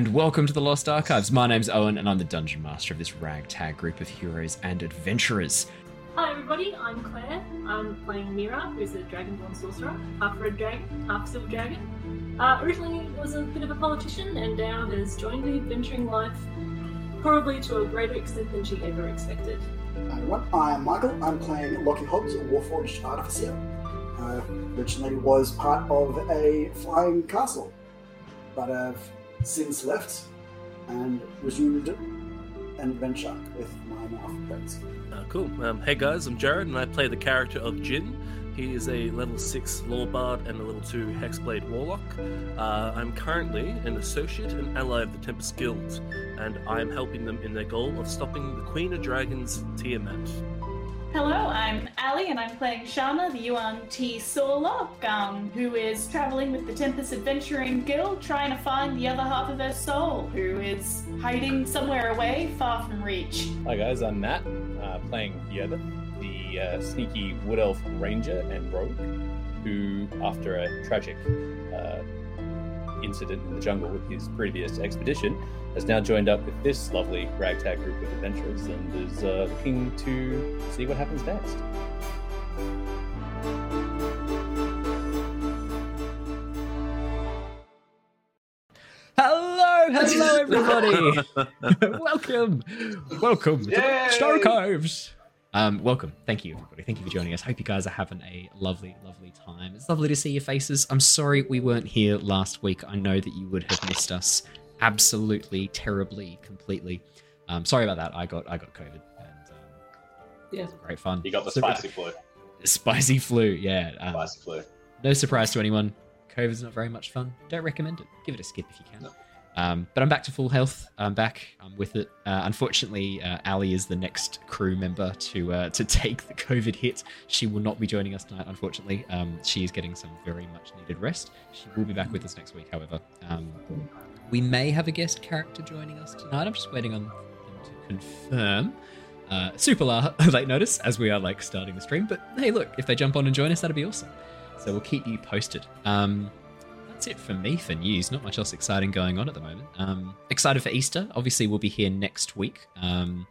hello, and welcome to the Lost Archives. My name's Owen, and I'm the dungeon master of this ragtag group of heroes and adventurers. Hi everybody, I'm Claire. I'm playing Mira, who's a dragonborn sorcerer, half red dragon, half silver dragon. Uh, originally was a bit of a politician, and now has joined the adventuring life, probably to a greater extent than she ever expected. Hi everyone, I'm Michael. I'm playing Lockie Hobbs, a Warforged Artificer. Uh, originally was part of a flying castle, but have since left and resumed an adventure with my now friends. Uh, cool. Um, hey guys, I'm Jared, and I play the character of Jin. He is a level 6 Lore Bard and a level 2 Hexblade Warlock. Uh, I'm currently an associate and ally of the Tempest Guild, and I'm helping them in their goal of stopping the Queen of Dragons, Tiamat. Hello, I'm Ali, and I'm playing Shana, the Yuan-Ti Sorlock, um, who is traveling with the Tempest Adventuring Guild, trying to find the other half of her soul, who is hiding somewhere away, far from reach. Hi guys, I'm Matt, uh, playing Yoda, the uh, sneaky wood elf ranger and rogue, who, after a tragic uh, incident in the jungle with his previous expedition, has now joined up with this lovely ragtag group of adventurers and is uh, looking to see what happens next. Hello, hello, everybody. welcome, welcome to the Lost Archives. Um, welcome. Thank you, everybody. Thank you for joining us. Hope you guys are having a lovely, lovely time. It's lovely to see your faces. I'm sorry we weren't here last week. I know that you would have missed us absolutely, terribly, completely. Um, sorry about that. I got I got COVID, and um, Yeah. great fun. You got the So- spicy flu. spicy flu. Yeah. Um, Spicy flu. no surprise to anyone. COVID's not very much fun. Don't recommend it. Give it a skip if you can. No. Um, but I'm back to full health. I'm back. I'm with it. Uh, unfortunately, uh, Ali is the next crew member to uh, to take the COVID hit. She will not be joining us tonight. Unfortunately, um, she is getting some very much needed rest. She will be back with us next week. However, um, we may have a guest character joining us tonight. I'm just waiting on them to confirm. Uh, super late notice as we are like starting the stream. But hey, look, if they jump on and join us, that'd be awesome. So we'll keep you posted. Um, that's it for me for news. Not much else exciting going on at the moment. Um, excited for Easter. Obviously, we'll be here next week. Um,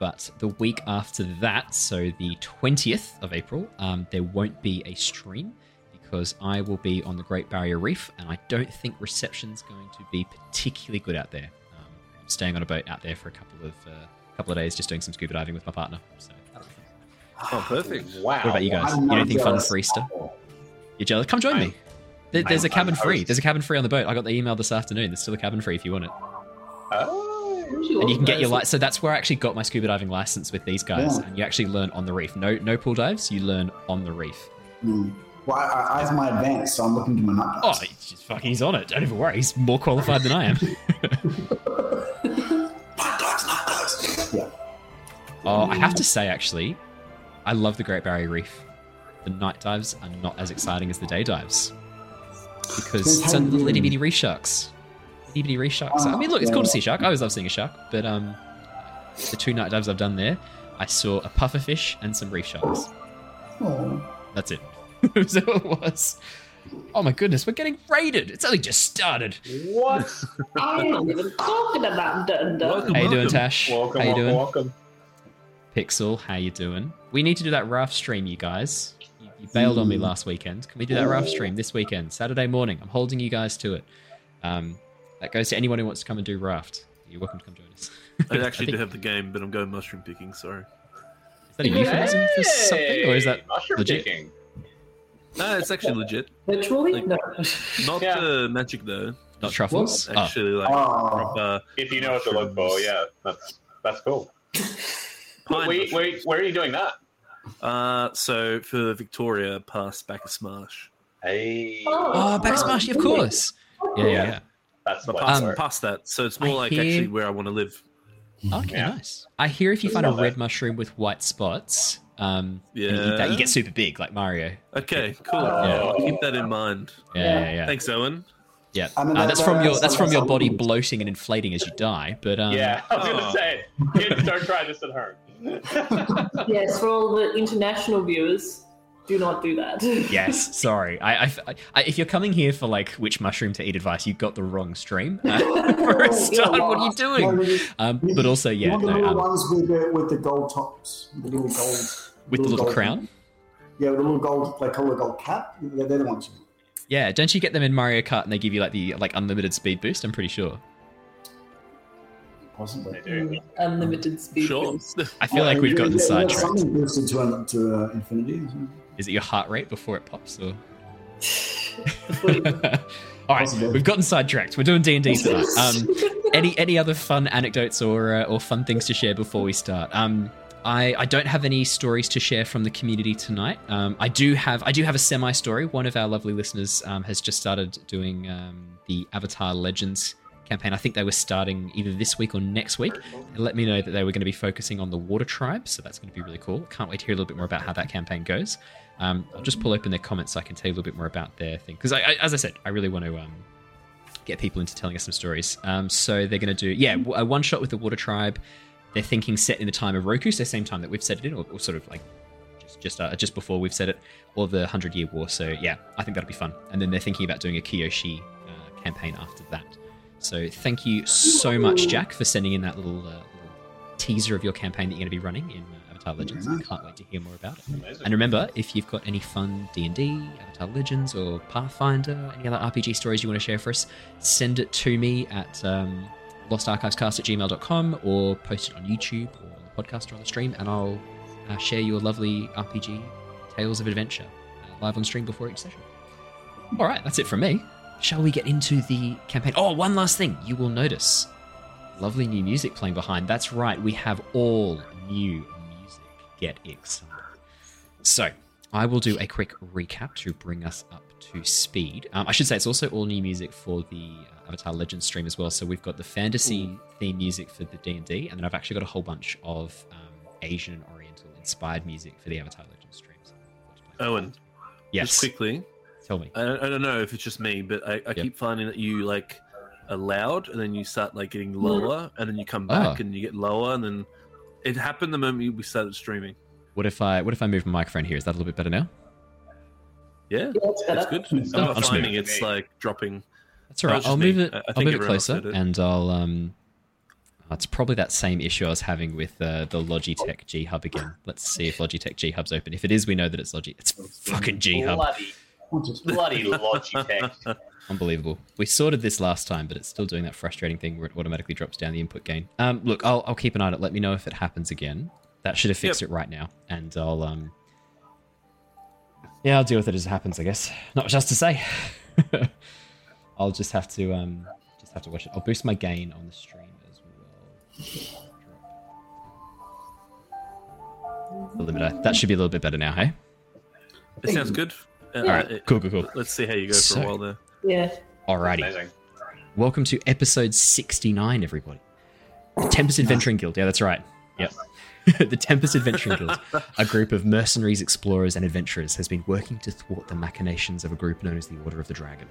but the week after that, so the 20th of April, um, there won't be a stream because I will be on the Great Barrier Reef, and I don't think reception's going to be particularly good out there. Um, I'm staying on a boat out there for a couple of uh, couple of days, just doing some scuba diving with my partner. So, that'll be fun. Oh, perfect. Wow. what about you guys? I'm You not anything fun for Easter? You're jealous? Come join I'm- me. There, there's a cabin free. There's a cabin free on the boat. I got the email this afternoon. There's still a cabin free if you want it. Oh, And you can get your license. So that's where I actually got my scuba diving license with these guys. Yeah. And you actually learn on the reef. No, no pool dives. You learn on the reef. Hmm. Well, I, I have my advance, so I'm looking to my nut Oh, he's just fucking. He's on it. Don't even worry. He's more qualified than I am. Nut guys, nut guys. Yeah. oh, I have to say, actually, I love the Great Barrier Reef. The night dives are not as exciting as the day dives because Depends it's how a you little itty bitty reef sharks. Itty bitty reef sharks. I mean, look, it's cool to see a shark. I always love seeing a shark, but um, the two night dives I've done there, I saw a pufferfish and some reef sharks. Oh. That's it. so it was. Oh my goodness, we're getting raided. It's only just started. what? I ain't even talking about dun dun. Welcome, How you doing. Tash? Welcome, how you welcome, doing? welcome. Pixel, how you doing? We need to do that raft stream, you guys. You, you bailed on me last weekend. Can we do that raft stream this weekend, Saturday morning? I'm holding you guys to it. Um, that goes to anyone who wants to come and do raft. You're welcome to come join us. I actually think- do have the game, but I'm going mushroom picking. Sorry. Is that a euphemism for something, or is that mushroom legit? picking. No, it's actually legit. Virtually? Like- No. Not Yeah. uh, magic though. not truffles? Oh, Actually, like Oh. proper If you know what to look for, yeah, that's that's cool. Wait, mushroom. wait, where are you doing that? Uh, so for Victoria, past Bacchus Marsh. Hey, oh, Bacchus Marsh, of course. Yeah, yeah, yeah. that's But what. past, where- past that, so it's more I like hear- actually where I want to live. Okay, Yeah. nice. I hear if you It's find a red bad. mushroom with white spots, um, and you eat Yeah. that, you get super big, like Mario. Okay, cool. Yeah. Keep that in mind. Yeah, yeah, yeah. Thanks, Owen. Yeah, I mean, uh, that's from your that's from your body bloating and inflating as you die. But um, yeah, I was Oh. gonna say, kids, don't try this at home. Yes, for all the international viewers, Do not do that. Yes, sorry. I, I, I, if you're coming here for like which mushroom to eat advice, you've got the wrong stream. Uh, for a start, what are you doing? No, Um, but also, you yeah, want the no, little um, ones with the, with the gold tops, the little gold. with the little gold- crown. Yeah, with the little gold, they call it gold cap. Yeah, they're the ones. Yeah, don't you get them in Mario Kart and they give you like the like unlimited speed boost? I'm pretty sure. Possibly. Do. Unlimited speed Sure. boost. I feel like we've gotten yeah, yeah, sidetracked. Something boosted to, uh, to uh, infinity. Is it your heart rate before it pops, or? All right, Possible. we've gotten sidetracked. We're doing D and D tonight. Um, any any other fun anecdotes or uh, or fun things to share before we start? Um, I, I don't have any stories to share from the community tonight. Um, I do have I do have a semi story. One of our lovely listeners um, has just started doing um, the Avatar Legends campaign. I think they were starting either this week or next week. They let me know that they were going to be focusing on the Water Tribe, so that's going to be really cool. Can't wait to hear a little bit more about how that campaign goes. Um, I'll just pull open their comments so I can tell you a little bit more about their thing because, as I said, I really want to um, get people into telling us some stories. Um, so they're going to do yeah a one shot with the Water Tribe. They're thinking set in the time of Roku, so same time that we've set it in, or, or sort of like just just uh, just before we've set it, or the Hundred Year War. So yeah, I think that'll be fun. And then they're thinking about doing a Kyoshi uh, campaign after that. So thank you so much, Jack, for sending in that little, uh, little teaser of your campaign that you're going to be running in uh, Avatar Legends. I can't wait to hear more about it. Amazing. And remember, if you've got any fun D&D, Avatar Legends, or Pathfinder, any other RPG stories you want to share for us, send it to me at um, lostarchivescast at gmail.com or post it on YouTube or on the podcast or on the stream, and I'll uh, share your lovely RPG tales of adventure uh, live on stream before each session. All right, that's it from me. Shall we get into the campaign? Oh, one last thing. You will notice lovely new music playing behind. That's right, we have all new music. Get excited. So, I will do a quick recap to bring us up to speed. Um, I should say it's also all new music for the uh, Avatar Legends stream as well. So we've got the fantasy theme music for the D and D, and then I've actually got a whole bunch of um, Asian and Oriental inspired music for the Avatar Legends streams. Owen, Yes, just quickly, tell me. I don't, I don't know if it's just me, but I, I keep finding that you like are loud and then you start like getting lower and then you come back Ah. and you get lower and then it happened the moment we started streaming. What if I what if I move my microphone here? Is that a little bit better now? Yeah, Yeah, it's that's good. I'm I'll not just finding move it's like dropping. That's all right. it's I'll move me. it. I- I I'll move it everyone else closer, did it. and I'll um. It's probably that same issue I was having with uh, the Logitech G Hub again. Let's see if Logitech G Hub's open. If it is, we know that it's Logi. It's fucking G Hub. Bloody, bloody Logitech. Unbelievable. We sorted this last time, but it's still doing that frustrating thing where it automatically drops down the input gain. Um, look, I'll, I'll keep an eye on it. Let me know if it happens again. That should have fixed Yep. it right now, and I'll um. Yeah, I'll deal with it as it happens. I guess. Not much else to say. I'll just have to um, just have to watch it. I'll boost my gain on the stream as well. The limiter. That should be a little bit better now, hey? It sounds good. Uh, Yeah. it- Cool, cool, cool. Let's see how you go for So- a while there. Yeah. Alrighty. Amazing. Welcome to episode 69, everybody. The Tempest Adventuring Guild. Yeah, that's right. Yep. the Tempest Adventuring Guild, a group of mercenaries, explorers, and adventurers, has been working to thwart the machinations of a group known as the Order of the Dragon.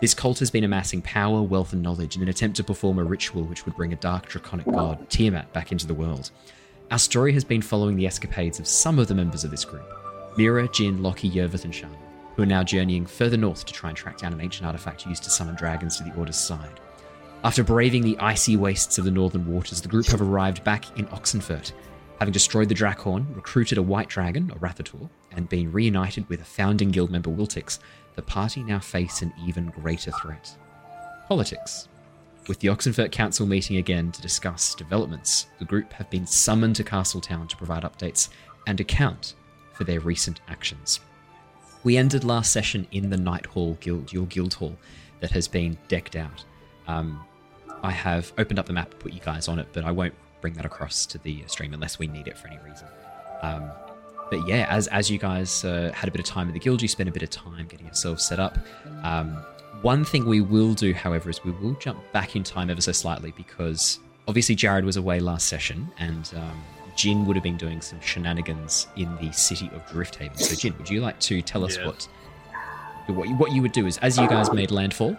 This cult has been amassing power, wealth, and knowledge in an attempt to perform a ritual which would bring a dark, draconic god, Tiamat, back into the world. Our story has been following the escapades of some of the members of this group Mira, Jin, Lockie, Yervith, and Shan, who are now journeying further north to try and track down an ancient artifact used to summon dragons to the Order's side. After braving the icy wastes of the northern waters, the group have arrived back in Oxenfurt, having destroyed the Drakhorn, recruited a white dragon, a Rathator, and been reunited with a founding guild member Wiltix, the party now face an even greater threat. Politics. With the Oxenfurt Council meeting again to discuss developments, the group have been summoned to Castletown to provide updates and account for their recent actions. We ended last session in the Night Hall Guild, your guild hall, that has been decked out. Um, I have opened up the map, put you guys on it, but I won't bring that across to the stream unless we need it for any reason. Um, but yeah, as as you guys uh, had a bit of time in the guild, you spent a bit of time getting yourselves set up. Um, one thing we will do, however, is we will jump back in time ever so slightly because obviously Jared was away last session and um, Jin would have been doing some shenanigans in the city of Drifthaven. So, Jin, would you like to tell us Yeah. what what you, what you would do? Is as you guys made landfall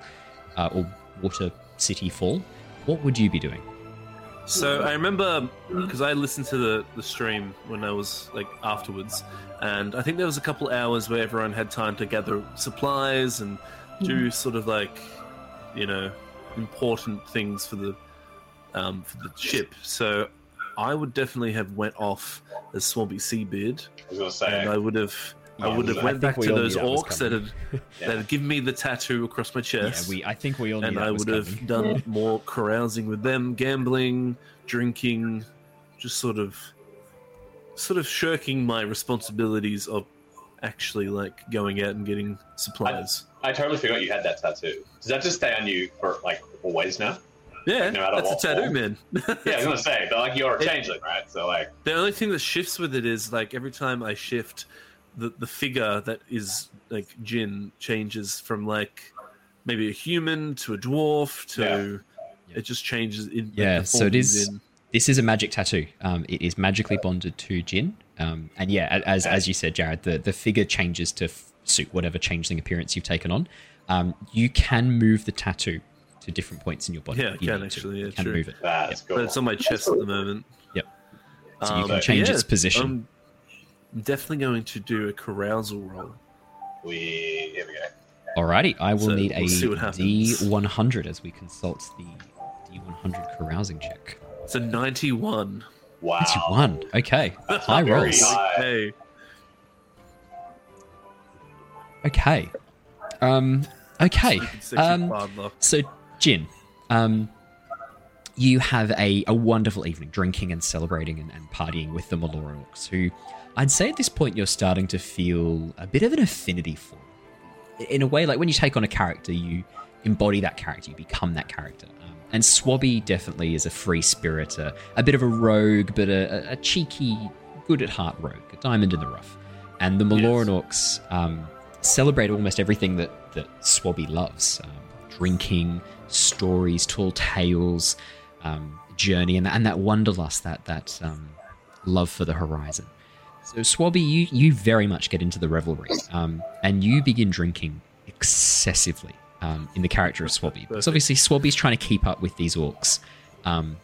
uh, or Water City fall, what would you be doing? So I remember because I listened to the, the stream when I was like afterwards, and I think there was a couple hours where everyone had time to gather supplies and do sort of like, you know, important things for the um, for the ship. So I would definitely have went off as Swabby Seabeard, I was gonna say. and I would have. I would have we- went back we to those knew that orcs that had Yeah. that had given me the tattoo across my Yeah, chest we. I think we all knew and that I was would have coming. done Yeah. more carousing with them, gambling, drinking, just sort of, sort of shirking my responsibilities of actually like going out and getting supplies. I totally forgot you had that tattoo. Does that just stay on you for like always now? Yeah, no matter that's what a tattoo, form. man. Yeah, I was gonna say, but like you're a changeling, right? So like, the only thing that shifts with it is like every time I shift, the the figure that is like Jin changes from like maybe a human to a dwarf to. It just changes in like, Yeah, the so form it he's is- in. This is a magic tattoo. Um, it is magically bonded to Jin. Um, and yeah, as as you said, Jared, the, the figure changes to f- suit whatever changeling appearance you've taken on. Um, you can move the tattoo to different points in your body. Yeah, you can need to. actually, yeah, can true. move it. that's cool. But it's on my chest at the moment. Yep. So you Um, can change yeah, its position. I'm definitely going to do a carousal roll. we here we go. Alrighty, I will So need we'll see what a happens. D100 as we consult the D100 carousing check. It's a 91. Wow. It's one. Okay, high rolls. high. Hey, Okay. Um. Okay. Um. So, Jin, um, you have a, a wonderful evening drinking and celebrating and, and partying with the Maloran Orcs, who I'd say at this point you're starting to feel a bit of an affinity for. In a way, like when you take on a character, you embody that character, you become that character. Um, and Swabby definitely is a free spirit, a, a bit of a rogue, but a, a, cheeky, good at heart rogue, a diamond in the rough. And the Maloran Orcs um, celebrate almost everything that, that Swabby loves um, drinking, stories, tall tales, um, journey, and, and that wanderlust, that, that um, love for the horizon. So, Swabby, you, you very much get into the revelry, um, and you begin drinking excessively um, in the character of Swabby. Because obviously, Swabby's trying to keep up with these orcs. Um,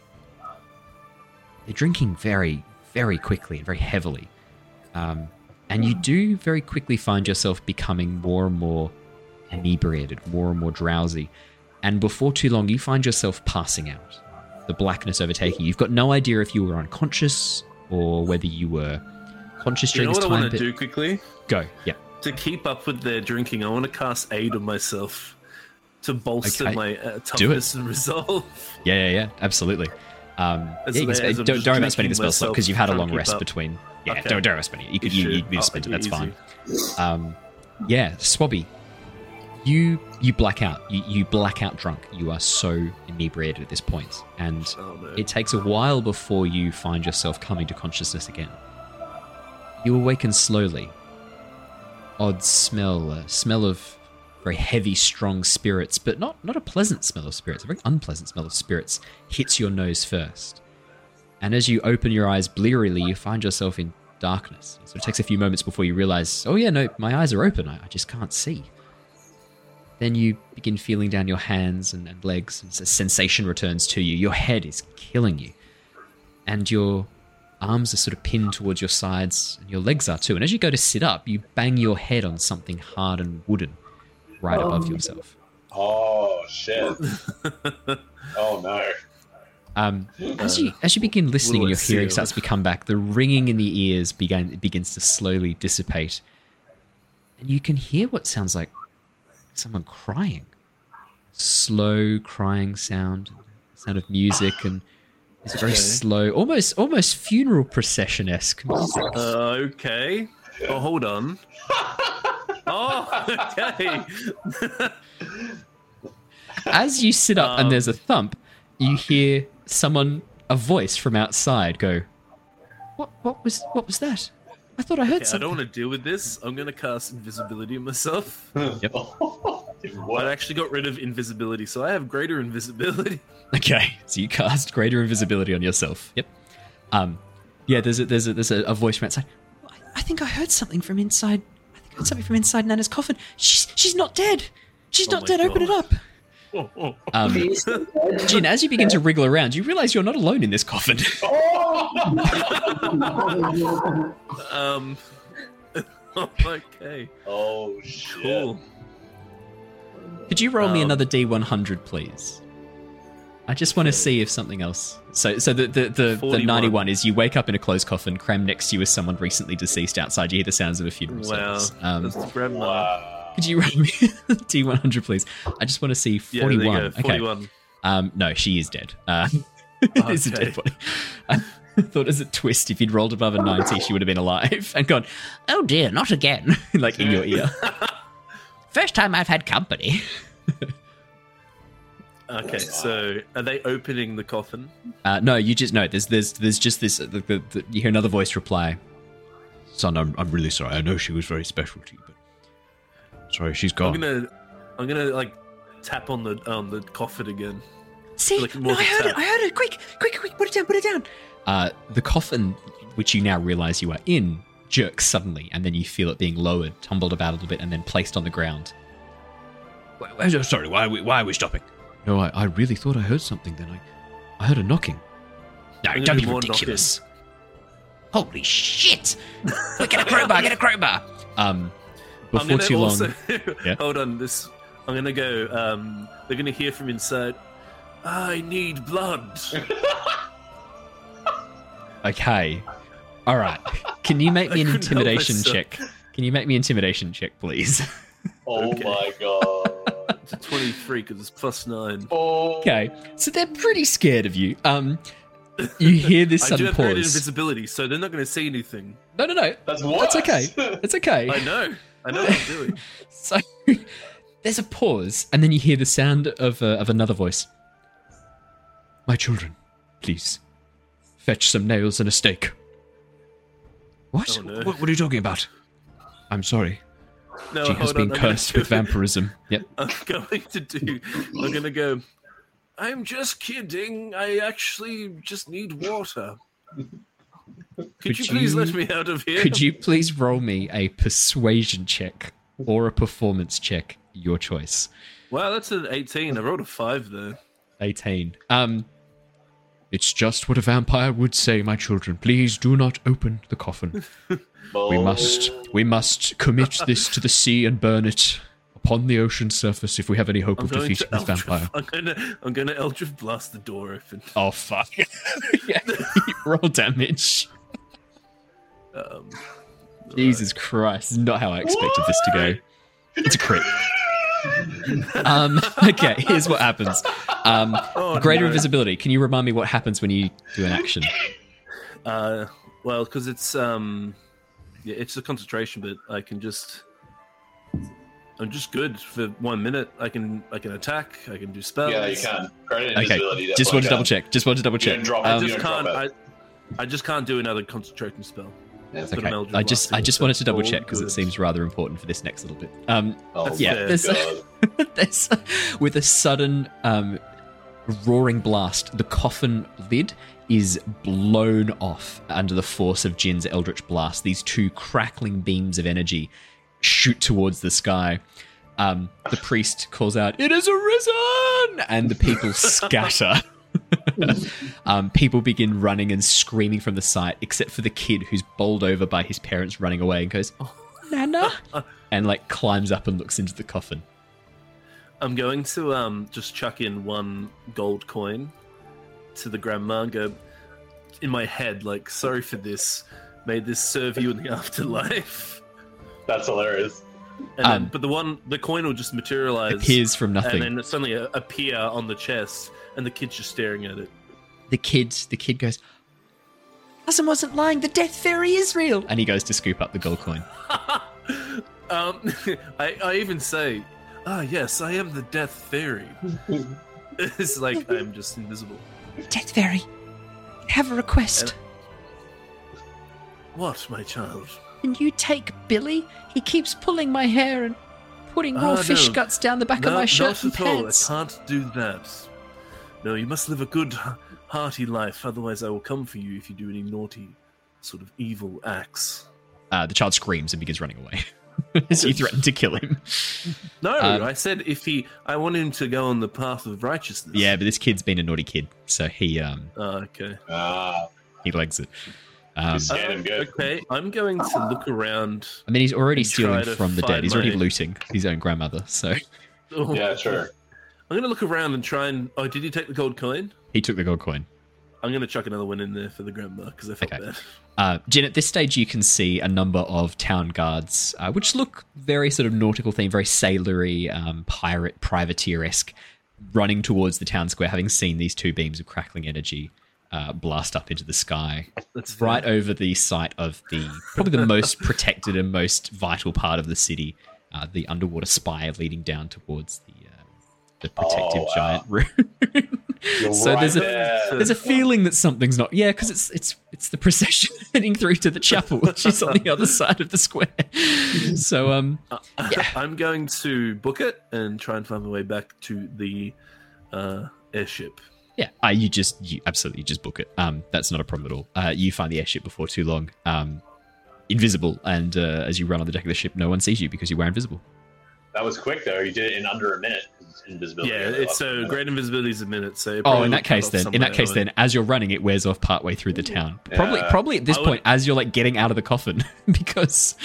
they're drinking very, very quickly and very heavily. Um, and you do very quickly find yourself becoming more and more inebriated, more and more drowsy. And before too long, you find yourself passing out. The blackness overtaking you. You've got no idea if you were unconscious or whether you were conscious during You know this what I want to do quickly? Go. Yeah. To keep up with their drinking, I want to cast Aid on myself to bolster Okay. my uh, toughness and resolve. Yeah, yeah, yeah. Absolutely. Um, yeah, you can I- spend- as I'm don't, don't worry about spending the spell slot because you've had a long rest up. between. Yeah, Okay. don't, don't worry about spending it. You could you, you, you Oh, spend it. That's easy. fine. Um, yeah, Swabby, you you black out. You, you black out drunk. You are so inebriated at this point, and Oh, it takes a while before you find yourself coming to consciousness again. You awaken slowly. Odd smell, a smell of very heavy, strong spirits, but not not a pleasant smell of spirits. A very unpleasant smell of spirits hits your nose first, and as you open your eyes blearily, you find yourself in darkness. So it takes a few moments before you realize, oh yeah, no, my eyes are open. I, I just can't see. Then you begin feeling down your hands and, and legs, and a sensation returns to you. Your head is killing you, and your arms are sort of pinned towards your sides, and your legs are too. And as you go to sit up, you bang your head on something hard and wooden right Oh. above yourself. Oh shit. oh no. Um, as you as you begin listening and your hearing starts to come back, the ringing in the ears begin begins to slowly dissipate, and you can hear what sounds like someone crying. Slow crying sound, sound of music, and it's very Okay. slow, almost almost funeral procession esque music. Uh, okay. Oh, hold on. oh, okay. As you sit up and Um, there's a thump, you hear someone, a voice from outside, go, "What? What was? What was that? I thought I heard Okay, I don't want to deal with this. I'm going to cast invisibility on myself. Yep. Dude, I actually got rid of invisibility, so I have greater invisibility. Okay, so you cast greater invisibility on yourself. Yep. Um, yeah. There's a there's a there's a, a voice from outside. I, I think I heard something from inside. I think I heard something from inside Nana's coffin. She's she's not dead. She's Oh not my dead. Open it up. Um, He's. Jin, as you begin to wriggle around, you realize you're not alone in this coffin. um. okay. oh shit. Cool. Could you roll me Um, another D100, please? I just want to see if something else. So, so the the the, the 91 is you wake up in a closed coffin, crammed next to you is someone recently deceased. Outside, you hear the sounds of a funeral Wow. service. Um, That's grandma. Wow. Could you roll me D100, please? I just want to see Yeah, 41. go. Okay. Um, no, she is dead. Uh, it's a dead body. I thought as a twist, if you'd rolled above a 90, she would have been alive and gone, oh dear, not again. like in your ear. First time I've had company. Okay, so are they opening the coffin? Uh, no, you just no. There's there's there's just this. The, the, the, you hear another voice reply. Son, I'm I'm really sorry. I know she was very special to you, sorry, she's I'm gone. gonna, I'm gonna like tap on the on the coffin again. See, like no, I I a heard it. I heard it. Quick, quick, quick! Put it down. Put it down. Uh, the coffin, which you now realize you are in, jerks suddenly, and then you feel it being lowered, tumbled about a little bit, and then placed on the ground. Why- why- Sorry, why are we, why are we stopping? No, I, I really thought I heard something. Then I, I heard a knocking. No, don't be more ridiculous. Holy shit! Quick, get a crowbar! Get a crowbar! Um, I'm before gonna too long. also, Yeah. hold on. This, I'm gonna go. Um, they're gonna hear from inside. I need blood. Okay. All right. Can you make me an intimidation check? Can you make me an intimidation check, please? Oh Okay. my god. It's a 23 because it's plus nine. Oh. Okay. So they're pretty scared of you. Um, you hear this I do sudden have pause. invisibility, so they're not going to see anything. No, no, no. That's what? That's okay. It's okay. I know. I know what I'm doing. So there's a pause, and then you hear the sound of uh, of another voice. My children, please fetch some nails and a stake. What? Oh, no. what? What are you talking about? I'm sorry. No, she has been on. Cursed with vampirism. Yep. I'm going to do. I'm going to go. I'm just kidding. I actually just need water. Could, Could you please you- let me out of here? Could you please roll me a persuasion check or a performance check? Your choice. Wow, that's an 18. I rolled a five there. 18. Um It's just what a vampire would say, my children. Please do not open the coffin. We must we must commit this to the sea and burn it upon the ocean surface if we have any hope I'm of defeating to this Eldritch. vampire. I'm gonna. I'm gonna Eldritch blast the door open. Oh fuck. yeah. Roll damage. Um, Jesus Christ. This is not how I expected this to go. It's a crit. um, okay, here's what happens. Um, Oh, greater no. invisibility. Can you remind me what happens when you do an action? Uh, well, because it's um, yeah, it's a concentration but I can just. I'm just good for one minute. I can I can attack. I can do spells. Yeah, you can. Credit Okay, invisibility. just want to definitely double check. Just want to double check. didn't drop it, I Um, just can't. I. I just can't do another concentration spell. That's okay. I just I just wanted to double check because it seems rather important for this next little bit. Um, Oh, yeah, there's there's with a sudden um, roaring blast, the coffin lid is blown off under the force of Jin's eldritch blast. These two crackling beams of energy shoot towards the sky. Um, the priest calls out, "It is arisen!" and the people scatter. um, people begin running and screaming from the site, except for the kid who's bowled over by his parents running away and goes, "Oh, Nana," and like climbs up and looks into the coffin. I'm going to um just chuck in one gold coin to the grandma and go in my head like sorry for this. May this serve you in the afterlife. That's hilarious. And then, Um, but the one the coin will just materialize Appears from nothing. and then suddenly appear on the chest and the kid's just staring at it. the kid the kid goes cousin wasn't lying the death fairy is real and he goes to scoop up the gold coin Um I, I even say, Ah yes, I am the death fairy. it's like I'm just invisible. death fairy have a request What, my child? Can you take billy he keeps pulling my hair and putting raw Ah, fish no. guts down the back no, of my shirt not and at all. pants I can't do that. No, you must live a good, hearty life. Otherwise, I will come for you if you do any naughty, sort of evil acts. uh, the child screams and begins running away as you threaten to kill him. No, Um, I said if he, I want him to go on the path of righteousness. Yeah, but this kid's been a naughty kid, so he um Oh, okay. Ah, he legs it. Um, him. Okay, I'm going to look around. I mean, he's already stealing from the dead. He's already my- looting his own grandmother, so yeah, sure. I'm going to look around and try and. Oh, did you take the gold coin? he took the gold coin. I'm going to chuck another one in there for the grandma because I felt Okay. bad. Uh, Jin, at this stage, you can see a number of town guards, uh, which look very sort of nautical theme, very sailory, um, pirate, privateer esque, running towards the town square, having seen these two beams of crackling energy uh, blast up into the sky, That's fair. right over the site of the probably the most protected and most vital part of the city, uh, the underwater spire leading down towards the uh, the protective Oh, wow. giant room. So right there's a there. there's a feeling that something's not yeah because it's it's it's the procession heading through to the chapel which is on the other side of the square so um I'm going to book it and try and find my way back to the uh, airship. Yeah uh, you just you absolutely just book it um that's not a problem at all uh you find the airship before too long um invisible and uh, as you run on the deck of the ship no one sees you because you were invisible That was quick though. You did it in under a minute. Invisibility. Yeah, it's so great invisibility is a minute. So oh in that case then in that case when- then as you're running it wears off partway through the town probably Yeah. probably at this would- point as you're like getting out of the coffin because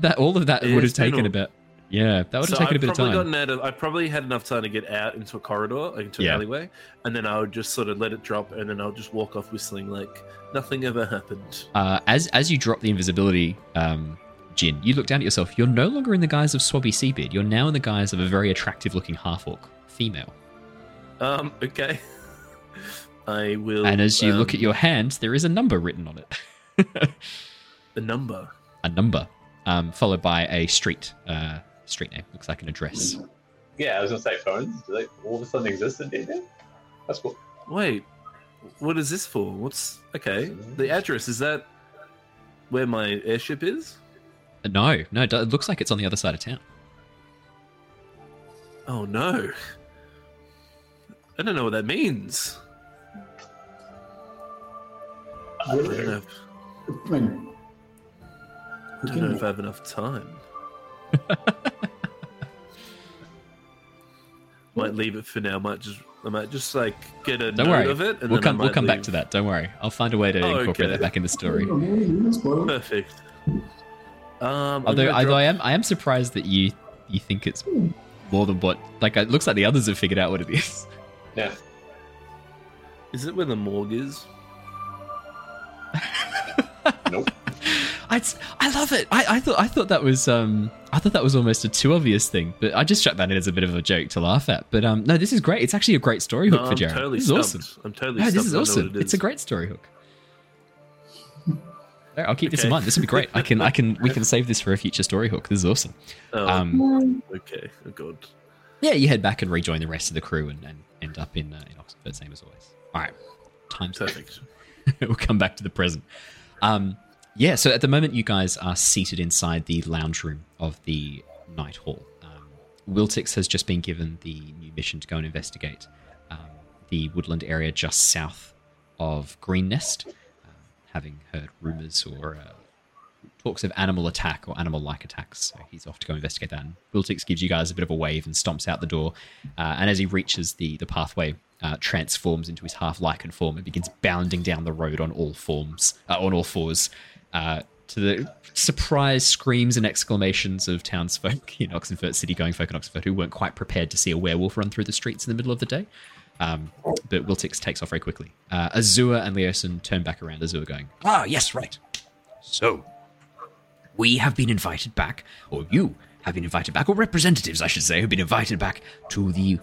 that all of that would have taken a- about yeah that would have So taken I've a bit of time gotten out of. I probably had enough time to get out into a corridor, like into an Yeah. alleyway, and then I would just sort of let it drop, and then I'll just walk off whistling like nothing ever happened. uh, as as you drop the invisibility, um, Jin, you look down at yourself. You're no longer in the guise of Swabby Seabeard. You're now in the guise of a very attractive-looking half-orc female. Um. Okay. I will. And as you um, look at your hand, there is a number written on it. the number. a number, um, followed by a street uh, street name. Looks like an address. Yeah, I was gonna say phones. Do they all of a sudden exist in D&D? That's cool. Wait, what is this for? What's okay? The address is that where my airship is? Uh, no, no, it do- it looks like it's on the other side of town. Oh no. I don't know what that means. I don't know. If, I mean, I don't know if I have enough time. might leave it for now. Might just I might just like get a Don't note worry, of it, and we'll then come we'll might come back to that. Don't worry, I'll find a way to Oh, incorporate okay. that back in the story. Perfect. Um, I'm Although, gonna although drop- I am, I am surprised that you you think it's more than what. Like, it looks like the others have figured out what it is. Yeah. is it where the morgue is? Nope. I, I love it. I, I thought I thought that was um I thought that was almost a too obvious thing, but I just chucked that in as a bit of a joke to laugh at. But um no, this is great. It's actually a great story hook No, for I'm Jared. totally this is stumped. awesome. I'm totally No, this is awesome. what it It's a great story hook. There, I'll keep this in mind. This would be great. I can I can we can save this for a future story hook. This is awesome. Oh, Um, okay. Oh god. yeah, you head back and rejoin the rest of the crew and, and end up in uh, in Oxford, same as always. All right, time's Perfect. we'll come back to the present. Um, yeah, so at the moment, you guys are seated inside the lounge room of the Night Hall. Um, Wiltix has just been given the new mission to go and investigate um, the woodland area just south of Greenest, uh, having heard rumors or uh, talks of animal attack or animal like attacks. So he's off to go investigate that. And Wiltix gives you guys a bit of a wave and stomps out the door. Uh, and as he reaches the, the pathway, uh, transforms into his half lycan form and begins bounding down the road on all forms, uh, on all fours, uh, to the surprise screams and exclamations of townsfolk in Oxenfurt, city-going folk in Oxenfurt, who weren't quite prepared to see a werewolf run through the streets in the middle of the day. Um, but Wiltix takes off very quickly. Uh, Azure and Leosin turn back around. Azure going, Ah, yes, right. So, we have been invited back, or you have been invited back, or representatives, I should say, have been invited back to the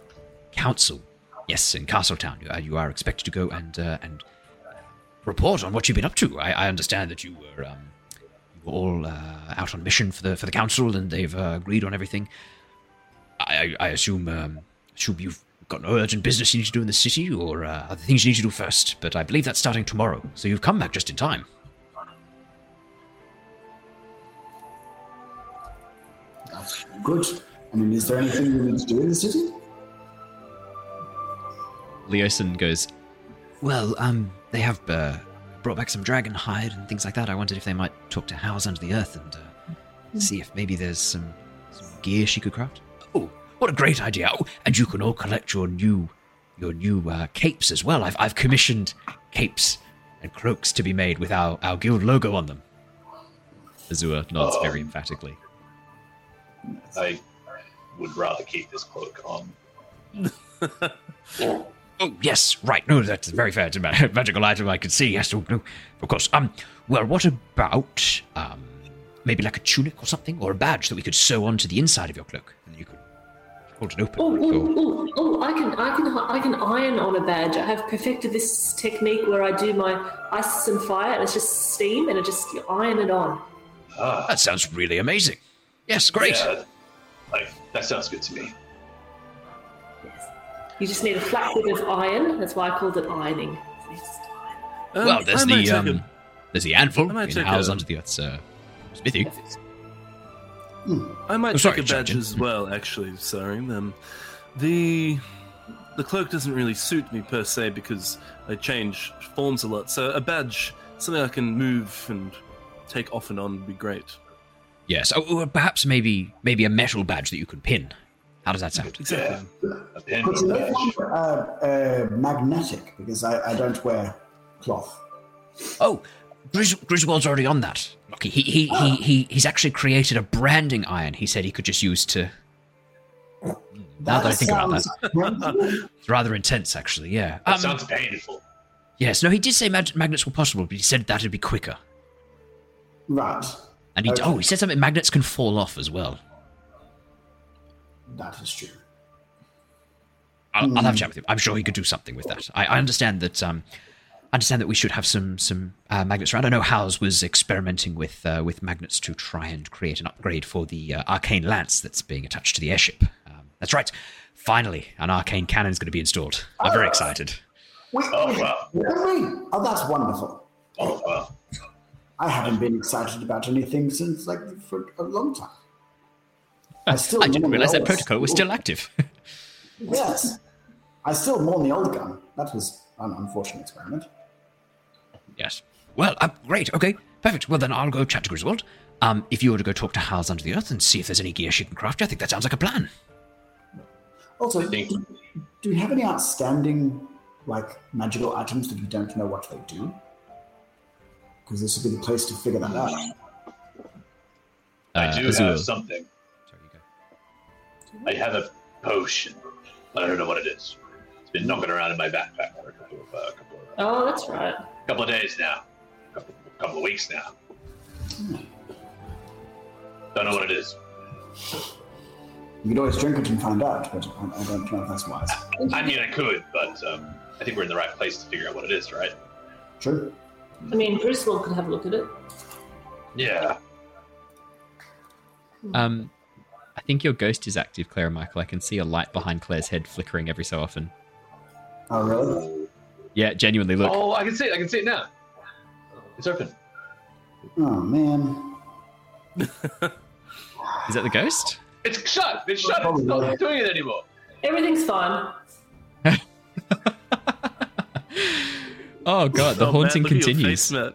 council. Yes, in Castletown. Uh, you are expected to go and uh, and report on what you've been up to. I, I understand that you were um, you were all uh, out on mission for the for the council, and they've uh, agreed on everything. I, I, I assume um, assume you've got no urgent business you need to do in the city, or uh, other things you need to do first. But I believe that's starting tomorrow, so you've come back just in time. That's Good. I mean, is there anything we need to do in the city? Leosin goes, Well, um, they have uh, brought back some dragon hide and things like that. I wondered if they might talk to House under the earth and uh, see if maybe there's some, some gear she could craft. Oh, what a great idea! Oh, and you can all collect your new your new uh, capes as well. I've I've commissioned capes and cloaks to be made with our, our guild logo on them. Azure nods Oh. very emphatically. I would rather keep this cloak on. Oh yes, right. No, that's very fair. It's a magical item I can see. Yes, oh, no, of course. Um, well, what about um, maybe like a tunic or something, or a badge that we could sew onto the inside of your cloak, and you could hold it open. Oh, oh, oh, oh, I can, I can, I can iron on a badge. I have perfected this technique where I do my ice and fire, and it's just steam, and I just you iron it on. Ah, That sounds really amazing. Yes, great. yeah, like that sounds good to me. You just need a flat bit of iron. That's why I called it ironing. So you just iron. Um, well, there's I the um, a- there's the anvil I might in House a- Under the Earth's uh, smithy. I might Oh, sorry, take a badge Judge. as well, actually. Sorry. Um, the the cloak doesn't really suit me per se because I change forms a lot. So a badge, something I can move and take off and on would be great. Yes, oh, or perhaps maybe maybe a metal badge that you could pin. How does that sound? Exactly. A pin Could or you a make badge. one uh, uh, magnetic? Because I, I don't wear cloth. Oh, Gris- Griswold's already on that. Look, he, he, he, he, he's actually created a branding iron he said he could just use to. Now that I think about that, that. it's rather intense, actually, yeah. That Um, sounds painful. yes, no, he did say mag- magnets were possible, but he said that'd be quicker. right. And he, Okay. oh, he said something magnets can fall off as well. That is true. I'll, I'll have a chat with him. I'm sure he could do something with that. I, I understand that. Um, I understand that we should have some some uh, magnets around. I know Howes was experimenting with uh, with magnets to try and create an upgrade for the uh, arcane lance that's being attached to the airship. Um, that's right. Finally, an arcane cannon is going to be installed. I'm very excited. Wait, Oh, wait, wow. really? Oh, that's wonderful. Oh well. I haven't been excited about anything since like for a long time. I still I didn't realize that protocol was still active. Yes, I still mourn the old gun. That was an unfortunate experiment. yes. Well, uh, great. Okay, perfect. Well, then I'll go chat to Griswold. Um, if you were to go talk to Howes under the earth and see if there's any gear she can craft, I think that sounds like a plan. Also, I think- do, do you have any outstanding like magical items that you don't know what they do? Because this would be the place to figure that out. I Uh, do Azure. have something. Sorry, you go. I have a potion. but I don't know what it is. It's been knocking around in my backpack for a couple of, uh, couple of, Oh, that's right. A couple of days now. Couple, couple of weeks now. Don't know what it is. You could always drink it and find out, but I, I don't know if that's wise. I mean, I could, but um, I think we're in the right place to figure out what it is, right? True. I mean, Griswold could have a look at it. Yeah. Um, I think your ghost is active, Claire and Michael. I can see a light behind Claire's head flickering every so often. Oh, really? Yeah, genuinely, look. Oh, I can see it. I can see it now. It's open. Oh man. Is that the ghost? It's shut. It's shut. It's not doing it anymore. Everything's fine. Oh god, the Oh, haunting Matt, look continues. face,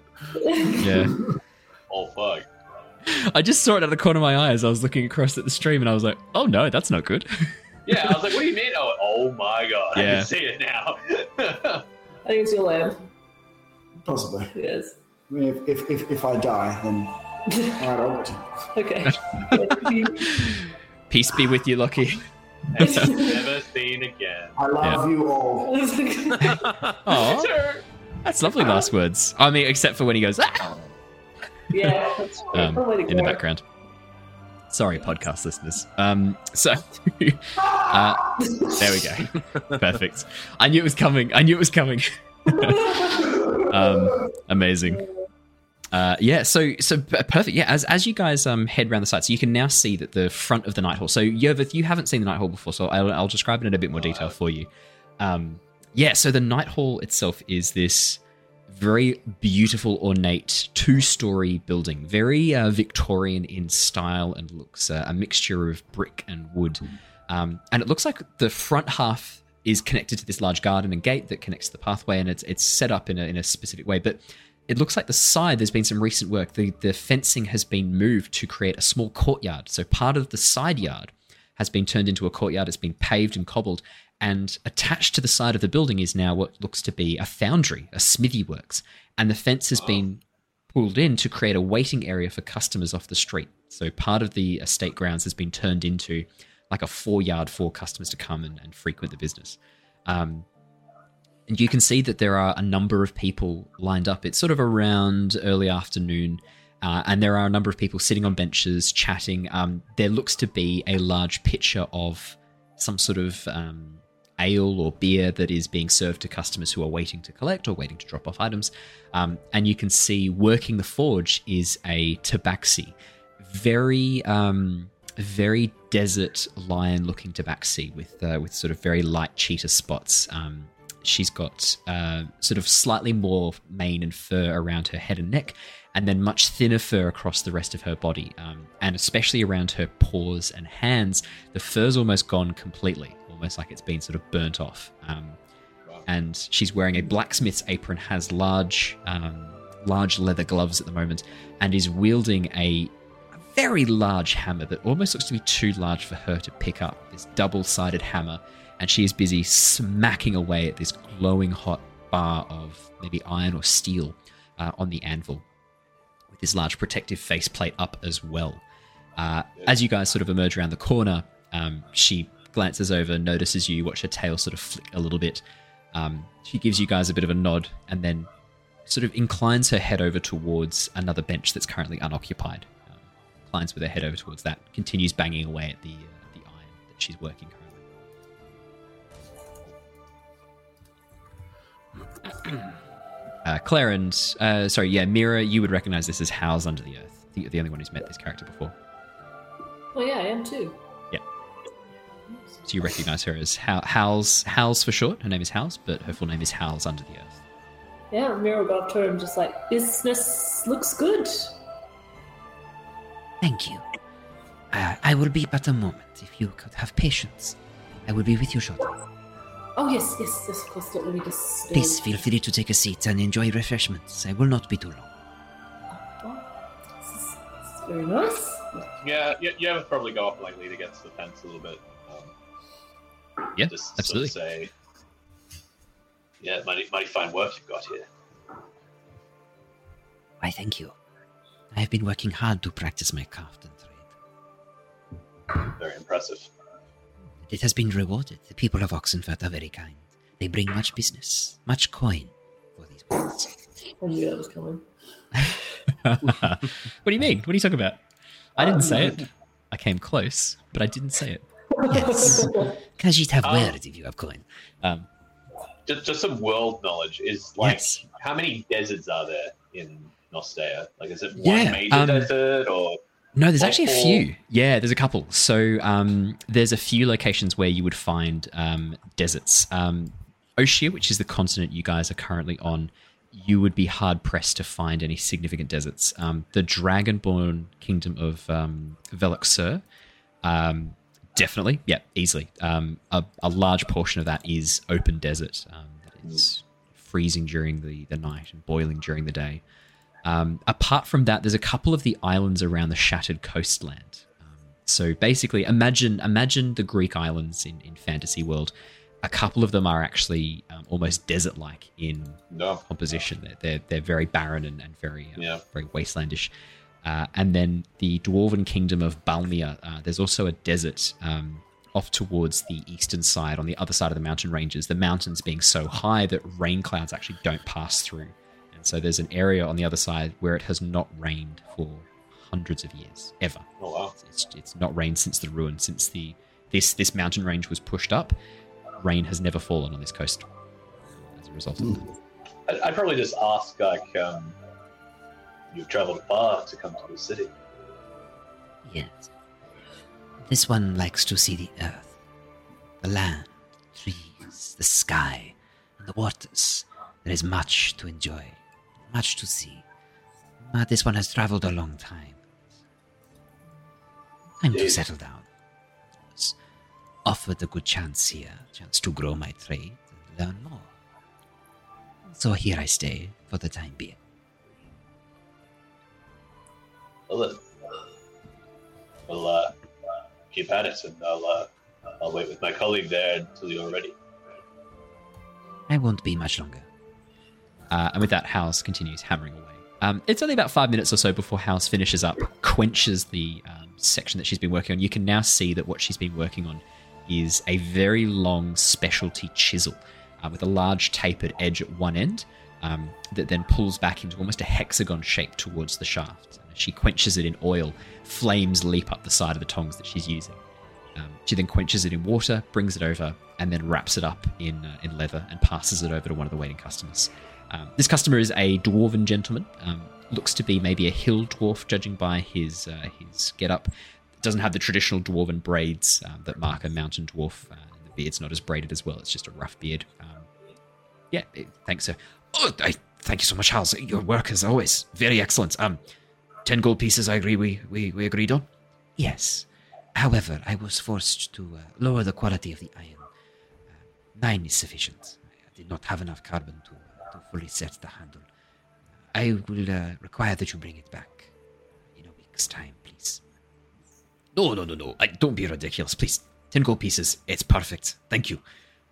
Yeah. Oh fuck. I just saw it out of the corner of my eyes. As I was looking across at the stream and I was like, oh no, that's not good. Yeah, I was like, what do you mean? Oh, oh my god. I Yeah. can see it now. I think it's your lamp. Possibly. Yes. I mean, if, if, if, if I die, then alright, I'll wait. Okay. Peace be with you, Lucky. Never seen again. I love you all. Oh, that's lovely last words. I mean, except for when he goes, ah! Yeah. That's um, in the background. Sorry, podcast listeners. Um, so, uh, there we go. Perfect. I knew it was coming. I knew it was coming. um, amazing. Uh, yeah, so so perfect. Yeah, as as you guys um head around the site, so you can now see that the front of the night hall. So Yervith, you haven't seen the night hall before, so I'll, I'll describe it in a bit more detail for you. Um, yeah, so the night hall itself is this very beautiful, ornate two-story building, very uh, Victorian in style and looks uh, a mixture of brick and wood. Um, and it looks like the front half is connected to this large garden and gate that connects to the pathway, and it's it's set up in a in a specific way. But it looks like the side there's been some recent work. The the fencing has been moved to create a small courtyard. So part of the side yard has been turned into a courtyard. It's been paved and cobbled, and attached to the side of the building is now what looks to be a foundry, a smithy works, and the fence has been pulled in to create a waiting area for customers off the street. So part of the estate grounds has been turned into like a four yard for customers to come and, and frequent the business. Um, and you can see that there are a number of people lined up. It's sort of around early afternoon, uh, and there are a number of people sitting on benches chatting. Um, there looks to be a large pitcher of some sort of um, ale or beer that is being served to customers who are waiting to collect or waiting to drop off items. Um, and you can see working the forge is a tabaxi, very um, very desert lion looking tabaxi with uh, with sort of very light cheetah spots. Um, she's got uh, sort of slightly more mane and fur around her head and neck, and then much thinner fur across the rest of her body, um, and especially around her paws and hands. The fur's almost gone completely, almost like it's been sort of burnt off. Um, and she's wearing a blacksmith's apron, has large, um, large leather gloves at the moment, and is wielding a very large hammer that almost looks to be too large for her to pick up. This double sided hammer, and she is busy smacking away at this glowing hot bar of maybe iron or steel uh, on the anvil, with this large protective faceplate up as well. Uh, as you guys sort of emerge around the corner, um, she glances over, notices you, watch her tail sort of flick a little bit. Um, she gives you guys a bit of a nod and then sort of inclines her head over towards another bench that's currently unoccupied. Um, inclines with her head over towards that, continues banging away at the uh, the iron that she's working currently. uh, Claire and uh, sorry, yeah, Mira, you would recognize this as Howls Under the Earth. The, the only one who's met this character before. Well, yeah, I am too. So you recognize her as How- Howls, Howls for short. Her name is Howls, but her full name is Howls Under the Earth. Yeah, Mira got up to her and just like, business looks good. Thank you. Uh, I will be but a moment. If you could have patience, I will be with you shortly. Oh yes, yes, yes, of course, don't let me disturb. Please feel free to take a seat and enjoy refreshments. I will not be too long. This is, this is very nice. Yeah, yeah, you have probably go up like lean against the fence a little bit. Yeah, just absolutely. Sort of say, yeah, mighty, mighty fine work you've got here. Why, thank you. I have been working hard to practice my craft and trade. Very impressive. It has been rewarded. The people of Oxenfurt are very kind. They bring much business, much coin for these words. I knew that was coming. what do you mean? What are you talking about? I didn't say it. I came close, but I didn't say it. Yes. Khajiit have Oh. word if you have coin. Um, Just, just some world knowledge is like Yes. how many deserts are there in Nostea? Like, is it one Yeah, major um, desert or No, there's actually a few. Yeah, there's a couple. So um, there's a few locations where you would find um, deserts. Um, Oshia, which is the continent you guys are currently on, you would be hard pressed to find any significant deserts. Um, the Dragonborn Kingdom of um, Veluxur, um, definitely, yeah, easily. Um, a, a large portion of that is open desert um, that is freezing during the, the night and boiling during the day. Um, apart from that, there's a couple of the islands around the shattered coastland. Um, so basically, imagine imagine the Greek islands in, in fantasy world. A couple of them are actually um, almost desert-like in no? composition. They're they're, they're very barren and, and very uh, Yeah. very wastelandish. Uh, and then the dwarven kingdom of Balmia. Uh, there's also a desert um, off towards the eastern side, on the other side of the mountain ranges. The mountains being so high that rain clouds actually don't pass through. And so there's an area on the other side where it has not rained for hundreds of years, ever. Oh wow. It's, it's not rained since the ruin, since the this this mountain range was pushed up. Rain has never fallen on this coast as a result of that. I'd, I'd probably just ask like, um, you've travelled far to come to the city. Yes. This one likes to see the earth, the land, trees, the sky, and the waters. There is much to enjoy, much to see. But this one has traveled a long time. Time to settle down. I was offered a good chance here, chance to grow my trade and learn more. So here I stay for the time being. Then, we'll uh, keep at it, and I'll uh, I'll wait with my colleague there until you're ready. I won't be much longer. Uh, and with that, Howls continues hammering away. Um, it's only about five minutes or so before Howls finishes up, quenches the um, section that she's been working on. You can now see that what she's been working on is a very long specialty chisel uh, with a large tapered edge at one end um, that then pulls back into almost a hexagon shape towards the shaft. She quenches it in oil, flames leap up the side of the tongs that she's using. Um, she then quenches it in water, brings it over, and then wraps it up in uh, in leather and passes it over to one of the waiting customers. Um, this customer is a dwarven gentleman. Um, looks to be maybe a hill dwarf, judging by his uh, his getup. Doesn't have the traditional dwarven braids um, that mark a mountain dwarf. Uh, the beard's not as braided as well. It's just a rough beard. Um, yeah, thanks, sir. Oh, I thank you so much, Howls. Your work is always very excellent. Um, ten gold pieces. I agree. We we, we agreed on. Yes. However, I was forced to uh, lower the quality of the iron. Uh, nine is sufficient. I did not have enough carbon to, uh, to fully set the handle. I will uh, require that you bring it back in a week's time, please. No, no, no, no. I, don't be ridiculous, please. Ten gold pieces. It's perfect. Thank you.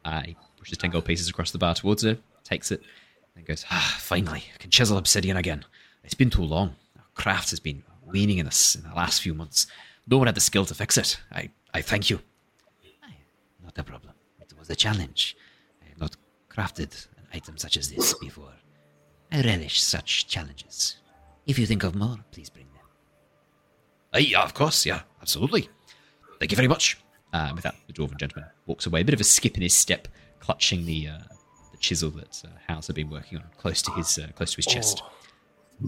I he pushes ten gold pieces across the bar towards her, takes it, and goes, Ah, finally, I can chisel obsidian again. It's been too long. Craft has been waning in us in the last few months. No one had the skill to fix it. I, I thank you. Not a problem. It was a challenge. I have not crafted an item such as this before. I relish such challenges. If you think of more, please bring them. Uh, yeah, of course, yeah, absolutely. Thank you very much. Uh, with that, the dwarven gentleman walks away, a bit of a skip in his step, clutching the uh, the chisel that uh, Howls had been working on close to his uh, close to his chest.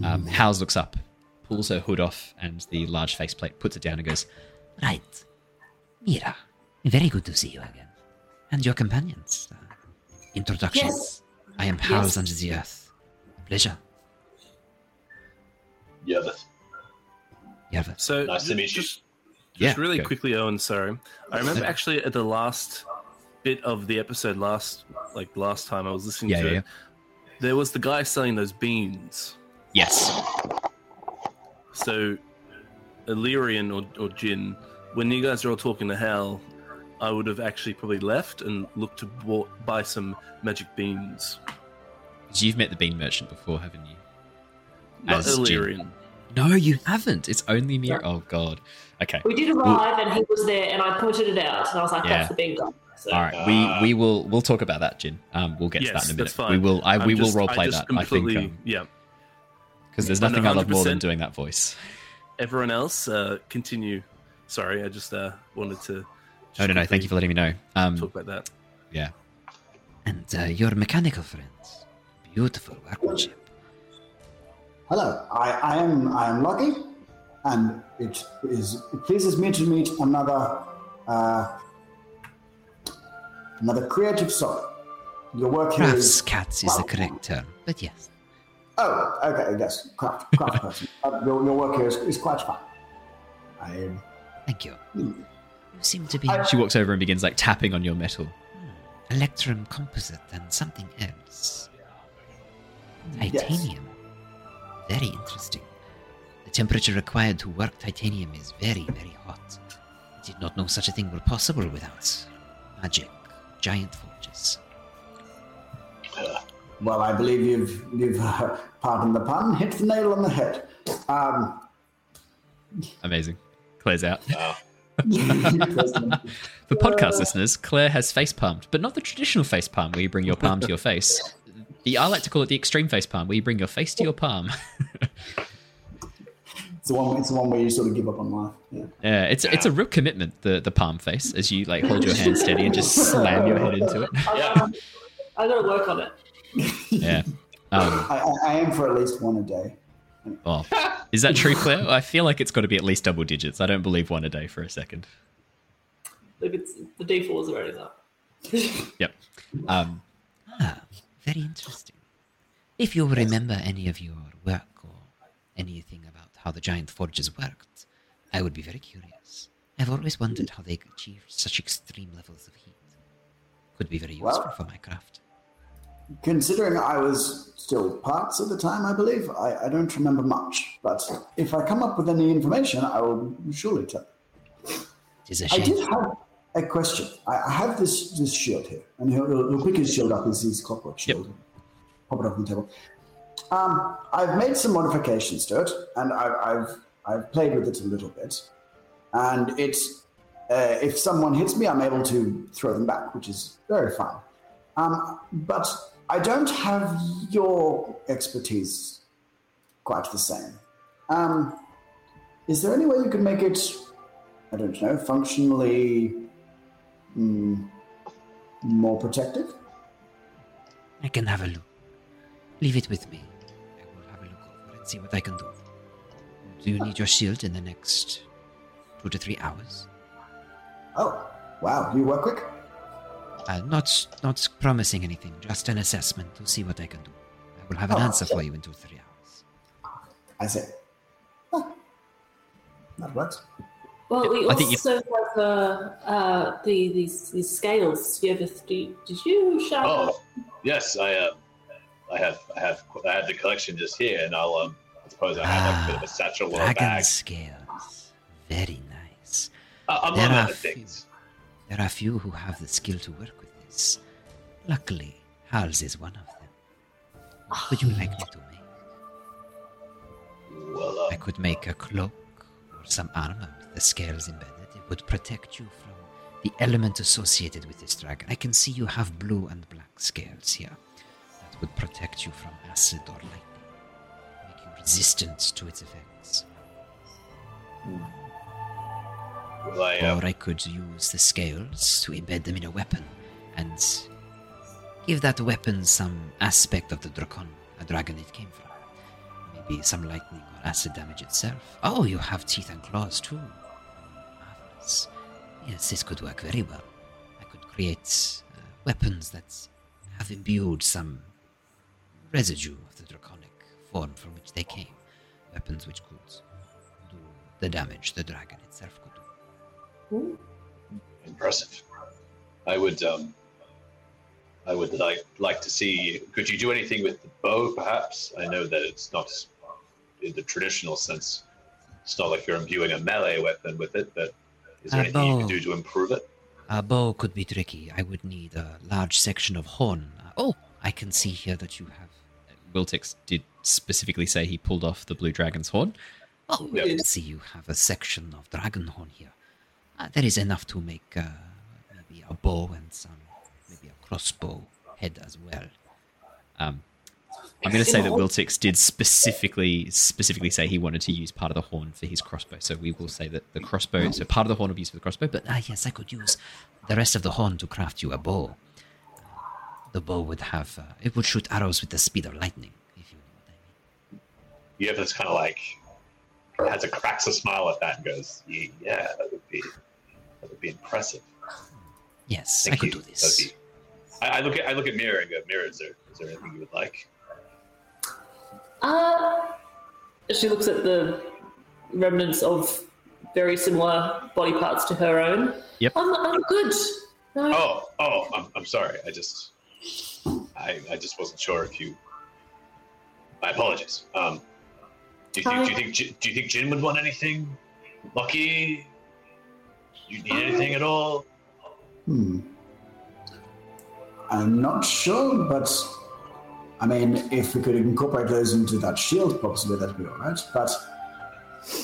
Um, Howls looks up, pulls her hood off and the large faceplate, puts it down, and goes, Right. Mira, very good to see you again. And your companions. Uh, introductions. Yes. I am Howls Yes. Under the Earth. Pleasure. Yeah, that's Yerva. So Nice to meet you. just, Yeah, just really go. quickly, Owen. Sorry, I remember actually at the last bit of the episode, last like last time I was listening Yeah, to yeah, it, there was the guy selling those beans. "Yes, So, Illyrian or, or Jin, when you guys are all talking to Hal, I would have actually probably left and looked to bought, buy some magic beans. 'Cause you've met the bean merchant before, haven't you?" Not As Jin. Illyrian. No, you haven't. It's only me. Oh God. Okay. We did arrive and he was there and I pointed it out and I was like, Yeah. that's the bean guy. So, All right, we we will we'll talk about that, Jin. Um, we'll get to that in a minute. that's fine. We will I I'm we will just- role play that. I think completely- yeah. Because there's And nothing I love more than doing that voice. Everyone else, uh, continue. Sorry, I just uh, wanted to. Oh no, no. Thank you for letting me know. Um, talk about that. yeah. And uh, your mechanical friends. Beautiful workmanship. Hello, I, I am I am Lockie, and it is it pleases me to meet another uh, another creative soul. Your work here Crafts is cats is the correct term, but yes. Oh, okay, yes, craft, craft person. Uh, your, your work here is, is quite fine. I Thank you. Hmm. You seem to be I- She walks over and begins like tapping on your metal. electrum composite and something else. Titanium. Very interesting. The temperature required to work titanium is very, very hot. I did not know such a thing were possible without magic, giant forges. Well, I believe you've you've uh, pardon the pun, hit the nail on the head. Um, Amazing. Claire's out. wow. For podcast listeners, Claire has face palmed, but not the traditional face palm where you bring your palm to your face. The, I like to call it the extreme face palm, where you bring your face to your palm. it's the one. It's the one where you sort of give up on life. Yeah. yeah, it's it's a real commitment. The the palm face, as you like hold your hand steady and just slam your head into it. I, I gotta work on it. Yeah. Um, I, I, I aim for at least one a day. well, is that true, Claire? I feel like it's got to be at least double digits. I don't believe one a day for a second. Look, it's the D4 is already up. Yep. Um, Ah, very interesting. If you remember any of your work or anything about how the giant forges worked, I would be very curious. I've always wondered how they achieved such extreme levels of heat. Could be very useful Well- for my craft. Considering I was still parts at the time, I believe, I, I don't remember much. But if I come up with any information, I will surely tell. It is a I shame. I did have a question. I, I have this this shield here, and he'll, he'll pick his shield up as his clockwork shield, Yep. pop it up on the table. Um, I've made some modifications to it, and I've I've, I've played with it a little bit, and it's uh, if someone hits me, I'm able to throw them back, which is very fine. Um, but I don't have your expertise quite the same. Um, is there any way you could make it, I don't know, functionally mm, more protective? I can have a look. Leave it with me. I will have a look over and see what I can do. Do you need your shield in the next two to three hours? Oh, wow, you work quick. Uh, not not promising anything, just an assessment to see what I can do. I will have an Oh, answer for you in two to three hours. I say. Huh. That works. Well, we I think you- also have uh, uh, the these these scales. You ever do, did you Shah? Oh, yes, I uh, I have I have I have the collection just here, and I'll um, I suppose I have like a bit of a satchel or a Dragon bag. scales. Very nice. Uh, among There are other few- things. There are few who have the skill to work with this. Luckily, Howls is one of them. What would you like me to make? Well, I could make a cloak or some armor with the scales embedded. It would protect you from the element associated with this dragon. I can see you have blue and black scales here. That would protect you from acid or lightning, make you resistant to its effects. Or I could use the scales to embed them in a weapon and give that weapon some aspect of the dracon, a dragon it came from. Maybe some lightning or acid damage itself. Oh, you have teeth and claws too. Marvelous. Yes, this could work very well. I could create uh, weapons that have imbued some residue of the draconic form from which they came. Weapons which could do the damage the dragon itself could do. impressive. I would um, I would like like to see. Could you do anything with the bow, perhaps? I know that it's not in the traditional sense. It's not like you're imbuing a melee weapon with it, but is there A anything you can do to improve it? A bow could be tricky. I would need a large section of horn. Uh, oh, I can see here that you have. Wiltix did specifically say he pulled off the blue dragon's horn. Oh, Yep. I can see you have a section of dragon horn here. Uh, there is enough to make uh, maybe a bow and some, maybe a crossbow head as well. Um, I'm going to say that. Wiltix did specifically specifically say he wanted to use part of the horn for his crossbow. So we will say that the crossbow, so part of the horn will be used for the crossbow, but Ah, yes, I could use the rest of the horn to craft you a bow. Uh, the bow would have, uh, it would shoot arrows with the speed of lightning, if you know what I mean. Have this kind of like has a cracks a smile at that and goes, "Yeah, that would be that would be impressive." Yes, Thank I could do this. Be- I, I look at I look at Mira and go, "Mira, is there is there anything you would like?" Uh, she looks at the remnants of very similar body parts to her own. Yep. I'm, I'm good. No. Oh, oh, I'm, I'm sorry. I just, I, I just wasn't sure if you. My apologies. Um, do you think, do you think, Ji- do you think Jin would want anything? Lockie? You need anything at all? Hmm. I'm not sure, but I mean, if we could incorporate those into that shield, possibly that'd be all right. But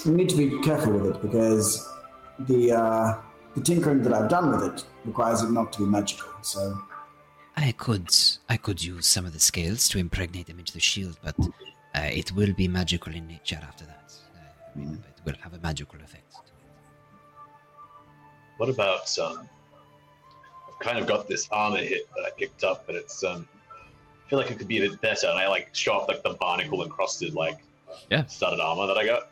we need to be careful with it because the uh, the tinkering that I've done with it requires it not to be magical. So I could I could use some of the scales to impregnate them into the shield, but uh, it will be magical in nature after that. Uh, remember, it will have a magical effect. What about um? I've kind of got this armor hit that I picked up, but it's um. I feel like it could be a bit better, and I like show off like the barnacle encrusted like Yeah. studded armor that I got,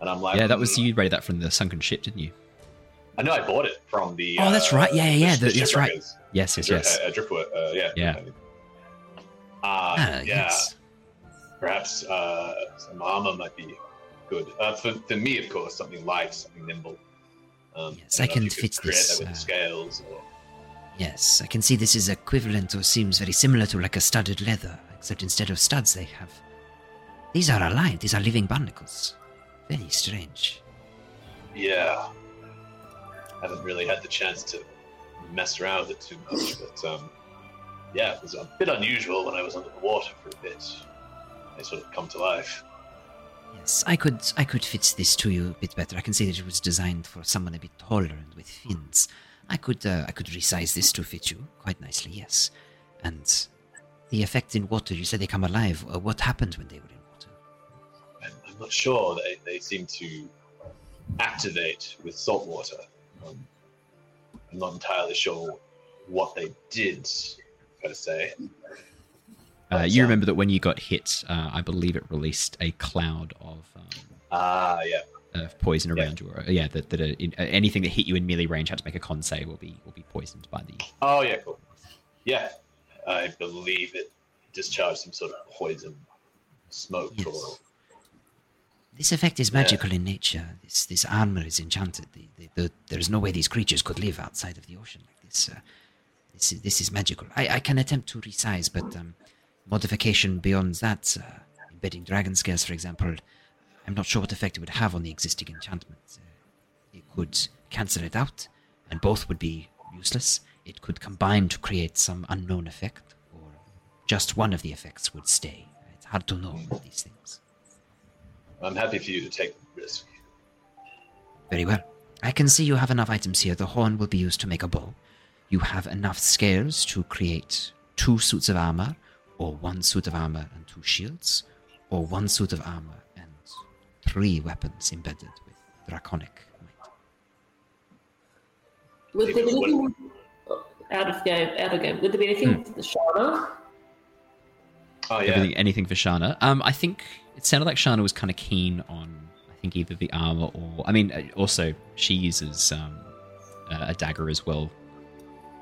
and I'm like, yeah, that was "Hmm." you rated that from the sunken ship, didn't you? I know I bought it from the. Oh, that's uh, right. Yeah, yeah, yeah, the- that's right. Yes, yes, yes. Uh, uh, Driftwood, uh, yeah. Yeah. Uh, Ah, yeah. yes. Perhaps uh, some armor might be good. Uh, for, for me, of course, something light, something nimble. Um, Yes, I can if you could fit this, uh, scales. Or... Yes, I can see this is equivalent or seems very similar to like a studded leather, except instead of studs, they have. These are alive, these are living barnacles. Very strange. Yeah. I Haven't really had the chance to mess around with it too much, but um, yeah, it was a bit unusual when I was under the water for a bit. They sort of come to life. Yes, I could I could fit this to you a bit better. I can see that it was designed for someone a bit taller and with fins. I could uh, I could resize this to fit you quite nicely. Yes, and the effect in water. You said they come alive. Uh, what happened when they were in water? I'm, not sure. They, they seem to activate with salt water. Um, I'm not entirely sure what they did, per se. Uh, you remember that when you got hit, uh, I believe it released a cloud of um, Ah, yeah. of poison Yeah. around you. Yeah, that, that uh, in, uh, anything that hit you in melee range had to make a con save will be will be poisoned by the. Oh, yeah, cool. Yeah, I believe it discharged some sort of poison smoke Yes. or This effect is Yeah. magical in nature. This this armor is enchanted. The, the, the, there is no way these creatures could live outside of the ocean like this. Uh, this is this is magical. I, I can attempt to resize, but um, modification beyond that, uh, embedding dragon scales, for example, I'm not sure what effect it would have on the existing enchantment. Uh, it could cancel it out, and both would be useless. It could combine to create some unknown effect, or just one of the effects would stay. It's hard to know with these things. I'm happy for you to take the risk. Very well. I can see you have enough items here. The horn will be used to make a bow. You have enough scales to create two suits of armor, or one suit of armor and two shields, or one suit of armor and three weapons embedded with draconic might. Would there be anything out of game? Out of game. Would there be anything for Shana? Oh, yeah. Everything, anything for Shana. Um, I think it sounded like Shana was kind of keen on. I think either the armor or I mean, uh, also she uses um, a a dagger as well.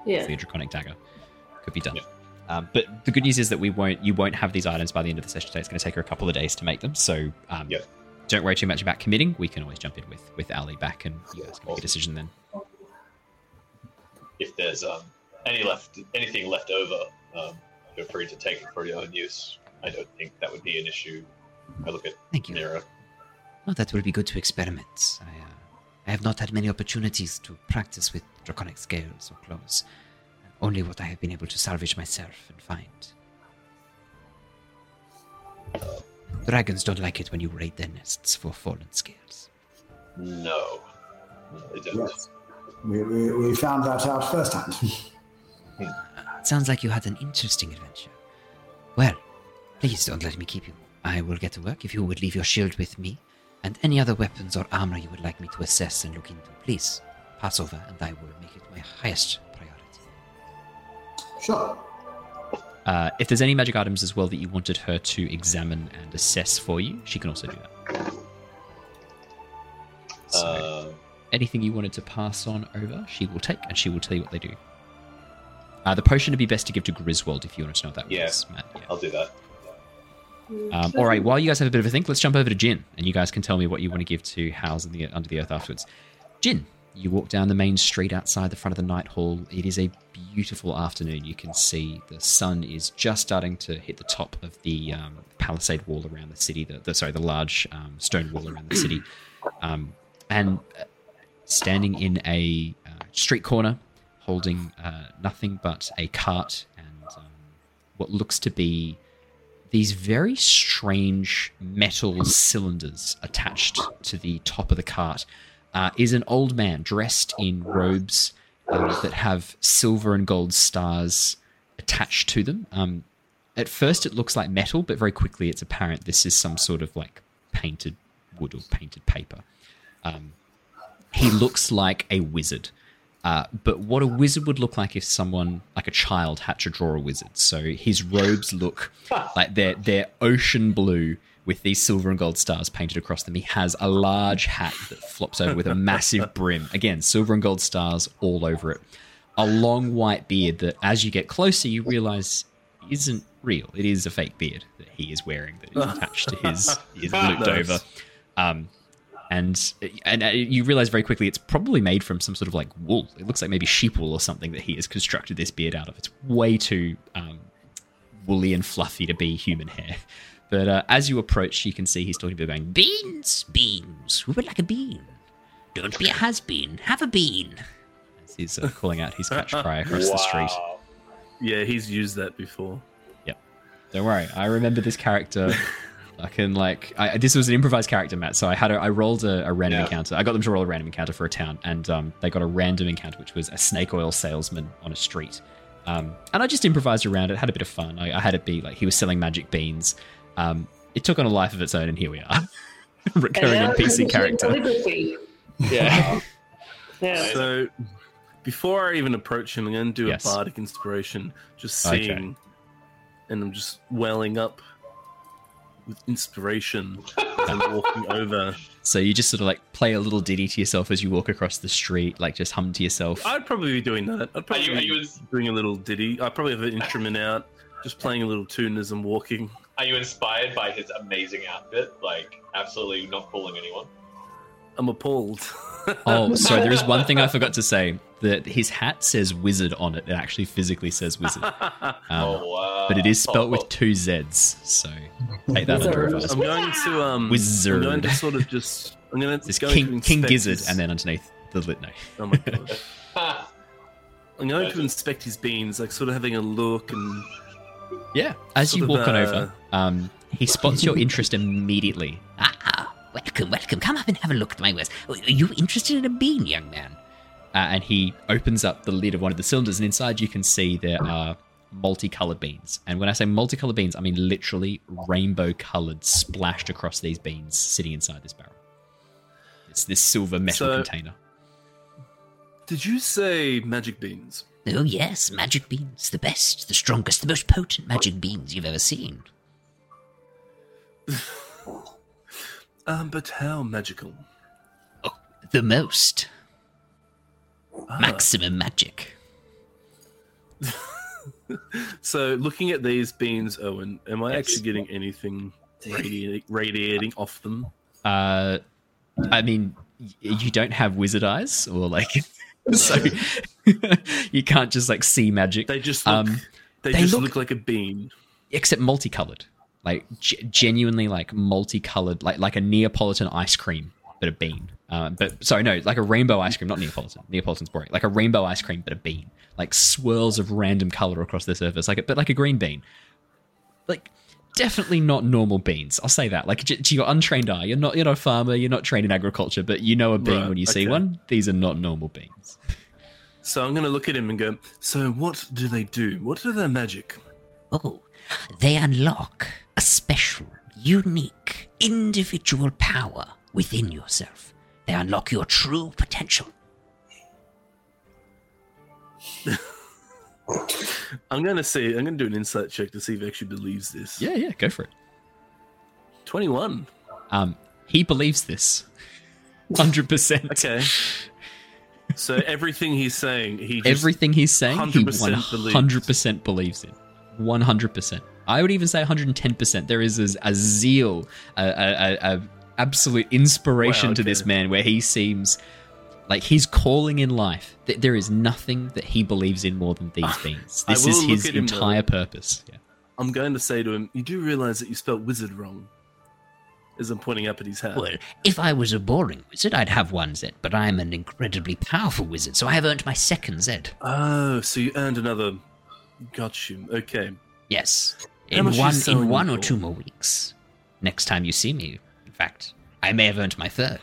Yeah. The draconic dagger could be done. Yeah. Um, but the good news is that we won't. You won't have these items by the end of the session today. It's going to take her a couple of days to make them. So um, Yep. don't worry too much about committing. We can always jump in with with Ally back, and you guys can make a decision then. If there's um, any left, anything left over, um, feel free to take it for your own use. I don't think that would be an issue. I look at Thank you. Mira. That will be good to experiment. I, uh, I have not had many opportunities to practice with draconic scales or claws. Only what I have been able to salvage myself and find. Dragons don't like it when you raid their nests for fallen scales. No, no, they don't. Yes. We, we, we found that out firsthand. Uh, it sounds like you had an interesting adventure. Well, please don't let me keep you. I will get to work if you would leave your shield with me, and any other weapons or armor you would like me to assess and look into. Please pass over, and I will make it my highest priority. Sure. Uh, if there's any magic items as well that you wanted her to examine and assess for you, she can also do that. So, Uh, anything you wanted to pass on over, she will take, and she will tell you what they do. Uh, the potion would be best to give to Griswold if you wanted to know what that Yeah. was, Matt. Yeah. I'll do that. Um, all right. While you guys have a bit of a think, let's jump over to Jin, and you guys can tell me what you want to give to Howls in the under the earth afterwards. Jin, you walk down the main street outside the front of the night hall. It is a beautiful afternoon. You can see the sun is just starting to hit the top of the um, palisade wall around the city. The, the sorry, the large um, stone wall around the city, um, and uh, standing in a uh, street corner, holding uh, nothing but a cart and um, what looks to be these very strange metal cylinders attached to the top of the cart uh, is an old man dressed in robes uh, that have silver and gold stars attached to them. Um, at first, it looks like metal, but very quickly it's apparent this is some sort of like painted wood or painted paper. Um, he looks like a wizard. Uh, but what a wizard would look like if someone, like a child, had to draw a wizard. So his robes look like they're they're ocean blue with these silver and gold stars painted across them. He has a large hat that flops over with a massive brim. Again, silver and gold stars all over it. A long white beard that, as you get closer, you realize isn't real. It is a fake beard that he is wearing that is attached to his. He is looped over. Um, and and uh, you realize very quickly it's probably made from some sort of like wool. It looks like maybe sheep wool or something that he has constructed this beard out of. It's way too um, woolly and fluffy to be human hair. But uh, as you approach, you can see he's talking to you, going, "Beans, beans. Who would like a bean? Don't be a has been. Have a bean." As he's uh, calling out his catch cry across the street. Yeah, he's used that before. Yep. Don't worry, I remember this character. I can like I, this was an improvised character, Matt. So I had a, I rolled a, a random Yeah. encounter. I got them to roll a random encounter for a town, and um, they got a random encounter, which was a snake oil salesman on a street. Um, and I just improvised around it, had a bit of fun. I, I had it be like he was selling magic beans. Um, it took on a life of its own, and here we are, recurring And now NPC character. Yeah. Yeah. So, before I even approach him, I'm going to do Yes. a bardic inspiration, just Okay. and I'm just welling up with inspiration and walking over. So you just sort of like play a little ditty to yourself as you walk across the street, like just hum to yourself. I'd probably be doing that. I'd probably you- are be you- doing a little ditty. I'd probably have an instrument out, just playing a little tune as I'm walking. Are you inspired by his amazing outfit? Like, absolutely not fooling anyone. I'm appalled. Oh, sorry. There is one thing I forgot to say. That his hat says wizard on it. It actually physically says wizard. Um, oh, wow. but it is spelt Oh, with two Z's. So take that under Wizard. advisement. I'm going to um. Wizard. I'm going to sort of just. I'm going to. It's going King to King inspect Gizzard, his- and then underneath the lit. No. Oh my god. I'm going to inspect his beans, like sort of having a look and Yeah. As you Sort of, walk on uh, over, um, he spots your interest immediately. Ah, welcome, welcome. Come up and have a look at my wares. Are you interested in a bean, young man? Uh, and he opens up the lid of one of the cylinders, and inside you can see there are multicolored beans. And when I say multicolored beans, I mean literally rainbow colored splashed across these beans sitting inside this barrel. It's this silver metal So- container. Did you say magic beans? Oh, yes, magic beans. The best, the strongest, the most potent magic beans you've ever seen. Um, but how magical? The most. Ah. Maximum magic. So, looking at these beans, Owen, am I actually getting anything radiating, radiating off them? Uh, I mean, y- you don't have wizard eyes, or like, so you can't just like see magic. They just look, Um, they, they just look- look... like a bean. except multicolored, like g- genuinely like multicolored, like like a Neapolitan ice cream, but a bean. Uh, but sorry, no, like a rainbow ice cream, not Neapolitan. Neapolitan's boring. Like a rainbow ice cream, but a bean. Like swirls of random color across the surface, like a, but like a green bean. Like definitely not normal beans. I'll say that. Like to to your untrained eye, you're not you're not a farmer, you're not trained in agriculture, but you know a bean Right, when you see one. These are not normal beans. So I'm going to look at him and go, So, what do they do? What are their magic? Oh, they unlock a special, unique, individual power within yourself. They unlock your true potential. I'm to see, I'm to do an insight check to see if he actually believes this. Yeah, yeah, go for it. 21. Um, he believes this, hundred percent. Okay. So, everything he's saying, he just. everything he's saying, he 100% believes. 100% believes in. 100%. I would even say 110%. There is a, a zeal, a, a, a, absolute inspiration Wow, to this man where he seems like he's calling in life. Th- There is nothing that he believes in more than these beings. This is his him, entire purpose. Yeah. I'm going to say to him, You do realize that you spelled wizard wrong? As I'm pointing up at his hat. Well, if I was a boring wizard, I'd have one Z, but I'm an incredibly powerful wizard, so I have earned my second Z. Oh, so you earned another. Got you. Okay. Yes. How In much are you one in one or for? two more weeks. Next time you see me, in fact, I may have earned my third.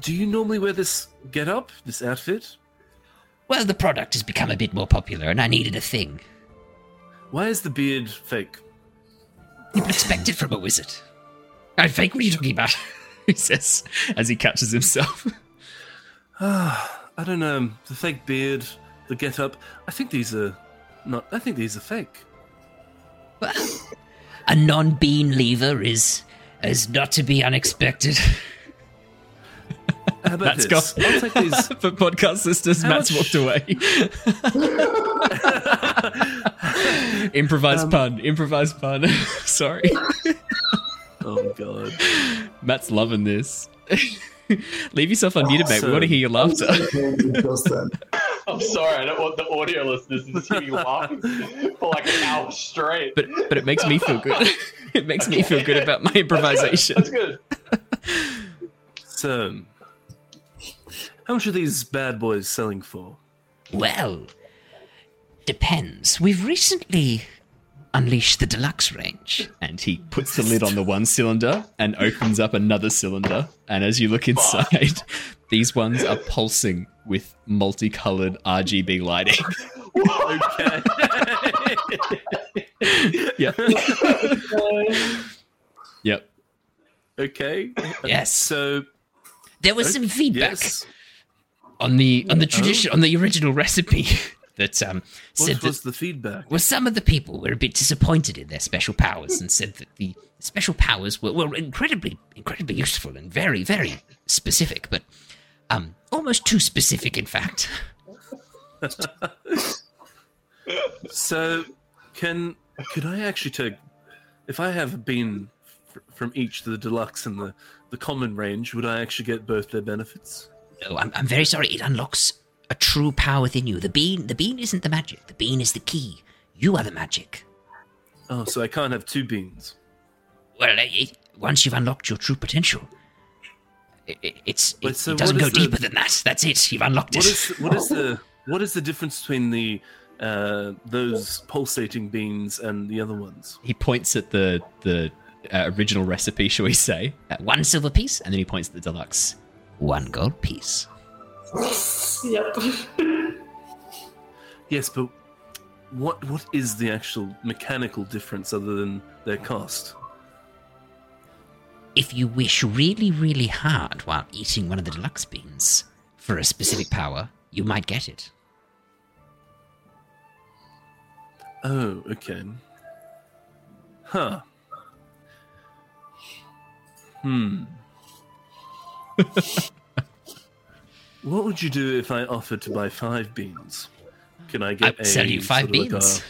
Do you normally wear this get up, this outfit? Well, the product has become a bit more popular, and I needed a thing. Why is the beard fake? You would expect it from a wizard. I fake. What are you talking about? He says as he catches himself. Ah, I don't know. The fake beard, the get up. I think these are not. I think these are fake. Well, a non-bean lever is is not to be unexpected. How about That's this? gone. I'll take these. For podcast listeners, How Matt's much- walked away. improvised Um, pun. Improvised pun. Sorry. Oh god. Matt's loving this. Leave yourself unmuted, mate. We want to hear your laughter. I'm sorry, I don't want the audio listeners to see me laughing for like an hour straight. But but it makes me feel good. It makes me feel good about my improvisation. That's good. So, how much are these bad boys selling for? Well, depends. We've recently unleashed the deluxe range. And he puts the lid on the one cylinder and opens up another cylinder. And as you look inside, these ones are pulsing with multicolored RGB lighting. Okay. yep. yep. okay. Yes. So, There was some feedback yes. On the on the tradition on the original recipe that um, said What that was the feedback? well, some of the people were a bit disappointed in their special powers and said that the special powers were, were incredibly, incredibly useful and very, very specific, but um, almost too specific, in fact. So, can could I actually take if I have been from each the deluxe and the the common range? Would I actually get both their benefits? No, I'm, I'm very sorry. It unlocks a true power within you. The bean, the bean isn't the magic. The bean is the key. You are the magic. Oh, so I can't have two beans. Well, it, it- once you've unlocked your true potential, it, it, it's But it, so it doesn't go the- deeper than that. That's it. You've unlocked What it. is what is the what is the difference between the uh, those pulsating beans and the other ones? He points at the the uh, original recipe, shall we say? Uh, one silver piece, And then he points at the deluxe. One gold piece. Yep. Yes, but what what is the actual mechanical difference other than their cost? If you wish really, really hard while eating one of the deluxe beans for a specific power, you might get it. Oh, okay. Huh. Hmm. What would you do if I offered to buy five beans? Can I get I'd sell you five sort of like beans.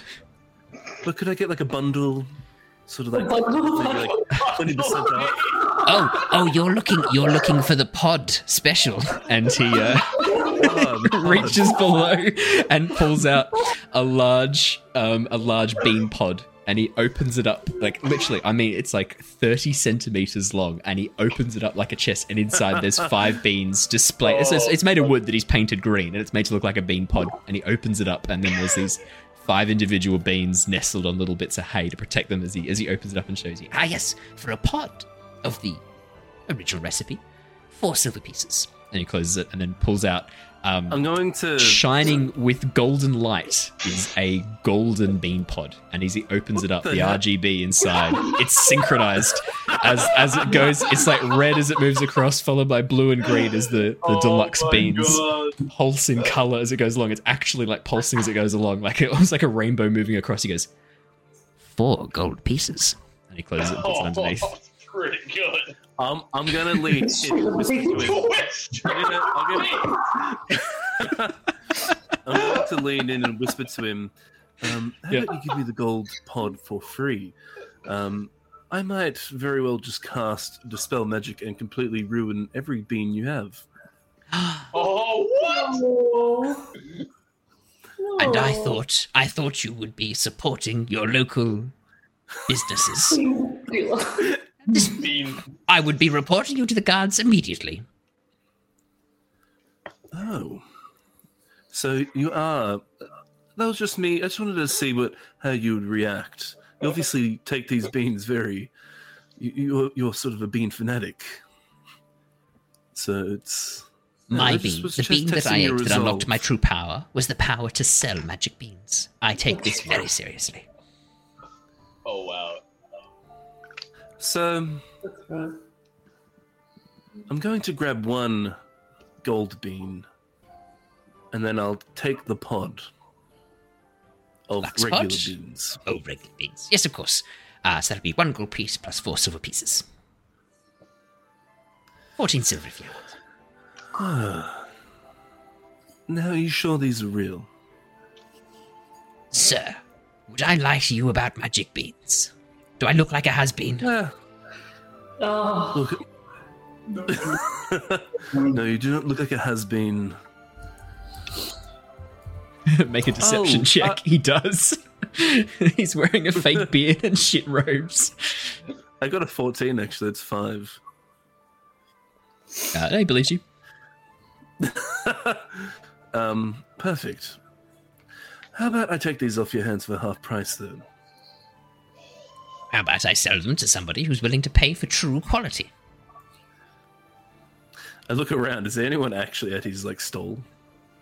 a- but could I get like a bundle, sort of like bundle? maybe like twenty percent off? Oh, oh, you're looking, you're looking for the pod special. And he uh, Oh, reaches below and pulls out a large um, a large bean pod and he opens it up like literally i mean it's like 30 centimeters long and he opens it up like a chest and inside there's five beans displayed it's, it's, it's made of wood that he's painted green and it's made to look like a bean pod and he opens it up and then there's these five individual beans nestled on little bits of hay to protect them as he as he opens it up and shows you Ah, yes, for a pot of the original recipe, four silver pieces. and he closes it and then pulls out um, I'm going to shining with golden light is a golden bean pod. And as he opens it up the the rgb inside. It's synchronized as as it goes. It's like red as it moves across followed by blue and green as the the deluxe beans pulse in color as it goes along. It's actually like pulsing as it goes along like it was like a rainbow moving across. He goes Four gold pieces. and he closes it and puts it underneath. Oh, pretty good. I'm I'm gonna lean in whisper to him. I'm gonna, I'm gonna, I'm going to lean in and whisper to him. Um, how Yeah. about you give me the gold pod for free? Um, I might very well just cast dispel magic and completely ruin every bean you have. Oh, what? Oh. And I thought, I thought you would be supporting your local businesses. Bean. Hmm. I would be reporting you to the guards immediately. Oh, so you are. That was just me. I just wanted to see what how you would react. You obviously take these beans very. You, you're you're sort of a bean fanatic. So it's My I bean, the bean that I your ate that unlocked my true power, was the power to sell magic beans. I take this very seriously. Oh, wow. So I'm going to grab one gold bean, and then I'll take the pod of Wax regular pod? beans. Oh, regular beans. Yes, of course. Uh, so that'll be one gold piece plus four silver pieces. Fourteen silver if you want. Now, are you sure these are real? Sir, would I lie to you about magic beans? Do I look like a has-been? Uh, Oh, Look. no, you do not look like a has been. Make a deception Oh, check. uh- he does. He's wearing a fake beard and shit robes. I got a 14, actually. It's five. Uh, no, he believes you. um, perfect. How about I take these off your hands for half price, then? How about I sell them to somebody who's willing to pay for true quality? I look around. Is there anyone actually at his like stall?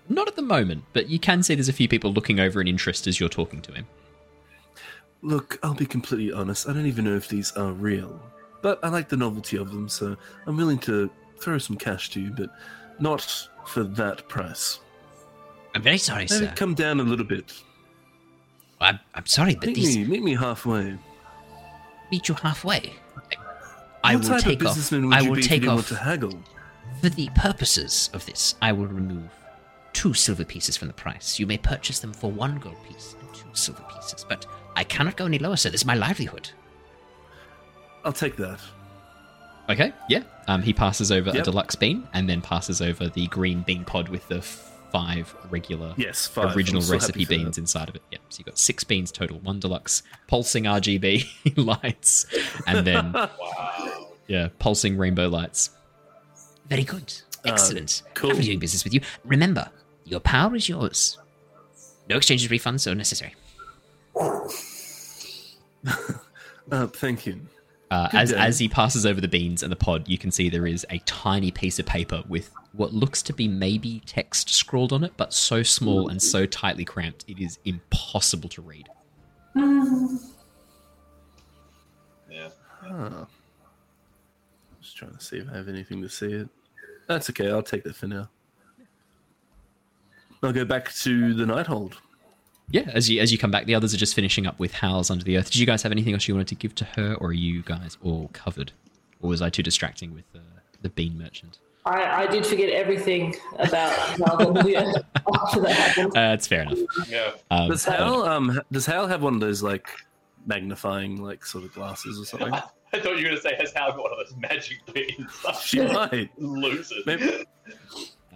Not at the moment, but you can see there's a few people looking over in interest as you're talking to him. Look, I'll be completely honest. I don't even know if these are real, but I like the novelty of them, so I'm willing to throw some cash to you, but not for that price. I'm very sorry, Maybe sir. come down a little bit. I'm, I'm sorry, but Meet these me, meet me halfway. Meet you halfway. I what will take of off. would I will be if you take off for the purposes of this. I will remove two silver pieces from the price. You may purchase them for one gold piece and two silver pieces, but I cannot go any lower, sir. This is my livelihood. I'll take that. Okay, yeah. Um, he passes over a deluxe bean and then passes over the green bean pod with the five regular Yes, five. original so recipe beans inside of it. Yep. So you've got six beans total, one deluxe, pulsing RGB lights, and then Wow. yeah, pulsing rainbow lights. Very good. Uh, Excellent. cool. Lovely doing business with you. Remember, your power is yours. No exchanges, refunds, are necessary. Uh, thank you. Uh, as day. as he passes over the beans and the pod, you can see there is a tiny piece of paper with what looks to be maybe text scrawled on it, but so small and so tightly cramped it is impossible to read. Yeah. Ah. Just trying to see if I have anything to see it. That's okay. I'll take that for now. I'll go back to the Nighthold. Yeah, as you as you come back, the others are just finishing up with Howls Under the Earth. Did you guys have anything else you wanted to give to her, or are you guys all covered? Or was I too distracting with the, the bean merchant? I, I did forget everything about Melbourne after that happened. Uh, that's fair enough. Yeah. Um, Does Hal um does Hal have one of those like magnifying like sort of glasses or something? I thought you were going to say has Hal got one of those magic beans. she might. Losers. Maybe-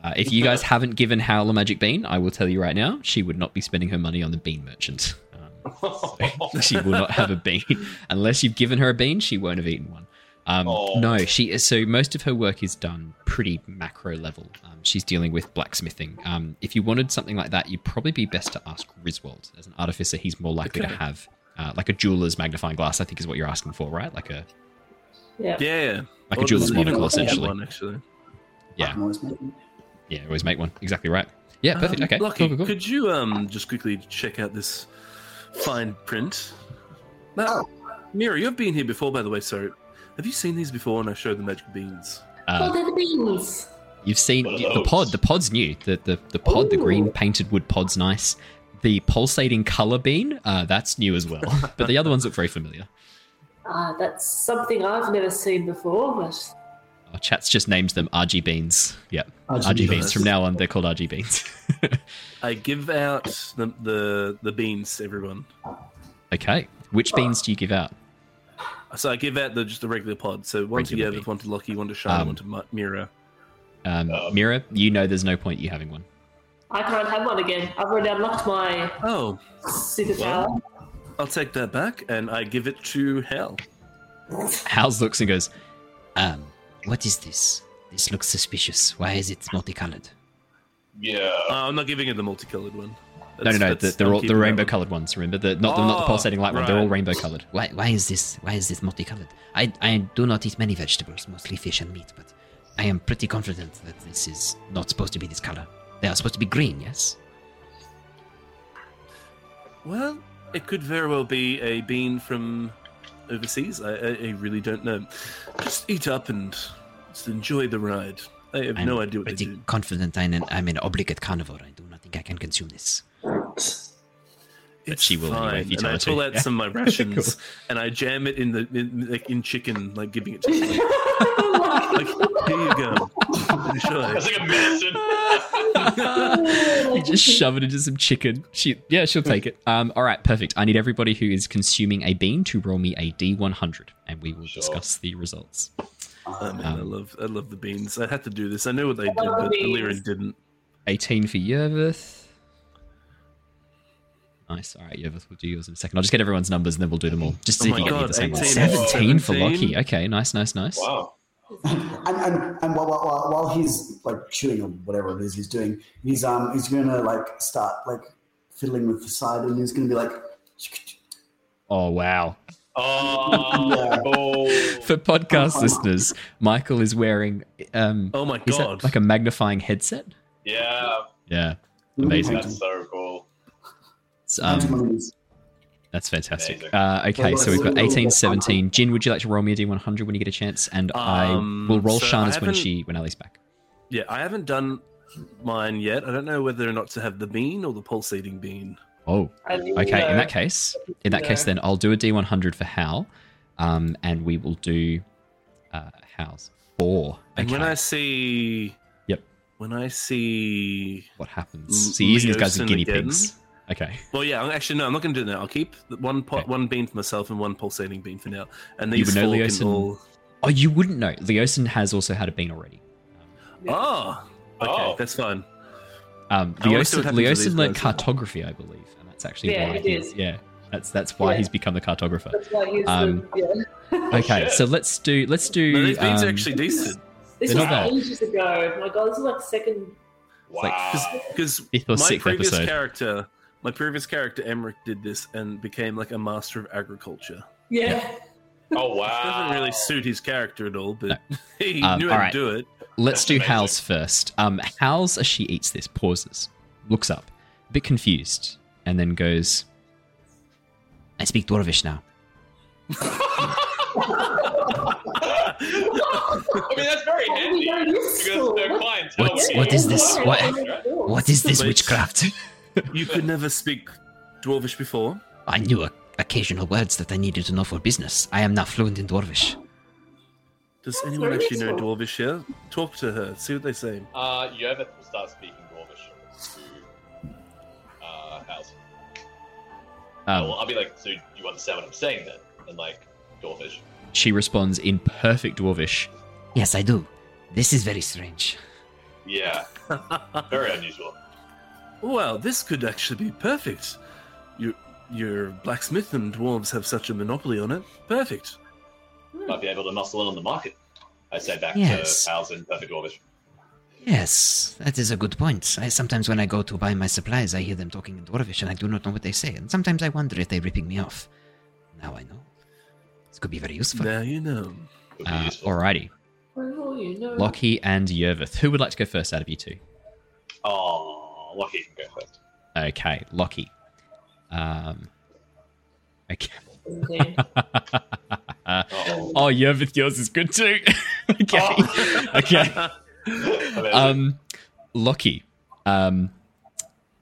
uh, if you guys haven't given Howl a magic bean, I will tell you right now, she would not be spending her money on the bean merchant. Um, so she will not have a bean unless you've given her a bean. She won't have eaten one. Um, Oh. No, she is. So most of her work is done pretty macro level. Um, she's dealing with blacksmithing. Um, if you wanted something like that, you'd probably be best to ask Griswold. As an artificer, he's more likely to have uh, like a jeweler's magnifying glass. I think is what you're asking for, right? Like a Yeah. Yeah. like a jeweler's monocle, essentially. One, actually. Yeah, can always make them. yeah. Always make one. Exactly right. Yeah, perfect. Um, Okay, Lockie, cool, cool, cool. could you um just quickly check out this fine print? Now, Mira, you've been here before, by the way. So, have you seen these before? And I showed the magic beans. Oh, Uh, they're the beans. You've seen One the pod. The pod's new. The the, the pod, the green painted wood pod's nice. The pulsating color bean, uh, that's new as well. but the other ones look very familiar. Ah, that's something I've never seen before, but Our chat's just named them RG beans. Yep, RG RG, beans. beans. From now on, they're called RG beans. I give out the the, the beans everyone. okay, which beans do you give out? So I give out the just the regular pod. So one to Regular Yev, bean. one to Lockie, one to Shana, Um, one to Mi- Mira. Um, Um, Mira, you know there's no point you having one. I can't have one again. I've already unlocked my Oh, superpower. I'll take that back, and I give it to Hal. Howls looks and goes, Um, what is this? This looks suspicious. Why is it multicolored? Yeah. Uh, I'm not giving it the multicolored one. No, no, no. The, they're I'm all the rainbow-colored ones. Remember, the not the not the Oh, pulsating light one. They're all rainbow colored. Why, why is this? Why is this multicolored? I, I do not eat many vegetables, mostly fish and meat, but I am pretty confident that this is not supposed to be this color. They are supposed to be green, yes? Well, it could very well be a bean from overseas. I, I, I really don't know. Just eat up and just enjoy the ride. I have I'm no idea what they pretty do. confident I'm an, I'm an obligate carnivore. I do not think I can consume this. But It's she will fine. anyway if you and tell I her to. pull out Yeah. some of my rations Cool. and I jam it in the in, like in chicken, like giving it to her. Like, like, here you go. Enjoy. It's like a medicine. you just shove it into some chicken. She, yeah, she'll take it. Um, all right, perfect. I need everybody who is consuming a bean to roll me a D100, and we will Sure. discuss the results. Oh, man, I Um, love I love the beans. I had to do this. I knew what they did, but beans. Illyrian didn't. 18 for Yervith. Nice. All right, Yervith, we'll do yours in a second. I'll just get everyone's numbers and then we'll do them all. Just to Oh see if you get any of God, the same ones. 18, 17 for 17. Lockie. Okay, nice, nice, nice. Wow. And and, and while, while, while he's like chewing or whatever it is he's doing, he's um he's gonna like start like fiddling with the side and he's gonna be like Oh, wow. Oh, Yeah. For podcast listeners, Michael is wearing, um, Oh my is god! like a magnifying headset? Yeah, Yeah, amazing. that's so cool. It's, um, That's fantastic. Uh, okay, so we've got 18, 17. Jin, would you like to roll me a d100 when you get a chance? And Um, I will roll so Shana's when she when Ally's back. yeah, I haven't done mine yet. I don't know whether or not to have the bean or the pulsating bean. Oh, okay. to In that case, in that case, then I'll do a d100 for Hal, um, and we will do uh, Hal's four. And when I see, Yep. when I see, What happens? see, So using these guys as guinea again. pigs. Okay. well, yeah, I'm actually no, I'm not going to do that. I'll keep one pot, Okay. one bean for myself and one pulsating bean for now. And You these would know four Leosin- can all. Oh, you wouldn't know. Leosin has also had a bean already. Oh, okay, Oh. that's fine. Um, I wanna see Leosin, what happens to Leosin learned cartography, I believe, and that's actually Yeah, why he he's yeah. That's that's why Yeah. he's become the cartographer. That's why he's Um, the, yeah. Okay, so let's do let's do. No, these beans um, are actually decent This They're was not bad. ages ago. My god, this is like second. Wow. because Fifth or my previous episode. character, my previous character Emmerich did this and became like a master of agriculture. Yeah. oh Which wow. doesn't really suit his character at all, but he Um, knew how alright. to do it. Let's That's do amazing. Hal's first. Um, Hal's as she eats this pauses, looks up, a bit confused, and then goes, I speak Dwarvish now. I mean, that's very handy Very because useful. their What- clientele. What's- would be- what is this? What- What is this witchcraft? You could never speak Dwarvish before. I knew a- occasional words that I needed to know for business. I am now fluent in Dwarvish. Does That's anyone very actually know useful. Dwarvish here? Talk to her. See what they say. Uh, Yervith will start speaking Dwarvish to uh, Howls. Oh, well, I'll be like, so you understand what I'm saying then? And like, Dwarvish. she responds in perfect Dwarvish. Yes, I do. This is very strange. Yeah, very unusual. Well, this could actually be perfect. Your your blacksmith and dwarves have such a monopoly on it. Perfect. Might be able to muscle in on the market. I say back Yes. to Howls in perfect Dwarvish. Yes, that is a good point. I, sometimes when I go to buy my supplies, I hear them talking in Dwarvish and I do not know what they say. And sometimes I wonder if they're ripping me off. Now I know. This could be very useful. Now you know. Uh, useful. alrighty, Well, you know. Lockie and Yervith. Who would like to go first out of you two? Oh, Lockie can go first. Okay, Lockie. Um, okay. Okay. Oh. oh, Yervith, yours is good too. okay, Oh. okay. Amazing. Um, Lockie, um,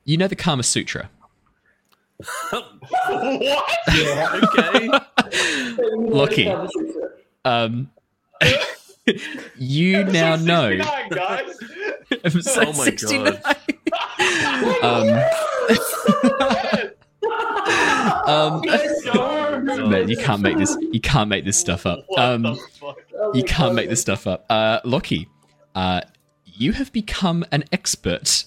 you know the Kama Sutra. what? okay. Lockie. Um, you now know. 69, guys. Episode Oh my 69. Um, um, man, you can't make this. You can't make this stuff up. Um, you can't make this stuff up. Uh, Lockie, uh, you have become an expert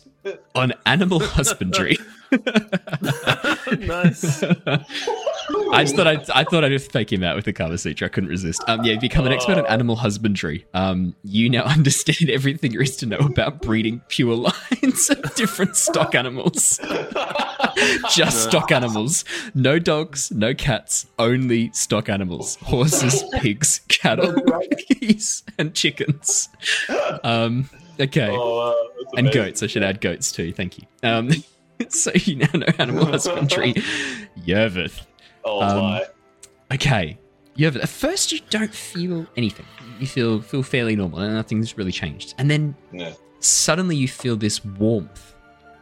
on animal husbandry. nice. I just thought I'd, I thought I'd just fake him out with the Kama Sutra. I couldn't resist. Um, yeah, you've become an expert on animal husbandry. Um, you now understand everything there is to know about breeding pure lines of different stock animals. Just stock animals. No dogs, no cats, only stock animals. Horses, pigs, cattle, geese, and chickens. Um, okay. Oh, uh, and goats. I should add goats too. Thank you. Um, so you now know animal husbandry. Yervith. Oh Um, my. Okay. Yervith. At first, you don't feel anything. You feel feel fairly normal, and nothing's really changed. And then Yeah. suddenly, you feel this warmth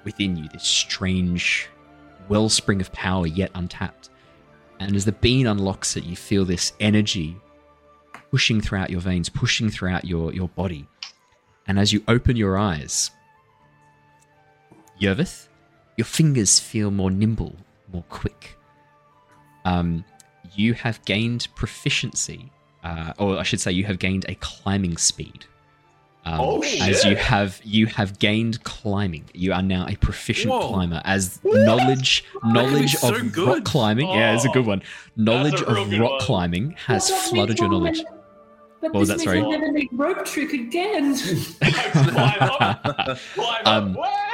within you. This strange wellspring of power yet untapped. And as the bean unlocks it, you feel this energy pushing throughout your veins, pushing throughout your, your body. And as you open your eyes, Yervith, your fingers feel more nimble, more quick. Um, you have gained proficiency, uh, or I should say, you have gained a climbing speed. Um, Oh, As you have you have gained climbing, you are now a proficient Whoa. climber. As knowledge knowledge so of good. rock climbing, yeah, it's a good one. Knowledge of rock one. climbing has Well, flooded your knowledge. never- But What was that, sorry? Never need rope trick again. Climb up. Climb Um, up. Way.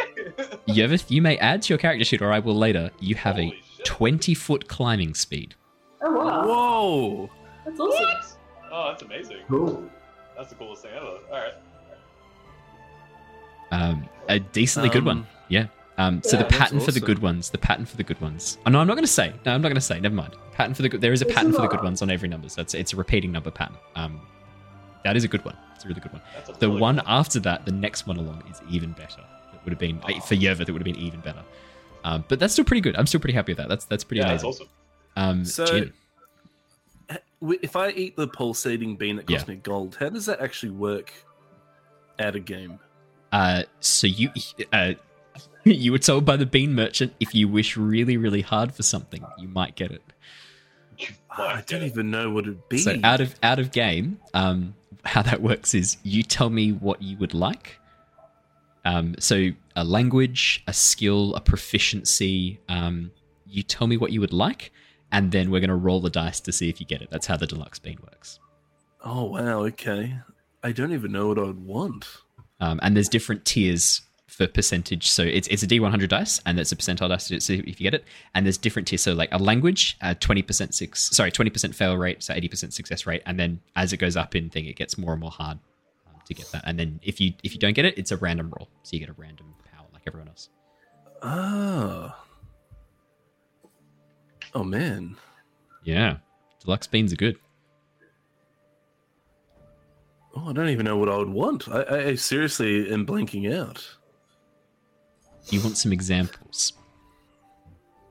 Yervith, you may add to your character sheet, or I will later. You have a shit. twenty foot climbing speed. oh wow, Whoa! that's awesome. What? Oh, that's amazing. Cool. That's the coolest thing ever. All right. Um, a decently good one. Um, Yeah. Um, so yeah, the that's pattern for the good ones, the pattern for the good ones. Oh no, I'm not going to say. No, I'm not going to say. Never mind. Pattern for the good. There is a There's pattern a for the good ones on every number. So it's it's a repeating number pattern. Um, that is a good one. It's a really good one. The really one cool after that, the next one along, is even better. It would have been uh, for Yervith. It would have been even better. Um, but that's still pretty good. I'm still pretty happy with that. That's that's pretty Yeah, that's awesome. Um, So- Jin. If I eat the pulsating bean that costs Yeah. me gold, how does that actually work at a game? Uh, so you uh, you were told by the bean merchant if you wish really really hard for something, you might get it. You Ah, I don't it. even know what it'd be. So out of out of game, um, how that works is you tell me what you would like. Um, so a language, a skill, a proficiency. Um, you tell me what you would like, and then we're going to roll the dice to see if you get it. That's how the deluxe bean works. oh wow, okay. I don't even know what I'd want. Um, and there's different tiers for percentage. So it's it's a D100 dice, and it's a percentile dice to see if you get it. And there's different tiers. So like a language, uh, 20% six, sorry, 20% fail rate, so 80% success rate. And then as it goes up in thing, it gets more and more hard to get that. And then if you if you don't get it, it's a random roll, so you get a random power like everyone else. Ah. Oh man. Yeah, deluxe beans are good. Oh, I don't even know what I would want. I, I, I seriously am blanking out. You want some examples?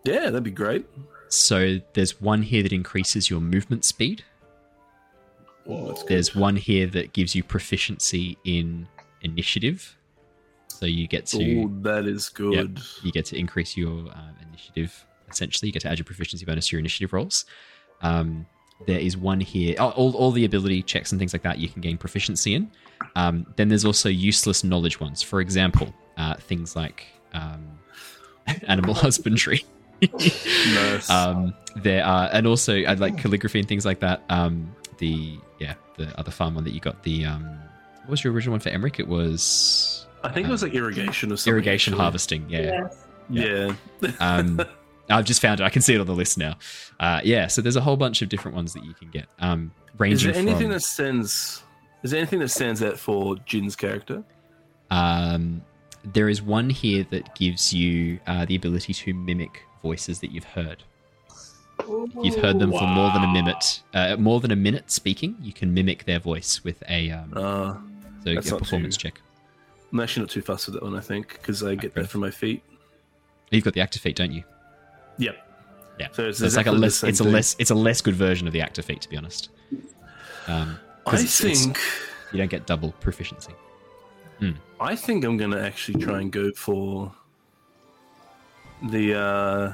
Yeah, that'd be great. So there's one here that increases your movement speed. Good. There's one here that gives you proficiency in initiative. So you get to Oh, that is good. you get to increase your um, initiative. Essentially, you get to add your proficiency bonus to your initiative rolls. Um, there is one here. oh, All, all the ability checks and things like that you can gain proficiency in. Um, then there's also useless knowledge ones. For example, uh, things like um, animal husbandry. Nice. Um, there are, and also I like calligraphy and things like that. Um, the yeah, the other farm one that you got. The um, what was your original one for Emmerich? It was I think it was like irrigation or something. irrigation actually. harvesting. Yeah. Yes. Yeah. Um, I've just found it. I can see it on the list now. Uh, yeah, so there's a whole bunch of different ones that you can get. Um, is ranging there anything from that stands? Is there anything that stands out for Jin's character? um, there is one here that gives you uh, the ability to mimic voices that you've heard. You've heard them for more than a minute, uh, more than a minute speaking, you can mimic their voice with a um, Uh, so a performance too- check. I'm actually not too fast with that one. I think because I get that from my feet. You've got the active feat, don't you? Yep. Yeah. So it's So it's like a less. It's a thing. less. It's a less good version of the active feat, to be honest. Um, I it's- it's- think. you don't get double proficiency. I think I'm gonna actually try and go for the uh,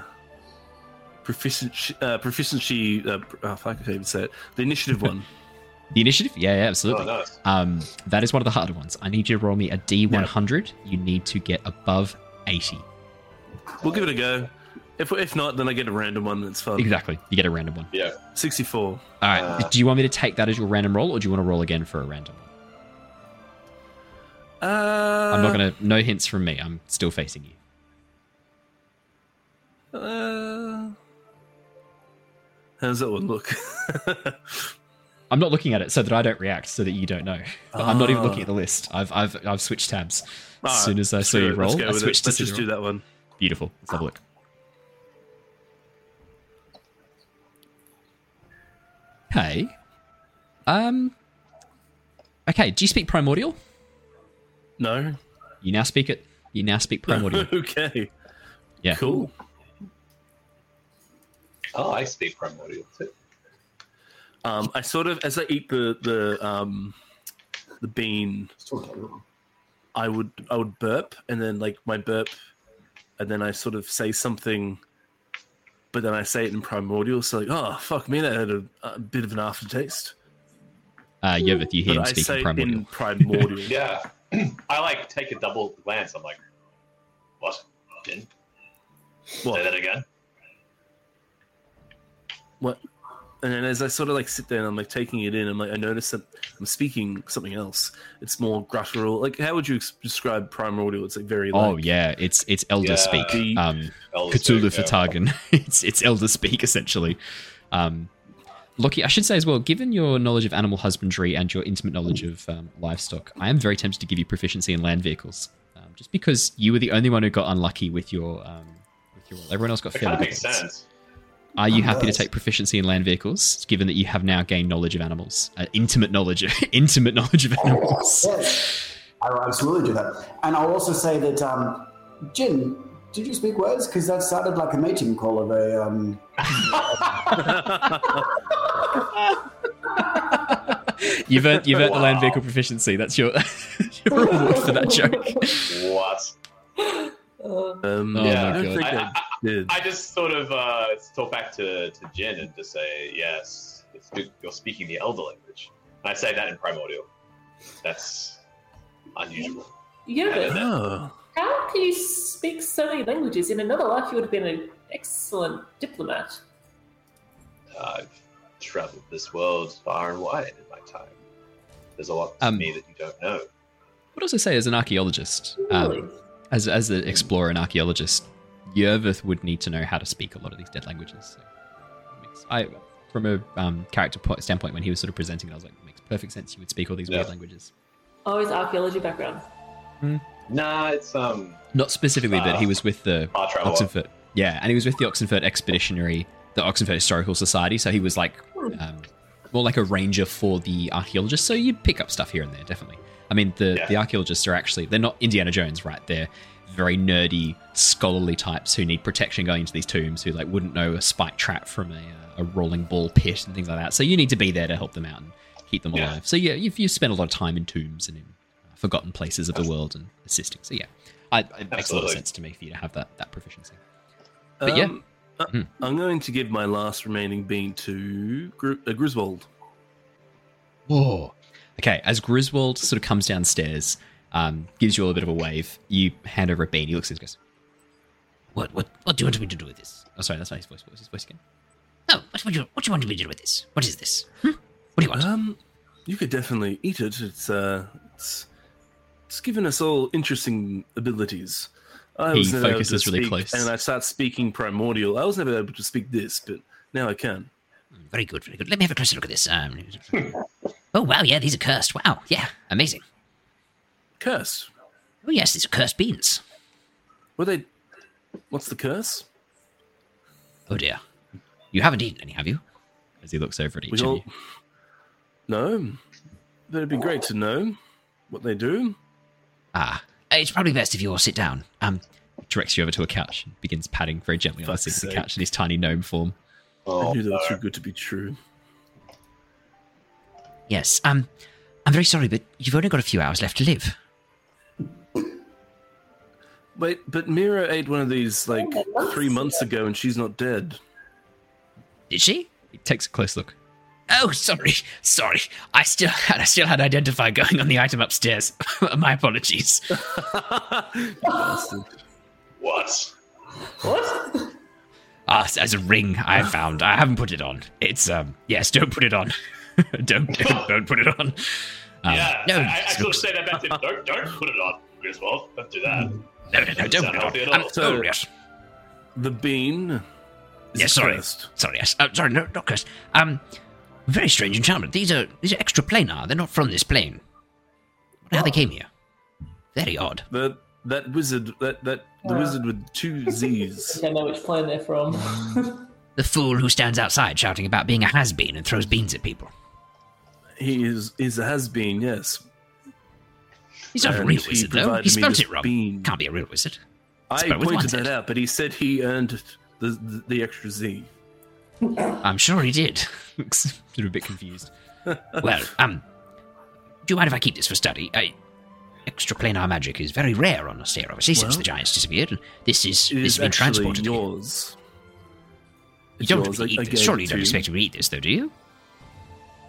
proficiency. Uh, proficiency. Uh, oh, fuck, I can't even say it. The initiative one. The initiative? Yeah, yeah, absolutely. Oh, nice. Um, that is one of the harder ones. I need you to roll me a D100. You need to get above 80. We'll give it a go. If if not, then I get a random one. That's fun. Exactly. You get a random one. Yeah. Sixty-four. All right. Uh, do you want me to take that as your random roll, or do you want to roll again for a random one? Uh, I'm not going to. No hints from me. I'm still facing you. Uh, how's that one look? I'm not looking at it so that I don't react, so that you don't know. But I'm not even Ah. looking at the list. I've I've I've switched tabs. Alright, as soon as I saw you roll, I it. switched to Let's just do that one. Beautiful. Let's have a look. Hey. Um. Okay. Do you speak primordial? No. You now speak it. You now speak primordial. okay. Yeah. Cool. Oh, I speak primordial too. Um, I sort of, as I eat the the um, the bean, I would I would burp, and then like my burp, and then I sort of say something, but then I say it in primordial. So like, oh fuck me, that had a, a bit of an aftertaste. Uh, Yervith, you hear But him I say speaking primordial. in primordial. Yeah. I like take a double glance. I'm like, what? Din? Say What? that again. What? And then as I sort of like sit there and I'm like taking it in, I'm like I notice that I'm speaking something else. It's more guttural. Like how would you ex- describe primordial? It's like very Oh like, yeah, it's it's elder Yeah. speak. The- Um, Elder Cthulhu speak, yeah. Fatagan. it's it's elder speak essentially. Um, Lockie, I should say as well, given your knowledge of animal husbandry and your intimate knowledge of um, livestock, I am very tempted to give you proficiency in land vehicles, um, just because you were the only one who got unlucky with your um, with your. Everyone else got That fairly kind of makes sense. Are you happy to take proficiency in land vehicles, given that you have now gained knowledge of animals, uh, intimate knowledge, of, intimate knowledge of animals? Yes, I will absolutely do that. And I'll also say that, um, Jin, did you speak words? Because that sounded like a mating call of a. Um, You've earned, you've earned the land vehicle proficiency. That's your, your reward for that joke. What? Um, Oh yeah, my I don't God. think I- I, did. I just sort of uh, talk back to, to Jin and just say, yes, you're speaking the Elder language. And I say that in primordial. That's unusual. Yogurt, oh. how can you speak so many languages? In another life, you would have been an excellent diplomat. I've traveled this world far and wide in my time. There's a lot to Um, me that you don't know. What would also say, as an archaeologist, Really? um, as as an explorer and archaeologist, Yervith would need to know how to speak a lot of these dead languages. So makes- I, from a um, character po- standpoint, when he was sort of presenting it, I was like, it makes perfect sense. You would speak all these weird languages. Oh, his archaeology background. Nah, it's um Not specifically, but he Ah. was with the I'll. Oxenford. Yeah, and he was with the Oxenford Expeditionary, the Oxenford Historical Society. So he was like um, more like a ranger for the archaeologists. So you pick up stuff here and there, definitely. I mean, the Yeah. the archaeologists are actually they're not Indiana Jones, right? They're very nerdy, scholarly types who need protection going into these tombs, who like wouldn't know a spike trap from a, uh, a rolling ball pit and things like that. So you need to be there to help them out and keep them Yeah. alive. So yeah, if you spend a lot of time in tombs and in uh, forgotten places of the world and assisting, so yeah, I, it makes a lot of sense to me for you to have that that proficiency. But yeah. Um, uh, Hmm. I'm going to give my last remaining bean to Gr- uh, Griswold. Whoa. Okay, as Griswold sort of comes downstairs, um, gives you all a bit of a wave, you hand over a bean. He looks at you and goes, What, what, what do you want me to do with this? Oh, sorry, that's not his voice. What was his voice again? No, what, what, do you, what do you want me to do with this? What is this? Hmm? What do you want? Um, you could definitely eat it. It's uh, it's it's given us all interesting abilities. I He was never able focuses really speak- close. and I start speaking primordial. I was never able to speak this, but now I can. Very good, very good. Let me have a closer look at this. Um, oh, wow, yeah, these are cursed. Wow, yeah, amazing. Curse. Oh, yes, these are cursed beans. Were they? What's the curse? Oh, dear. You haven't eaten any, have you? As he looks over at each We of all. you. No, but it'd be great to know what they do. Ah, it's probably best if you all sit down. Um, Directs you over to a couch and begins patting very gently on the seat of the couch in his tiny gnome form. I Oh, knew that was too good to be true. yes, um, I'm very sorry, but you've only got a few hours left to live. Wait, but Mira ate one of these like Oh, three months ago, and she's not dead. Did she? He takes a close look. Oh, sorry, sorry. I still had, I still had identify going on the item upstairs. My apologies. Bastard. What? What? Ah, as a ring I found. I haven't put it on. It's um, yes, don't put it on. don't, don't don't put it on. Um, yeah, no, I, I it's sort say that back to him. Don't, don't put it on, Griswold. Don't do that. No, no, no, don't Sound put healthy it at on. all. So- oh, yes, The bean. Is yes, sorry, cursed. sorry, yes, uh, sorry, no, not cursed. Um, very strange enchantment. These are these are extra planar. They're not from this plane. Wonder How they came here? Very odd. That that wizard. That that the wizard with two Z's. I can't know which plane they're from. The fool who stands outside shouting about being a has-been and throws beans at people. He is is a has been. Yes, He's not a real wizard, though. He spelt it wrong. bean. Can't be a real wizard. I Spelled with one pointed that out, but he said he earned the the, the extra Z. I'm sure he did. Looks a bit confused. well, um, do you mind if I keep this for study? Uh, extraplanar magic is very rare on Nostea, obviously, since the giants disappeared. And this is this is has been transported. yours. You don't yours. I- really eat I this. Surely you don't expect me to eat this, though, do you?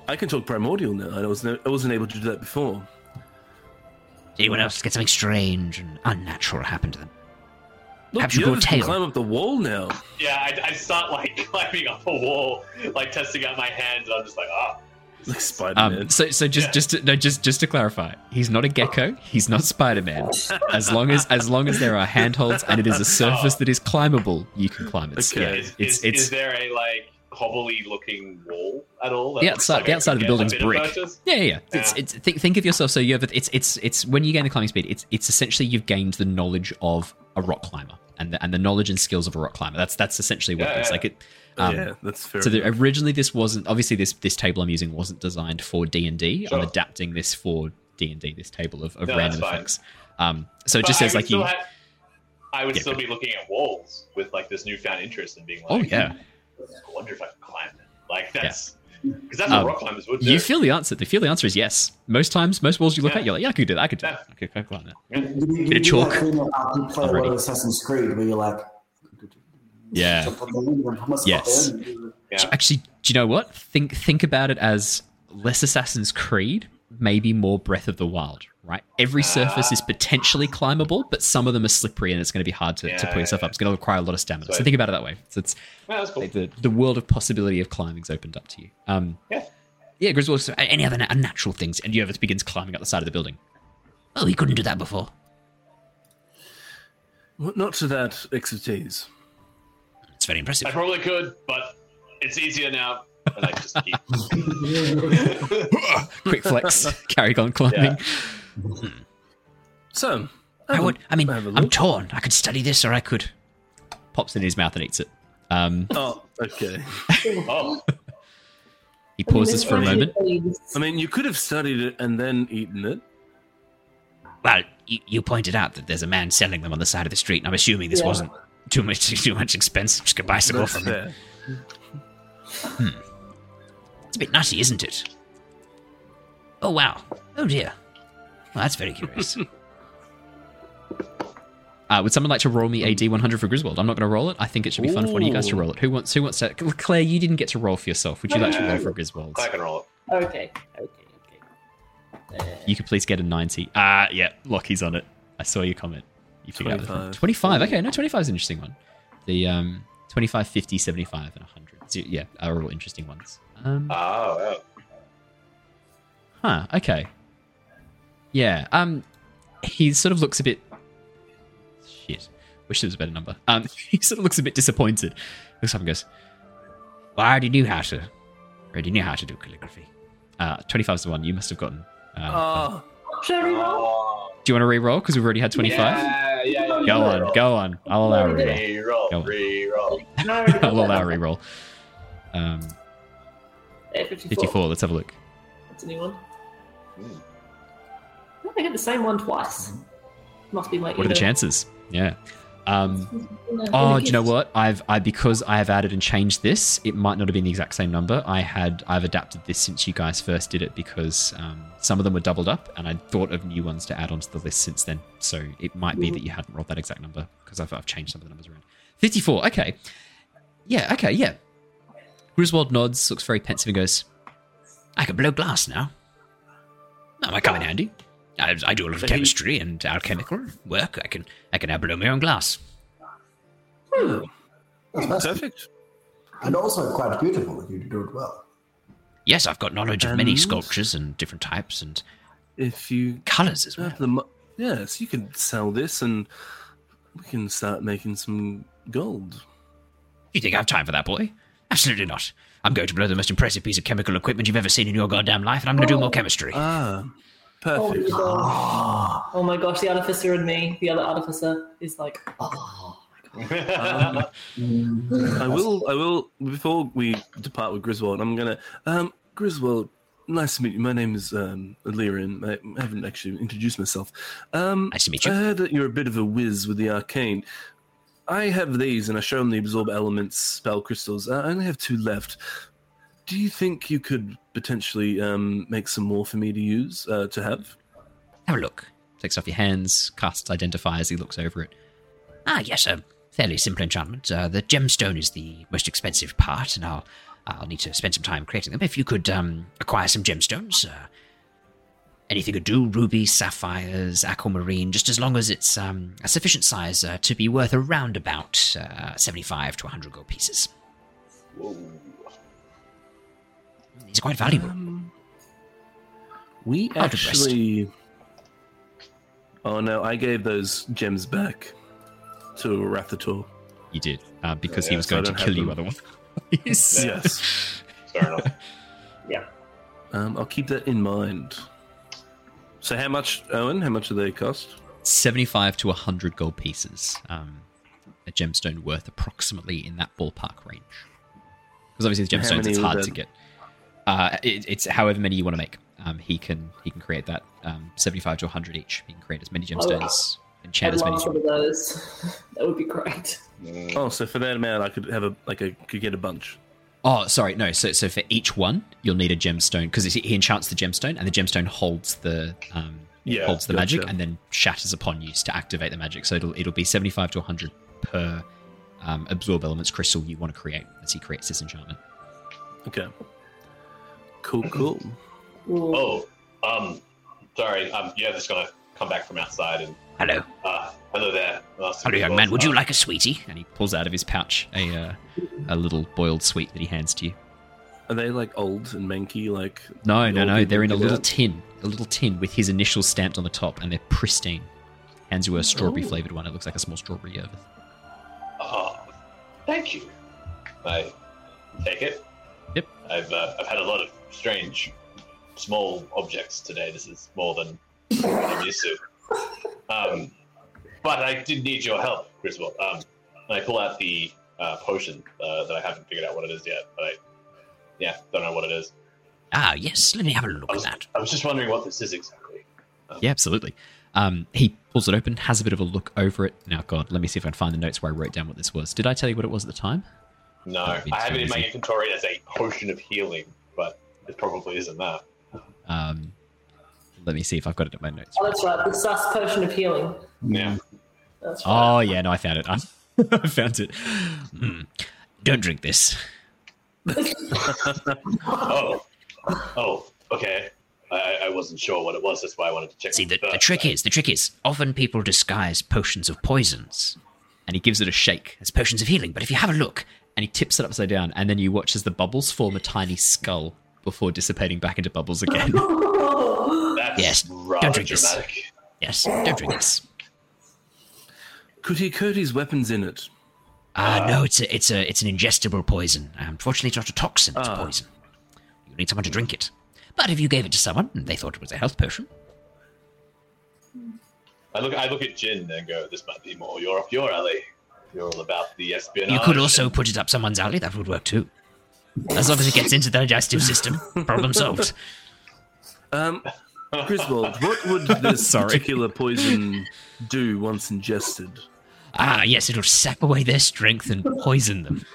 I can talk primordial now. I wasn't, I wasn't able to do that before. Did anyone else get something strange and unnatural happen to them? Look, Perhaps you you grow a can tail. climb up the wall now. Yeah, I, I start like climbing up a wall, like testing out my hands, and I'm just like, ah. Like Spider-Man. Um, so, so just, Yeah. just, to, no, just, just to clarify, he's not a gecko. He's not Spider Man. As long as, as long as there are handholds and it is a surface that is climbable, you can climb it. Okay. Yeah, Is, it's, is, it's is there a like hobbly looking wall at all? that the outside, like the outside of the building's bit of brick. Yeah, yeah. yeah. It's, it's think, think of yourself. So you have it's it's it's when you gain the climbing speed, it's it's essentially you've gained the knowledge of a rock climber and the, and the knowledge and skills of a rock climber. That's that's essentially what Yeah, it is. yeah. Like it. Um, yeah, that's fair. So the, originally, this wasn't obviously this this table I'm using wasn't designed for D and D. I'm adapting this for D and D. This table of, of No, random effects. Um, so it But just I says like you. have- I would Yeah, still be looking at walls with like this newfound interest and being like, Oh yeah, I wonder if I can climb them. Like that's because that's Um, what rock climbers would do. you feel the answer. The feel the answer is yes. Most times, most walls you look Yeah. at, you're like, yeah, I could do that. I could do Yeah. that. I could, I could climb that. Yeah. You, you, Bit of chalk. that thing after you play a lot Already. of Assassin's Creed where you're like, Yeah. jump on the window and almost Yes. got there and- Yeah. Actually, do you know what? Think think about it as less Assassin's Creed, maybe more Breath of the Wild. Right? Every surface is potentially climbable, but some of them are slippery, and it's going to be hard to, to pull yourself yeah. up. It's going to require a lot of stamina. So So- think about it that way. So it's Yeah, that's cool. like the the world of possibility of climbing's opened up to you. Um, Yeah. yeah, Griswold. So any other unnatural things? And Yervith begins climbing up the side of the building. Oh, he couldn't do that before. Well, Not to that expertise. It's very impressive. I probably could, but it's easier now. And I just keep. Quick flex, carry on climbing. So, I would. I mean, have a I'm torn. I could study this, or I could. Pops it in his mouth and eats it. Um, Oh, okay. Oh, he pauses for a moment. I mean, you could have studied it and then eaten it. Well, you, you pointed out that there's a man selling them on the side of the street, and I'm assuming this Yeah. wasn't too much too much expense. Just a bicycle That's from him. fair. It's a bit nutty, isn't it? Oh wow. Oh dear. Well, that's very curious. Uh, would someone like to roll me a D100 for Griswold? I'm not going to roll it. I think it should be fun for one of you guys to roll it. Who wants? Who wants to? Claire, you didn't get to roll for yourself. Would you like to roll for Griswold? I can roll it. Okay, okay, okay. You could please get a 90. Ah, yeah. Lockie's on it. I saw your comment. You figured out the 25. 25. Okay, no, 25 is an interesting one. The um, 25, 50, 75, and 100. So, yeah, are all interesting ones. Um, Oh, yeah. Huh. Okay. Yeah. Um, he sort of looks a bit. Shit. Wish there was a better number. Um, he sort of looks a bit disappointed. Looks up and goes, well, I already knew how to. Already knew how to do calligraphy. uh, 25 is the one you must have gotten. Uh, Oh, Should I reroll? Oh, do you want to re-roll? Because we've already had 25? Yeah, yeah, yeah. Go on, go on. I'll allow a re-roll. Reroll, Go on. reroll. No, I already got I'll allow a re-roll. Um, Yeah, 54. 54. Let's have a look. That's a new one. Oh, I get the same one twice. Must be like. What are the chances? Yeah. Um, Oh, do you know what? I've I because I have added and changed this. It might not have been the exact same number. I had I've adapted this since you guys first did it because um, some of them were doubled up, and I thought of new ones to add onto the list since then. So it might be that you hadn't rolled that exact number because I've, I've changed some of the numbers around. Fifty-four. Okay. Yeah. Okay. Yeah. Griswold nods, looks very pensive, and goes, I can blow glass now. That might come in handy. I, I do a lot of But he- chemistry and alchemical work. I can I can now blow my own glass. That's perfect. And also quite beautiful if you do it well. Yes, I've got knowledge of many sculptures and different types and If you colours as well. have mo- yes, you can sell this and we can start making some gold. You think I have time for that, boy? Absolutely not. I'm going to blow the most impressive piece of chemical equipment you've ever seen in your goddamn life, and I'm going to do more chemistry. Ah, Oh my, perfect. gosh. oh my gosh, the artificer and me, the other artificer, is like, oh. Um, I will. I will. Before we depart with Griswold, I'm gonna. Um, Griswold, nice to meet you. My name is um, Lyrian. I haven't actually introduced myself. Um, Nice to meet you. I heard that you're a bit of a whiz with the arcane. I have these, and I show them the absorb elements spell crystals. I only have two left. Do you think you could potentially um, make some more for me to use uh, to have? Have a look. Takes off your hands, casts identify as he looks over it. Ah, yes, a fairly simple enchantment. Uh, the gemstone is the most expensive part, and I'll I'll need to spend some time creating them. If you could um, acquire some gemstones, uh, anything could do rubies, sapphires, aquamarine, just as long as it's um, a sufficient size uh, to be worth around about uh, 75 to 100 gold pieces. Whoa. These are quite valuable. Um, we Hard actually. Oh no, I gave those gems back to Rathator. You did, uh, because Yeah, he was so I going to kill have you them. otherwise. Yes. Fair enough. Um, I'll keep that in mind. So, how much, Owen? How much do they cost? 75 to 100 gold pieces. Um, a gemstone worth approximately in that ballpark range. Because obviously, the gemstones, it's hard to get. Uh, it, it's however many you want to make. Um, he can he can create that um, 75 to 100 each. He can create as many gemstones, enchant I'd as many love as you some of those. that would be great. Oh, so for that amount, I could have a like a could get a bunch. Oh, sorry, no. So, so for each one, you'll need a gemstone because he enchants the gemstone, and the gemstone holds the um, Yeah, holds the magic, and then shatters upon use to activate the magic. So it'll it'll be seventy five to hundred per um, absorb elements crystal you want to create as he creates this enchantment. Okay. Cool, cool. Oh, um, sorry. Um, yeah, just gonna come back from outside and Hello. uh, hello there. Hello, young man. Would you like a sweetie? And he pulls out of his pouch a uh, a little boiled sweet that he hands to you. Are they like old and manky? Like No, no, no. They're in a little out? tin, a little tin with his initials stamped on the top, and they're pristine. Hands you a strawberry flavored one. It looks like a small strawberry over. Oh, thank you. I take it. Yep. I've uh, I've had a lot of strange small objects today. This is more than I'm used to. Um, but I did need your help, Griswold. Um, and I pull out the uh, potion uh, that I haven't figured out what it is yet. But I, yeah, don't know what it is. Ah, yes. Let me have a look I at was, that. I was just wondering what this is exactly. Yeah, absolutely. Um, he pulls it open, has a bit of a look over it. Now, God, let me see if I can find the notes where I wrote down what this was. Did I tell you what it was at the time? No, I have it in my inventory as a potion of healing, it probably isn't that. Um, let me see if I've got it in my notes. Oh, that's right. The sus potion of healing. Yeah. That's right. Oh, yeah, no, I found it. I found it. Hmm. Don't drink this. Oh, oh, okay. I, I wasn't sure what it was. That's why I wanted to check. See, the, the first. trick is, the trick is, often people disguise potions of poisons And he gives it a shake. as potions of healing. But if you have a look, And he tips it upside down, and then you watch as the bubbles form a tiny skull before dissipating back into bubbles again. That's Yes, don't drink this. yes, don't drink this. could he coat his weapons in it? Ah, no, it's a, it's a, it's an ingestible poison. Unfortunately, it's not a toxin; it's a Ah. poison. You need someone to drink it. But if you gave it to someone and they thought it was a health potion, I look. I look at Jin and go, "This might be more your up your alley. You're all about the espionage." you could also put it up someone's alley. That would work too. As long as it gets into the digestive system, problem solved. Um, Griswold, what would this Sorry. particular poison do once ingested? Ah, yes, it'll sap away their strength and poison them.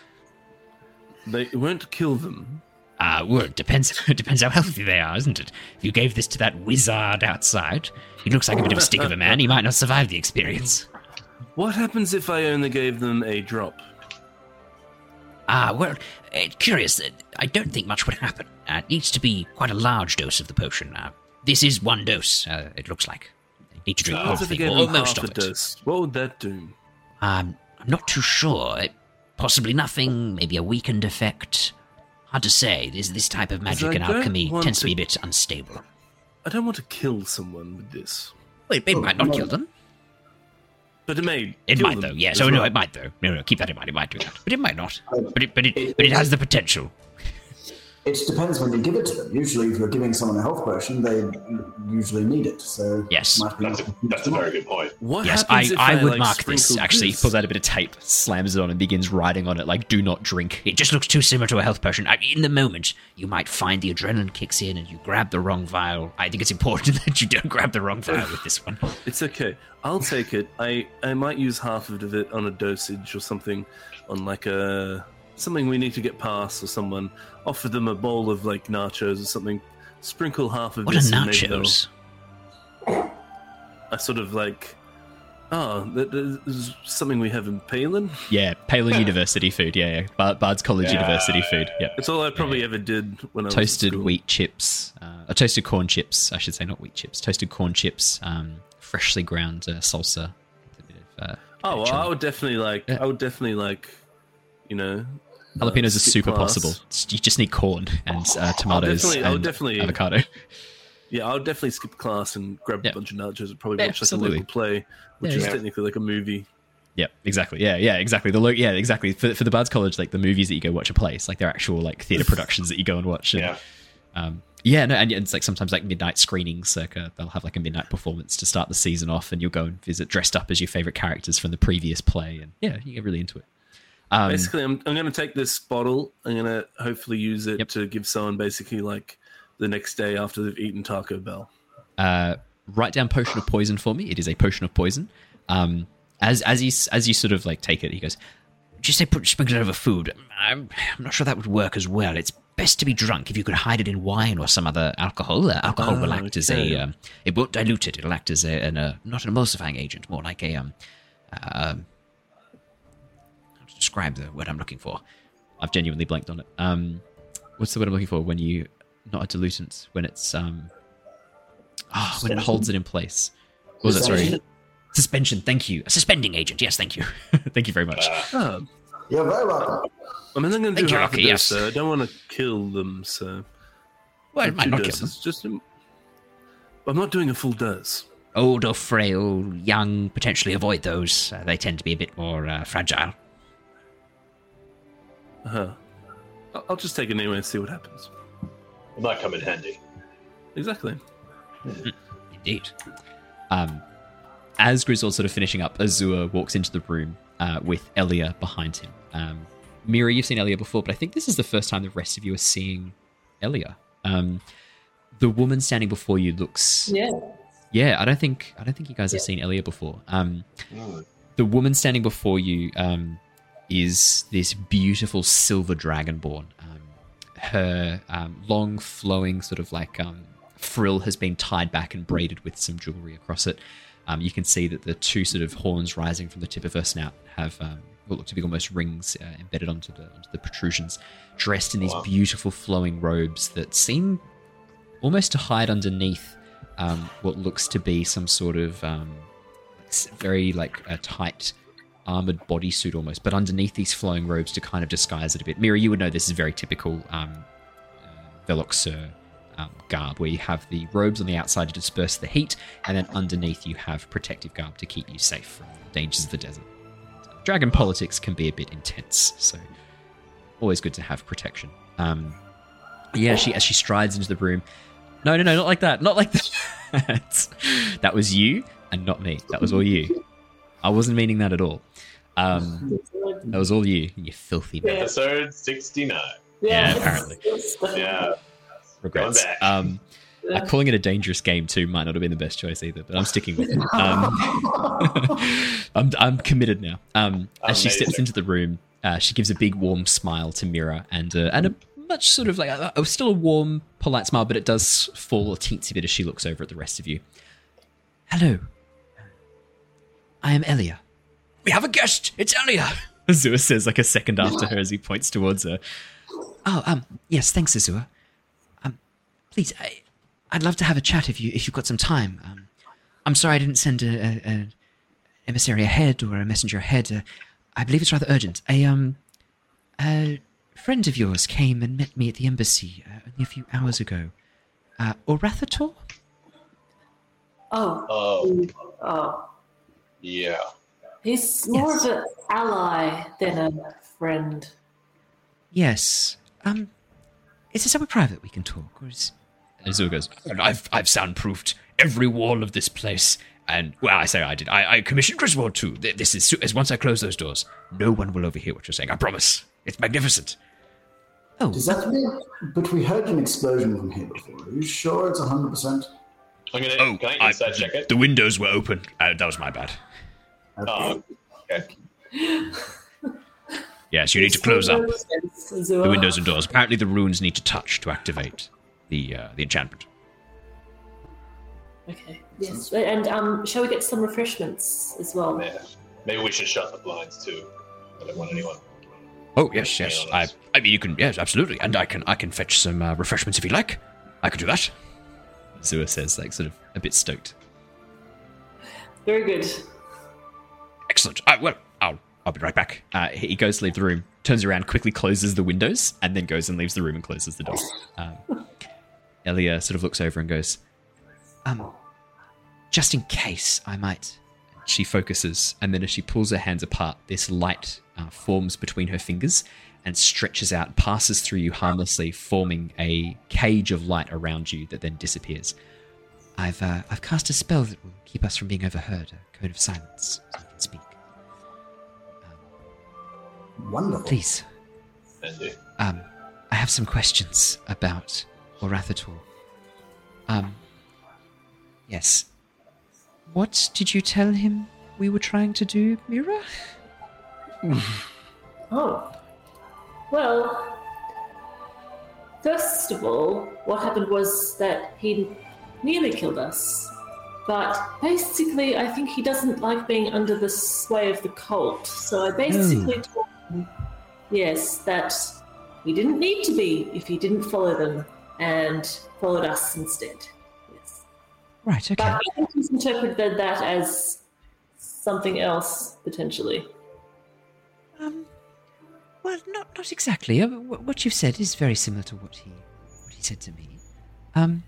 They it won't kill them. Ah, well, it depends. It depends how healthy they are, isn't it? If you gave this to that wizard outside, he looks like a bit of a stick of a man. He might not survive the experience. What happens if I only gave them a drop? Ah, well, uh, curious. uh, I don't think much would happen. Uh, it needs to be quite a large dose of the potion. Uh, this is one dose. Uh, it looks like. You need to drink Ah, What if I everything gave or them most half of it. dose? What would that do? Um, I'm not too sure. Uh, Possibly nothing. Maybe a weakened effect. Hard to say. This this type of magic and alchemy tends to to- be a bit unstable. I don't want to kill someone with this, Well, it, it might not kill them. But it may. It might though. Yes. Oh no, well. it might though. No, no. Keep that in mind. It might do that, but it might not. But it, but it, but it has the potential. It depends when you give it to them. Usually, if you're giving someone a health potion, they usually need it. So Yes. might be That's a, that's a very good point. What Yes, I, happens if I would like, mark this. sprinkle Actually, pulls out a bit of tape, slams it on, and begins writing on it like "Do not drink." It just looks too similar to a health potion. I, in the moment, you might find the adrenaline kicks in and you grab the wrong vial. I think it's important that you don't grab the wrong vial with this one. It's okay. I'll take it. I I might use half of it on a dosage or something, on like a something we need to get past or someone. Offer them a bowl of like nachos or something. Sprinkle half of What are this. and maybe nachos? I sort of like. Oh, that that is something we have in Palin. Yeah, Palin University food. Yeah, yeah. Bard, Bard's College Yeah. University food. Yeah. It's all I probably ever did when I was in Toasted school. wheat chips, uh, uh, toasted corn chips. I should say, not wheat chips. Toasted corn chips, um, freshly ground uh, salsa. a bit of, uh, Oh, well. I would definitely like. Yeah. I would definitely like. You know, Jalapenos uh, are super class. possible. You just need corn and uh, tomatoes definitely- and definitely- avocado. Yeah, I'll definitely skip class and grab Yeah. a bunch of nachos and probably Yeah, watch like a local play, which Yeah, is technically like a movie. Yeah, exactly. Yeah, yeah, exactly. The lo- yeah, exactly. For, for the Bards College, like the movies that you go watch are plays, like they're actual like theater productions that you go and watch. And, Yeah. Um, yeah, no, and it's like sometimes like midnight screenings. Like uh, they'll have like a midnight performance to start the season off, and you'll go and visit dressed up as your favorite characters from the previous play, and yeah, you get really into it. Um, basically, I'm, I'm going to take this bottle. I'm going to hopefully use it Yep. to give someone basically like the next day after they've eaten Taco Bell. uh, write down potion of poison for me. It is a potion of poison. Um, as as you as you sort of like take it, he goes, Did you say put, sprinkle it over food? I'm, I'm not sure that would work as well. It's best to be drunk. If you could hide it in wine or some other alcohol, uh, alcohol will Ah, act as a. Um, it won't dilute it. It'll act as a, an, uh, not an emulsifying agent, more like a. Um, um, how to describe the word I'm looking for? I've genuinely blanked on it. Um, what's the word I'm looking for when you not a dilutant when it's um, oh, when it holds it in place. What was that? Sorry, Suspension. Thank you. A suspending agent. Yes, thank you. thank you very much. Oh, You're very welcome. I mean, I'm going to do you, half Rocky, of yes. this. I don't want to kill them. So Well, it might two not kill them. Just, um, I'm not doing a full dose. Old or frail, young, potentially avoid those. Uh, they tend to be a bit more uh, fragile. Uh-huh. I'll- I'll just take it anyway and see what happens. It might come in handy. Exactly. Indeed. Um, as Griswold's sort of finishing up, Azure walks into the room uh, with Elia behind him. Um, Mira, you've seen Elia before, but I think this is the first time the rest of you are seeing Elia. Um, the woman standing before you looks. Yeah. Yeah, I don't think I don't think you guys have seen Elia before. Um, the woman standing before you um, is this beautiful silver dragonborn. Um, her um, long, flowing sort of like um, frill has been tied back and braided with some jewelry across it. Um, you can see that the two sort of horns rising from the tip of her snout have um, what look to be almost rings uh, embedded onto the onto the protrusions. Dressed in these Wow. beautiful flowing robes that seem almost to hide underneath um, what looks to be some sort of um, very like a tight armored bodysuit almost, but underneath these flowing robes to kind of disguise it a bit. Mira, you would know this is very typical um, uh, Veloxer um, garb, where you have the robes on the outside to disperse the heat, and then underneath you have protective garb to keep you safe from the dangers of the desert. Dragon politics can be a bit intense, so always good to have protection. Um, yeah, she as she strides into the room. No, no, no, not like that. Not like that. that was you and not me. That was all you. I wasn't meaning that at all. Um, that was all you. You filthy man. Episode 69. Yeah, apparently. Yeah. Regrets. Going back. Um, uh, calling it a dangerous game too might not have been the best choice either, but I'm sticking with it. Um, I'm, I'm committed now. Um, as she steps into the room, uh, she gives a big warm smile to Mira and uh, and a much sort of like uh, uh, still a warm, polite smile, but it does fall a teensy bit as she looks over at the rest of you. Hello, I am Elia. We have a guest. It's Elia. Azura says like a second after her as he points towards her. Oh, um, yes, thanks, Azura. Um, please, I, I'd love to have a chat if you if you've got some time. Um, I'm sorry I didn't send a, a, a emissary ahead or a messenger ahead. Uh, I believe it's rather urgent. A um, a friend of yours came and met me at the embassy uh, only a few hours ago. Uh, Orathator? Oh, Oh, oh. Yeah. He's more Yes. of an ally than a friend. Yes. Um, is there somewhere private we can talk, or is And Azul goes, I've I've soundproofed every wall of this place, and well, I say I did. I, I commissioned Griswold too. This is as once I close those doors, no one will overhear what you're saying. I promise. It's magnificent. "Oh, Does that mean? But we heard an explosion from here before. Are you sure it's hundred percent? I'm gonna. Oh, can I inside check it? The windows were open. Uh, that was my bad. Oh, okay. Yes, you need to close up The the windows and doors. Apparently, the runes need to touch to activate the uh, the enchantment. Okay. Yes. And um, shall we get some refreshments as well? Yeah. Maybe we should shut the blinds too. I don't want anyone. Oh yes, yes. I I mean, you can yes, absolutely, and I can I can fetch some uh, refreshments if you like. I could do that. Zua says, like, sort of a bit stoked. Very good. Excellent. I, well, I'll I'll be right back. Uh, he goes to leave the room, turns around, quickly closes the windows, and then goes and leaves the room and closes the door. Um, Elia sort of looks over and goes, Um, just in case I might. she focuses, and then as she pulls her hands apart, this light uh, forms between her fingers and stretches out, passes through you harmlessly, forming a cage of light around you that then disappears. I've uh, I've cast a spell that will keep us from being overheard. A code of silence, so you can speak. Wonderful. Please, um, I have some questions about Orathator. Um, yes. What did you tell him we were trying to do, Mira? Oh. Well, first of all, what happened was that he nearly killed us. But basically, I think he doesn't like being under the sway of the cult. So I basically told him, yes, that he didn't need to be if he didn't follow them and followed us instead. Yes. Right. Okay. But I think he's interpreted that as something else, potentially. Um, well, not not exactly. Uh, What you've said is very similar to what he what he said to me. Um,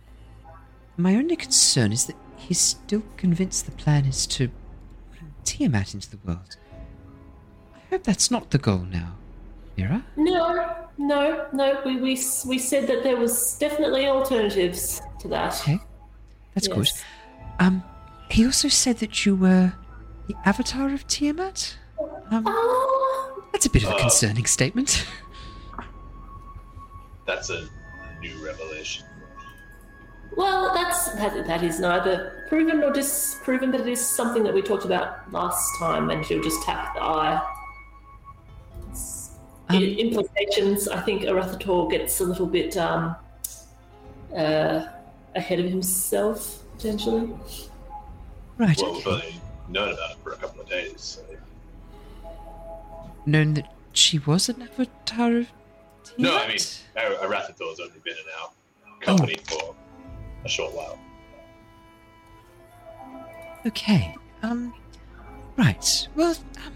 my only concern is that he's still convinced the plan is to bring Tiamat into the world. I hope that's not the goal now, Mira. No, no, no. We, we, we said that there was definitely alternatives to that. Okay, that's good. Um, he also said that you were the avatar of Tiamat. Um, Ah, that's a bit of a Uh. concerning statement. that's a new revelation. Well, that's that, that is neither proven nor disproven, but it is something that we talked about last time, and she'll just tap the eye. Um, i- implications. I think Arathator gets a little bit um, uh, ahead of himself potentially. Right. Well, we've only known about it for a couple of days. So. Known that she was an avatar of Tiamat. No, I mean, Ar- Arathator's only been in our company for a short while. Okay. Um. Right. Well. Um,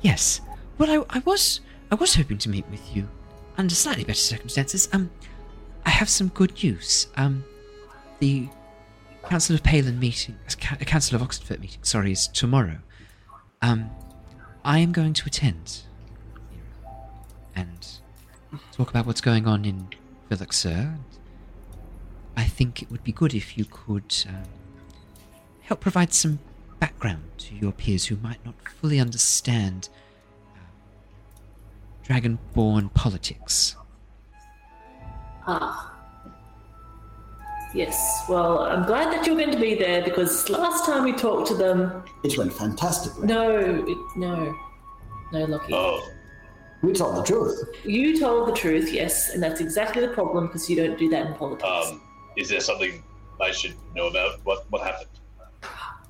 yes. Well, I, I was I was hoping to meet with you under slightly better circumstances. Um. I have some good news. Um. The Council of Palin meeting, uh, Council of Oxford meeting. Sorry, is tomorrow. Um. I am going to attend. And talk about what's going on in Villuxer. I think it would be good if you could um, help provide some background to your peers who might not fully understand uh, dragonborn politics. Ah. Yes, well, I'm glad that you're going to be there because last time we talked to them, It went fantastically. no, it, no, no, Lockie. Oh, We told the truth. You told the truth, yes, and that's exactly the problem because you don't do that in politics. um, is there something I should know about? What what happened?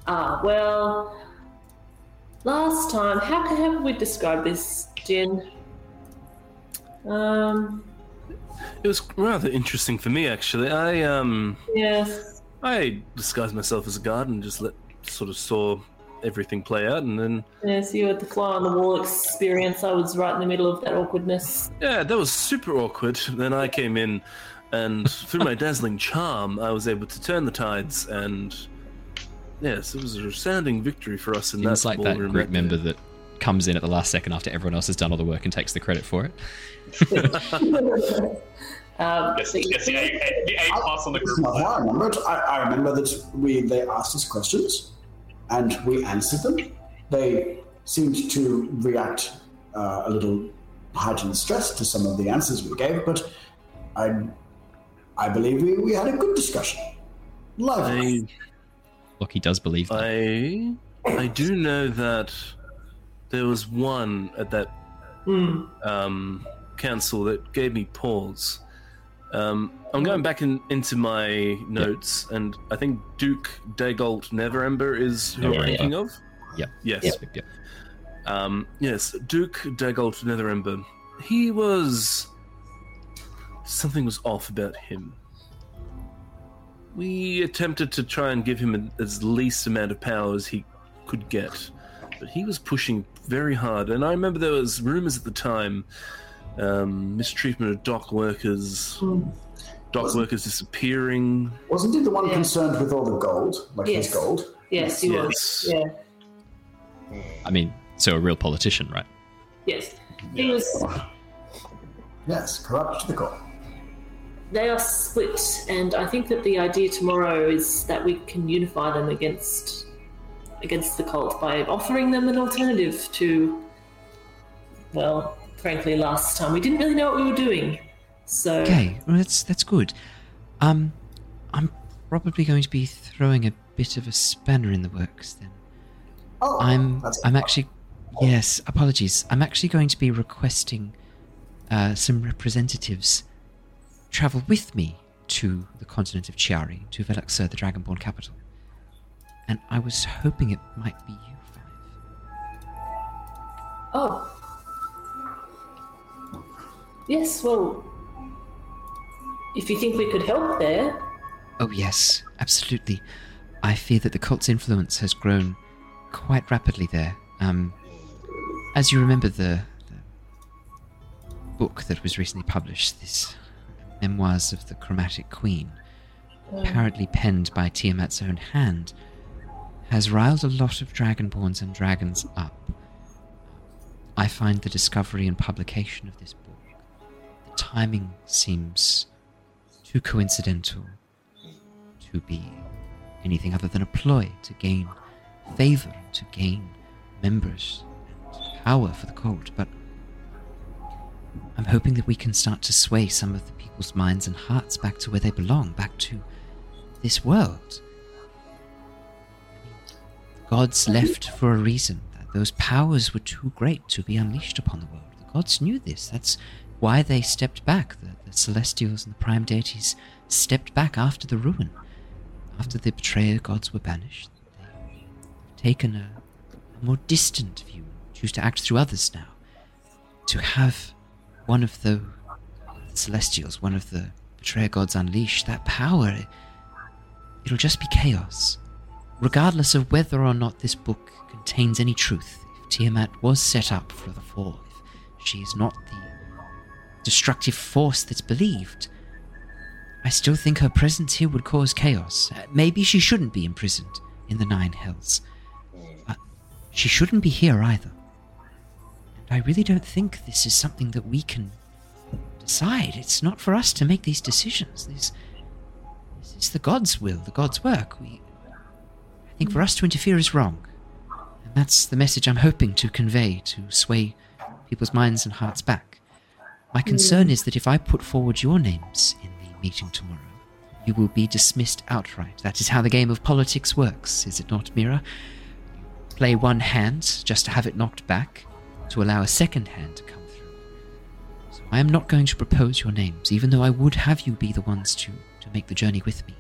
Ah, well, last time, how can how would we describe this, Jin? Um, It was rather interesting for me, actually. I um, yes. I disguised myself as a guard and just let sort of saw everything play out, and then Yes, you had the fly on the wall experience. I was right in the middle of that awkwardness. yeah, that was super awkward. Then I came in, and through my dazzling charm, I was able to turn the tides, and yes, it was a resounding victory for us in Seems that like that ballroom group right there. member that comes in at the last second after everyone else has done all the work and takes the credit for it. um, Yes, yes, the A, A- the A pass on the group. I remember it. I, I remember that we they asked us questions, and we answered them. They seemed to react uh, a little heightened stress to some of the answers we gave, but I, I believe we, we had a good discussion. Lively. I Look, he does believe that. I I do know that there was one at that hmm. um, council that gave me pause. Um, I'm going back in, into my notes, and I think Duke Dagult Neverember is who I'm Neverember. thinking of. Yep. Yes. Yep, yep. Um, yes, Duke Dagult Neverember. He was. Something was off about him. We attempted to try and give him as least amount of power as he could get, but he was pushing very hard. And I remember there was rumors at the time, um, mistreatment of dock workers, dock Wasn't- workers disappearing. Wasn't he the one Yeah. concerned with all the gold, like Yes. his gold? Yes, he Yes. was. Yeah. I mean, so a real politician, right? Yes. He was. Yes, corrupt to the core. They are split, and I think that the idea tomorrow is that we can unify them against against the cult by offering them an alternative to. Well, frankly, last time we didn't really know what we were doing, so Okay, well, that's that's good. Um, I'm probably going to be throwing a bit of a spanner in the works then. Oh, I'm I'm actually yes, apologies. I'm actually going to be requesting uh, some representatives travel with me to the continent of Chiari, to Veluxor, the Dragonborn capital. And I was hoping it might be you five. Oh. Yes, well, if you think we could help there, Oh yes, absolutely. I fear that the cult's influence has grown quite rapidly there. Um, as you remember the, the book that was recently published, this Memoirs of the Chromatic Queen, apparently penned by Tiamat's own hand, has riled a lot of dragonborns and dragons up. I find the discovery and publication of this book, the timing seems too coincidental to be anything other than a ploy to gain favor, to gain members and power for the cult. But I'm hoping that we can start to sway some of the people's minds and hearts back to where they belong, back to this world. Gods left for a reason. Those powers were too great to be unleashed upon the world. The gods knew this. That's why they stepped back. The, the celestials and the prime deities stepped back after the ruin. After the betrayer gods were banished, they've taken a, a more distant view, choose to act through others now. To have one of the celestials, one of the betrayer gods unleash that power, it, it'll just be chaos. Regardless of whether or not this book contains any truth, if Tiamat was set up for the fall, if she is not the destructive force that's believed, I still think her presence here would cause chaos. Uh, Maybe she shouldn't be imprisoned in the Nine Hells. But she shouldn't be here either. I really don't think this is something that we can decide. It's not for us to make these decisions. This, this is the God's will, the God's work. We, I think for us to interfere is wrong. And that's the message I'm hoping to convey to sway people's minds and hearts back. My concern hmm. is that if I put forward your names in the meeting tomorrow, you will be dismissed outright. That is how the game of politics works, is it not, Mira? You play one hand just to have it knocked back, to allow a second hand to come through. So I am not going to propose your names, even though I would have you be the ones to, to make the journey with me.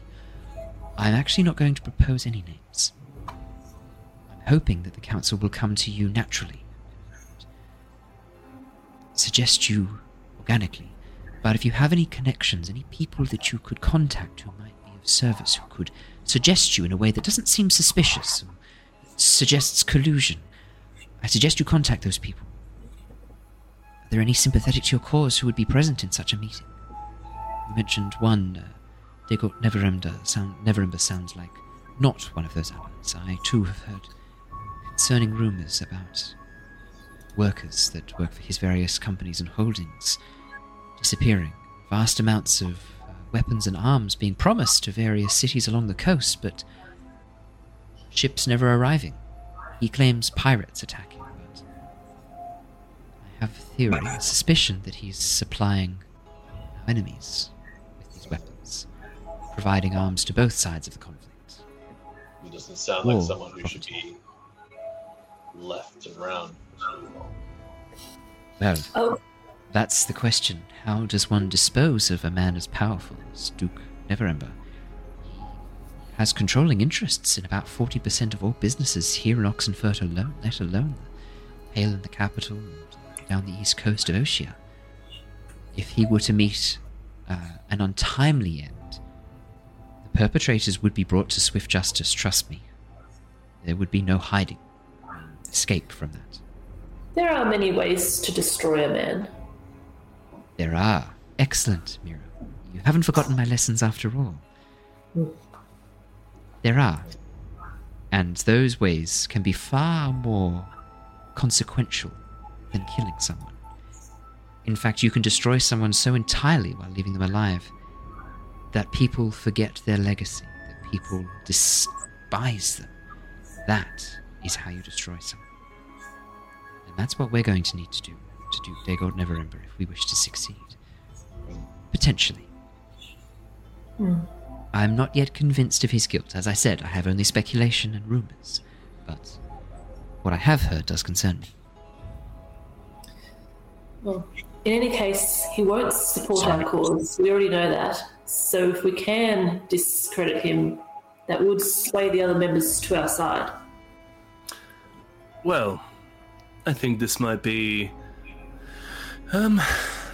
I'm actually not going to propose any names. I'm hoping that the council will come to you naturally. Suggest you organically. But if you have any connections, any people that you could contact who might be of service, who could suggest you in a way that doesn't seem suspicious, suggests collusion, I suggest you contact those people. Are there any sympathetic to your cause who would be present in such a meeting? You mentioned one, uh, Dagult Neverember, sound, Neverember sounds like not one of those allies. I too have heard concerning rumours about workers that work for his various companies and holdings disappearing. Vast amounts of uh, weapons and arms being promised to various cities along the coast, but ships never arriving. He claims pirates I have a theory, a suspicion that he's supplying our enemies with these weapons, providing arms to both sides of the conflict. He doesn't sound like someone who should be left around. for too long. Well, Oh, that's the question. How does one dispose of a man as powerful as Duke Neverember? He has controlling interests in about 40% of all businesses here in Oxenfurt alone, let alone the Hale in the capital and down the east coast of Oceania. If he were to meet uh, an untimely end, the perpetrators would be brought to swift justice, trust me. There would be no hiding, escape from that. there are many ways to destroy a man. There are. Excellent, Mira. You haven't forgotten my lessons after all. There are. And those ways can be far more consequential than killing someone. In fact, you can destroy someone so entirely while leaving them alive that people forget their legacy, that people despise them. That is how you destroy someone. And that's what we're going to need to do to do Dagult Neverember if we wish to succeed. Potentially. Hmm. I'm not yet convinced of his guilt. As I said, I have only speculation and rumors. But what I have heard does concern me. Well, in any case, he won't support our cause. We already know that. So if we can discredit him, that would sway the other members to our side. Well, I think this might be um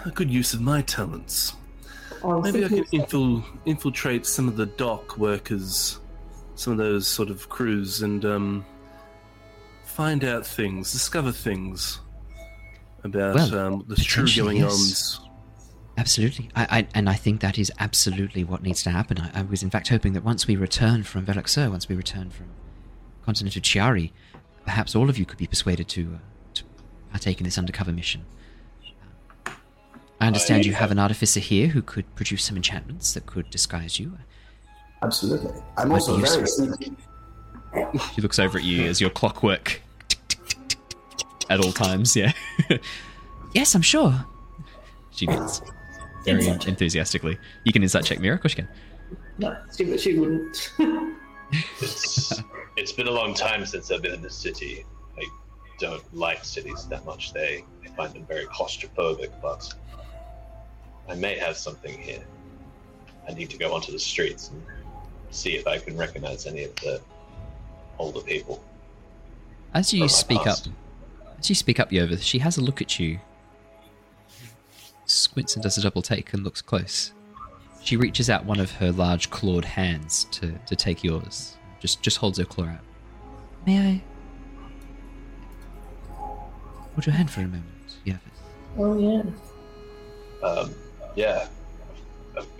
a good use of my talents. I Maybe I can infil- infiltrate some of the dock workers, some of those sort of crews, and um, find out things, discover things about Well, um, the true potentially, going yes. ons. Absolutely. I, I, and I think that is absolutely what needs to happen. I, I was, in fact, hoping that once we return from Veloxer, once we return from continent of Chiari, perhaps all of you could be persuaded to, uh, to partake in this undercover mission. I understand you have an artificer here who could produce some enchantments that could disguise you. Absolutely. I'm also very sneaky. She looks over at you as your clockwork at all times. Yeah, Yes, I'm sure. she nods very Insight. enthusiastically. You can insight check Mira. Of course you can. No, she, she wouldn't. It's it's been a long time since I've been in the city. I don't like cities that much. They I find them very claustrophobic, but I may have something here. I need to go onto the streets and see if I can recognize any of the older people. As you From my speak up, past. As you speak up, Yova, she has a look at you, squints and does a double take and looks close. She reaches out one of her large clawed hands to, to take yours. Just just holds her claw out. May I hold your hand for a moment? Yeah. oh, yeah. Um, yeah.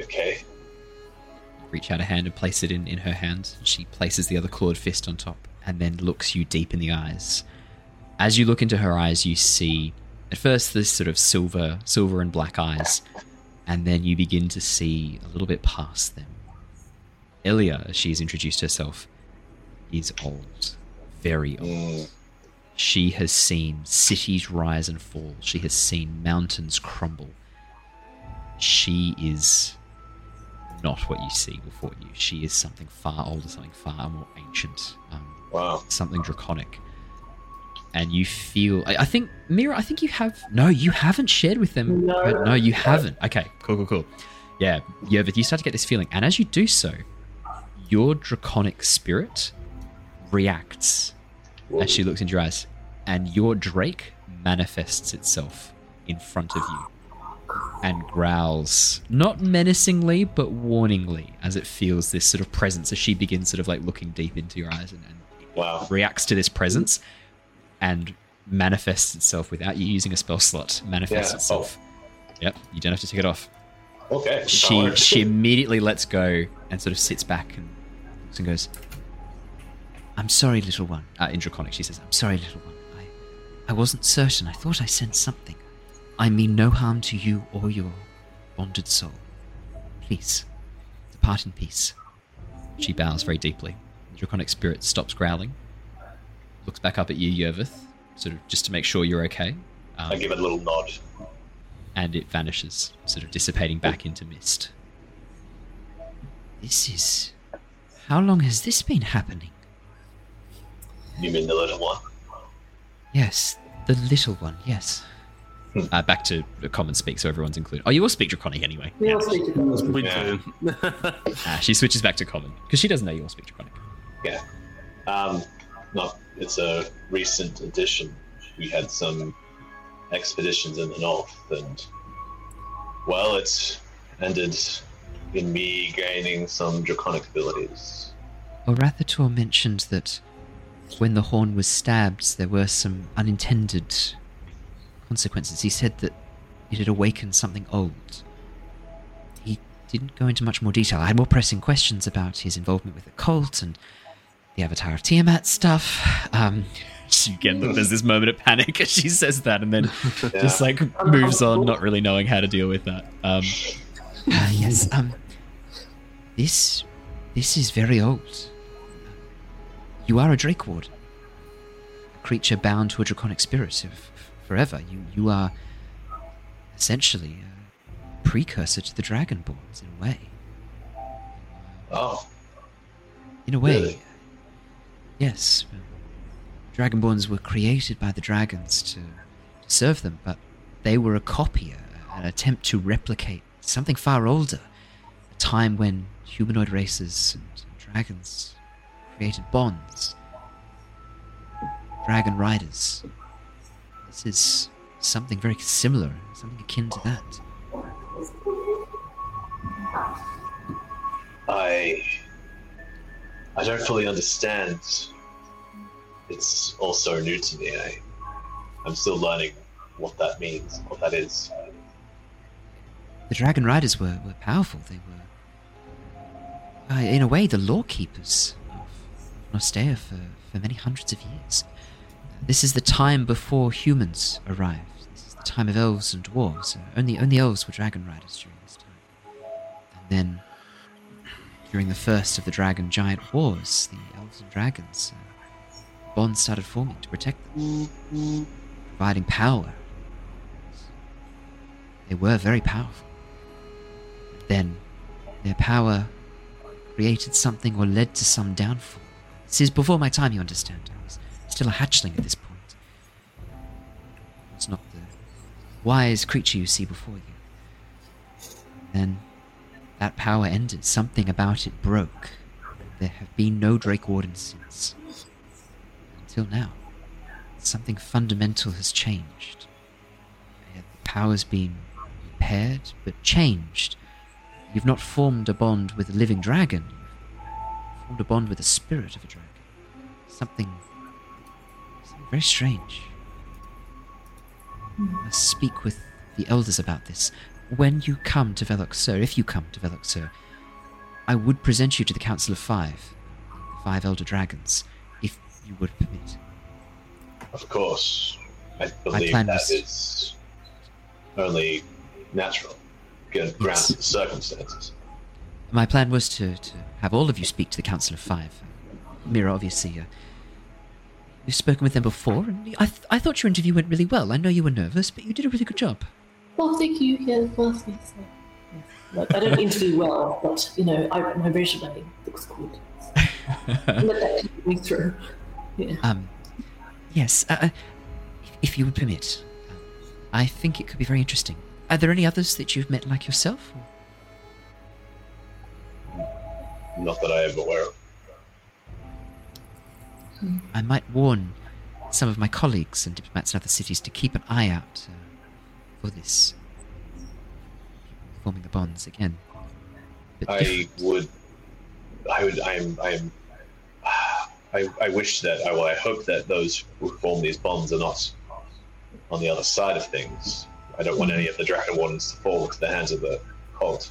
Okay. Reach out a hand and place it in, in her hand. She places the other clawed fist on top and then looks you deep in the eyes. As you look into her eyes, you see at first this sort of silver silver and black eyes, and then you begin to see a little bit past them. Elia, as she's introduced herself, is old. Very old. She has seen cities rise and fall. She has seen mountains crumble. She is not what you see before you. She is something far older, something far more ancient, um, Wow. something draconic. And you feel. I, I think, Mira, I think you have. No, you haven't shared with them. No. No, you haven't. Okay, cool, cool, cool. Yeah, Yervith, you start to get this feeling. And as you do so, your draconic spirit reacts as she looks into your eyes. And your Drake manifests itself in front of you and growls, not menacingly, but warningly, as it feels this sort of presence as she begins sort of like looking deep into your eyes and, and Wow. reacts to this presence and manifests itself without you using a spell slot. Manifests Yeah. itself. Yep, you don't have to take it off. Okay. She she immediately lets go and sort of sits back and looks and goes, I'm sorry, little one. uh, in Draconic, she says, I'm sorry, little one. I, I wasn't certain. I thought I sensed something. I mean no harm to you or your bonded soul. Please, depart in peace. She bows very deeply. Draconic spirit stops growling, looks back up at you, Yervith, sort of just to make sure you're okay, um, I give it a little nod. and it vanishes, sort of dissipating back into mist. This is. How long has this been happening? You mean the little one? Yes, the little one, yes. Uh, back to the common speak, so everyone's included. Oh, you all speak draconic anyway. We all speak to them. We Yeah. do. Ah, she switches back to common because she doesn't know you all speak draconic. Yeah. Um, not. It's a recent addition. We had some expeditions in the north, and well, it's ended in me gaining some draconic abilities. Orathator mentioned that when the horn was stabbed, there were some unintended consequences. He said that it had awakened something old. He didn't go into much more detail. I had more pressing questions about his involvement with the cult and the Avatar of Tiamat stuff. Um, She again, there's this moment of panic as she says that, and then Yeah. just like moves on, not really knowing how to deal with that. Um, Ah, yes. Um. This, this is very old. You are a Drake Ward, a creature bound to a draconic spirit of forever. You, you are essentially a precursor to the Dragonborns in a way. Oh, In a way, Really? Yes. Dragonborns were created by the dragons to, to serve them, but they were a copy, an attempt to replicate something far older. A time when humanoid races and dragons created bonds. Dragon riders. This is something very similar, something akin to that. I. I don't fully understand. It's all so new to me. I, I'm still learning what that means, what that is. The Dragon Riders were, were powerful. They were, uh, in a way, the law keepers of Nostea for, for many hundreds of years. This is the time before humans arrived. This is the time of elves and dwarves. Uh, only, only elves were Dragon Riders during this time. And then, during the first of the Dragon Giant Wars, the elves and dragons, uh, bonds started forming to protect them, providing power. They were very powerful. Then, their power created something or led to some downfall. This is before my time, you understand. I was still a hatchling at this point. It's not the wise creature you see before you. Then, that power ended. Something about it broke. There have been no Drake Wardens since. Until now. Something fundamental has changed. The power's been repaired, but changed. You've not formed a bond with a living dragon. You've formed a bond with the spirit of a dragon. Something, something very strange. I must speak with the elders about this. When you come to Velox if you come to Velox I would present you to the Council of Five, the five elder dragons, if you would permit. Of course, I believe that was- is only natural, given Yes. the circumstances. My plan was to, to have all of you speak to the Council of Five. Mira, obviously, uh, you've spoken with them before, and I, th- I thought your interview went really well. I know you were nervous, but you did a really good job. Well, thank you. Yeah, well, yes. yes. Like, I don't interview well, but you know, I, my resume looks good. Let that take me through. Yeah. Um, yes, uh, uh, if, if you would permit, I think it could be very interesting. Are there any others that you've met like yourself? Or? Not that I am aware of. I might warn some of my colleagues and diplomats in other cities to keep an eye out uh, this. Forming the bonds again. But I different. would. I would. I'm. I'm. I, I wish that. I, well, I hope that those who form these bonds are not on the other side of things. I don't want hmm. any of the Dragon Wardens to fall into the hands of the cult.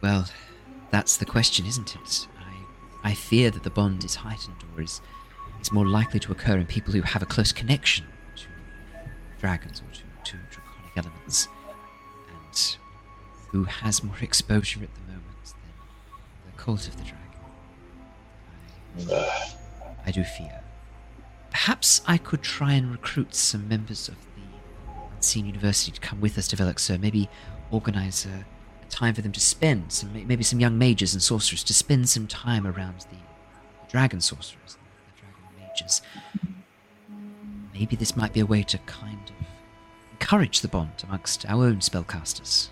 Well, that's the question, isn't it? I, I fear that the bond is heightened or is, is more likely to occur in people who have a close connection to dragons or to, elements, and who has more exposure at the moment than the cult of the dragon. Uh, I do fear. Perhaps I could try and recruit some members of the Unseen University to come with us to Velixer. Maybe organize a, a time for them to spend, some, maybe some young mages and sorcerers to spend some time around the, the dragon sorcerers, the dragon mages. Maybe this might be a way to kind of encourage the bond amongst our own spellcasters.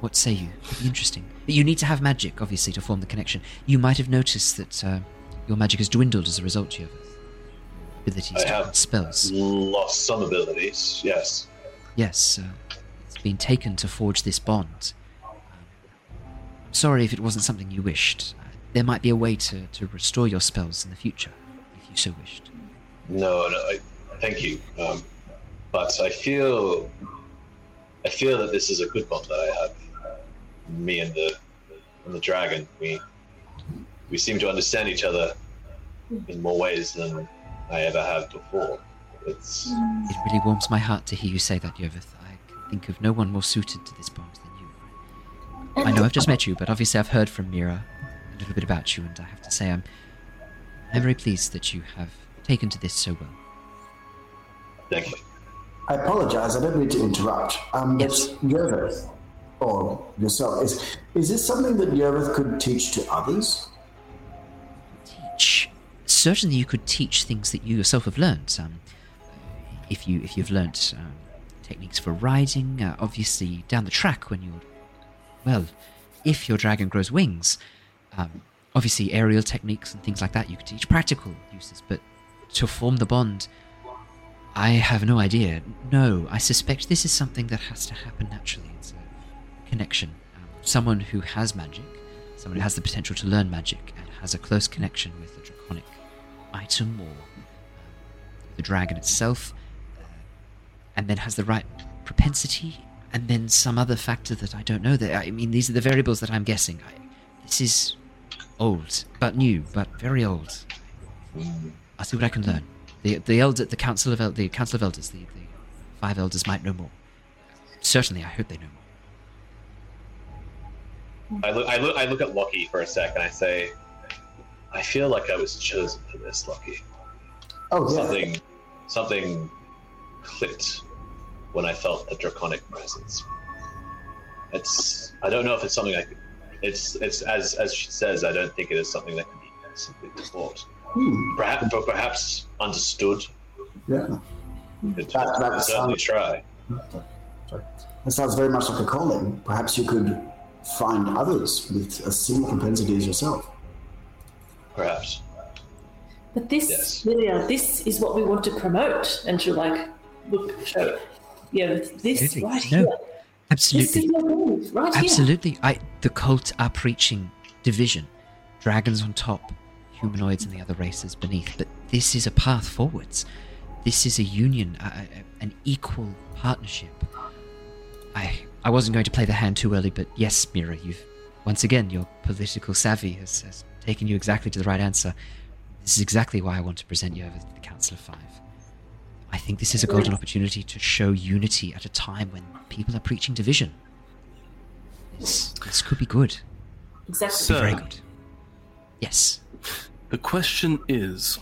What say you? It'd be interesting. But you need to have magic, obviously, to form the connection. You might have noticed that uh, your magic has dwindled as a result, Yervith. Abilities I to have. spells. lost some abilities, yes. Yes, uh, it's been taken to forge this bond. Um, sorry if it wasn't something you wished. Uh, there might be a way to, to restore your spells in the future, if you so wished. No, no, I, thank you. Um, but I feel, I feel that this is a good bond that I have. Me and the, and the dragon. We, we seem to understand each other in more ways than I ever have before. It's It really warms my heart to hear you say that, Yervith. I can think of no one more suited to this bond than you. I know I've just met you, but obviously I've heard from Mira a little bit about you, and I have to say I'm, I'm very pleased that you have taken to this so well. thank you. I apologize, I don't mean to interrupt. Um, Yes. but Yervith, or yourself, is, is this something that Yervith could teach to others? teach. Certainly, you could teach things that you yourself have learned. Um, if you if you've learnt um, techniques for riding, uh, obviously down the track when you're well, if your dragon grows wings, um, obviously aerial techniques and things like that you could teach practical uses. But to form the bond, I have no idea. No, I suspect this is something that has to happen naturally. It's a connection. Um, someone who has magic, someone who has the potential to learn magic, and has a close connection with the draconic item or um, the dragon itself, uh, and then has the right propensity, and then some other factor that I don't know. That I mean, these are the variables that I'm guessing. I, this is old, but new, but very old. I'll see what I can learn. The the elder, the council of el- the council of elders, the, the five elders might know more. Certainly, I hope they know more. I look, I look, I look at Lockie for a sec and I say, I feel like I was chosen for this, Lockie. Oh, yeah. Something, something clicked when I felt the draconic presence. It's, I don't know if it's something I could. It's, it's as as she says. I don't think it is something that can be simply taught. Hmm, Perhaps, but perhaps understood. yeah. It, That- that certainly sounds- try. That sounds very much like a calling. Perhaps you could find others with a similar propensity as yourself. Perhaps. But this, Yes. Lilia, this is what we want to promote. And she'll like look, show, yeah, this Absolutely. right No, here. This Absolutely. is your move, right here. Absolutely. I the cult are preaching division. Dragons on top, humanoids and the other races beneath. But this is a path forwards. This is a union, a, a- an equal partnership. I I wasn't going to play the hand too early, but yes, Mira, you've once again your political savvy has, has taken you exactly to the right answer. This is exactly why I want to present you over to the Council of Five. I think this is a golden opportunity to show unity at a time when people are preaching division. This, this could be good. Exactly. So- Very good. Yes. The question is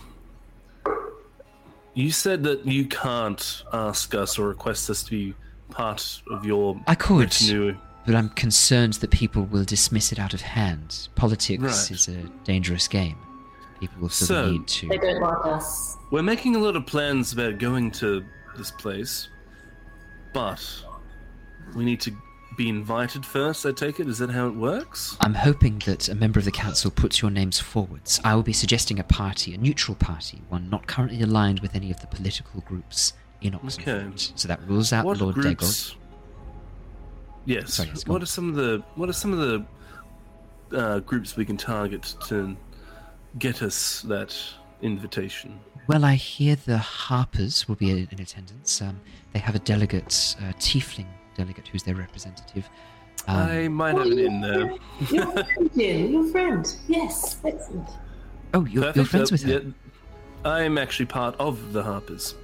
you said that you can't ask us or request us to be part of your I could, retinue. but I'm concerned that people will dismiss it out of hand. Politics Right. is a dangerous game. People will feel So- need to. They don't like us. We're making a lot of plans about going to this place, but we need to be invited first, I take it? Is that how it works? I'm hoping that a member of the council puts your names forwards. I will be suggesting a party, a neutral party, one not currently aligned with any of the political groups in Oxford. Okay. So that rules out what Lord groups? Yes. Sorry, yes, what on. are some of the what are some of the uh, groups we can target to get us that invitation? Well, I hear the Harpers will be in attendance. Um, they have a delegate, uh, Tiefling delegate, who's their representative. Um, I might have it in there. Your friend, Jin, your friend. Yes, excellent. oh, you're, you're friends with her? yeah, I'm actually part of the Harpers.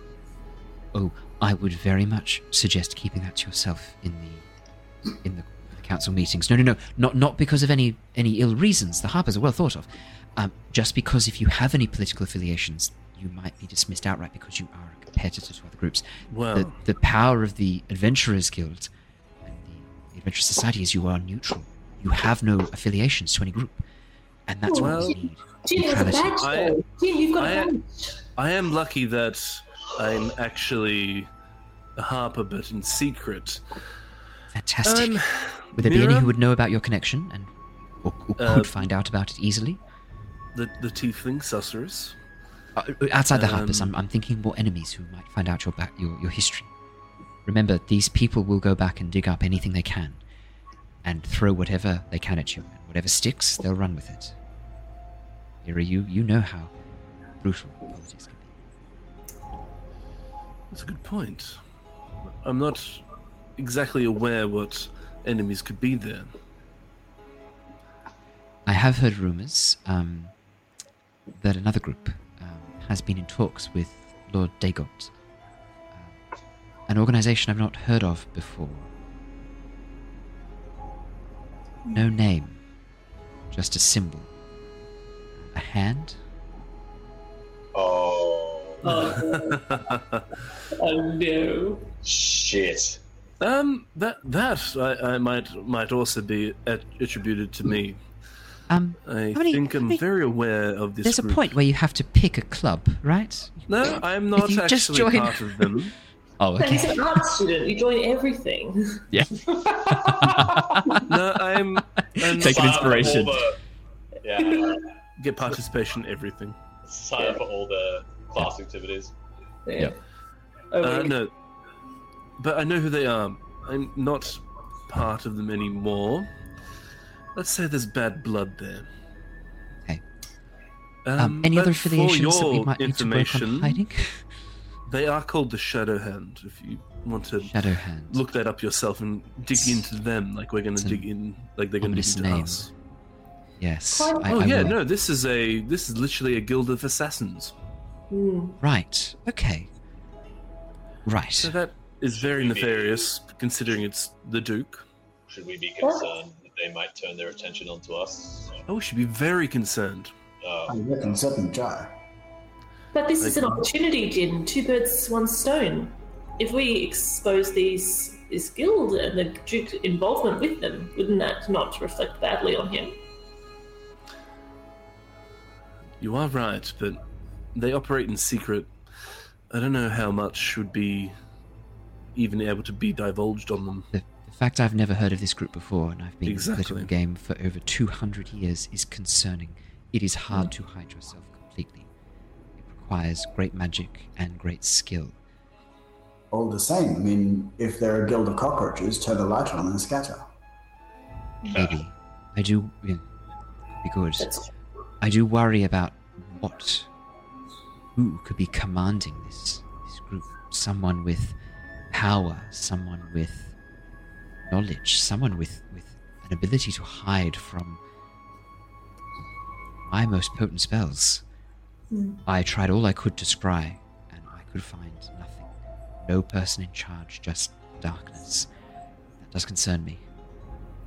Oh, I would very much suggest keeping that to yourself in the in the, the council meetings. No, no, no, not not because of any any ill reasons. The Harpers are well thought of. Um, just because if you have any political affiliations, you might be dismissed outright because you are a competitor to other groups. Well, The, the power of the Adventurers Guild and the Adventurers Society is you are neutral. You have no affiliations to any group, and that's what Well- we need. Jin has a Neutrality. badge I- though. Jin, you've got a I- badge. I am lucky that I'm actually a harper, but in secret. Fantastic. Um, Would there be any who would know about your connection and or, or could Uh, find out about it easily? the the tiefling sorceress. Uh, outside the Harpers, um, I'm, I'm thinking more enemies who might find out your back your, your history. Remember, these people will go back and dig up anything they can, and throw whatever they can at you. And whatever sticks, they'll run with it. Ira, you you know how brutal politics can be. That's a good point. I'm not exactly aware what enemies could be there. I have heard rumors um, that another group has been in talks with Lord Dagult, um, an organization I've not heard of before. No name, just a symbol. A hand? Oh, Oh, oh no. shit. um, that that I, I might might also be at, attributed to me. Um, I many- think I'm many- very aware of this. there's a point where you have to pick a club, right? No, I'm not actually just join- part of them. Oh, But he's okay. an art student. You join everything. Yeah. No, I'm, I'm Take an inspiration. The- yeah, get participation in everything. sign up for all the class activities. Yeah. Uh, no, but I know who they are. I'm not part of them anymore. Let's say there's bad blood there. Okay. Um, any other affiliations that we might need to work on hiding? They are called the Shadow Hand. If you want to Shadow Hand. look that up yourself and dig into them, like we're going to dig in, like they're going to dig ominous into name. us. Yes. Quite- I, oh I yeah, will. no, this is a this is literally a guild of assassins. Hmm. Right. Okay. Right. So that is very nefarious, considering it's the Duke. Should we be concerned that they might turn their attention onto us? Oh, we should be very concerned. Uh, I reckon certainly Joe. But this is an Like- opportunity, Jin. Two birds, one stone. If we expose these this guild and the Duke's involvement with them, wouldn't that not reflect badly on him? You are right, but they operate in secret. I don't know how much should be even able to be divulged on them. The, the fact I've never heard of this group before and I've been in the political game for over 200 years is concerning. It is hard to hide yourself completely. It requires great magic and great skill. All the same, I mean, if they're a guild of cockroaches, turn the light on and scatter. Maybe. I do. Yeah, be good. That's I do worry about what. Who could be commanding this, this group? Someone with power, someone with knowledge, someone with, with an ability to hide from my most potent spells. Hmm. I tried all I could to scry, and I could find nothing. No person in charge, just darkness. That does concern me.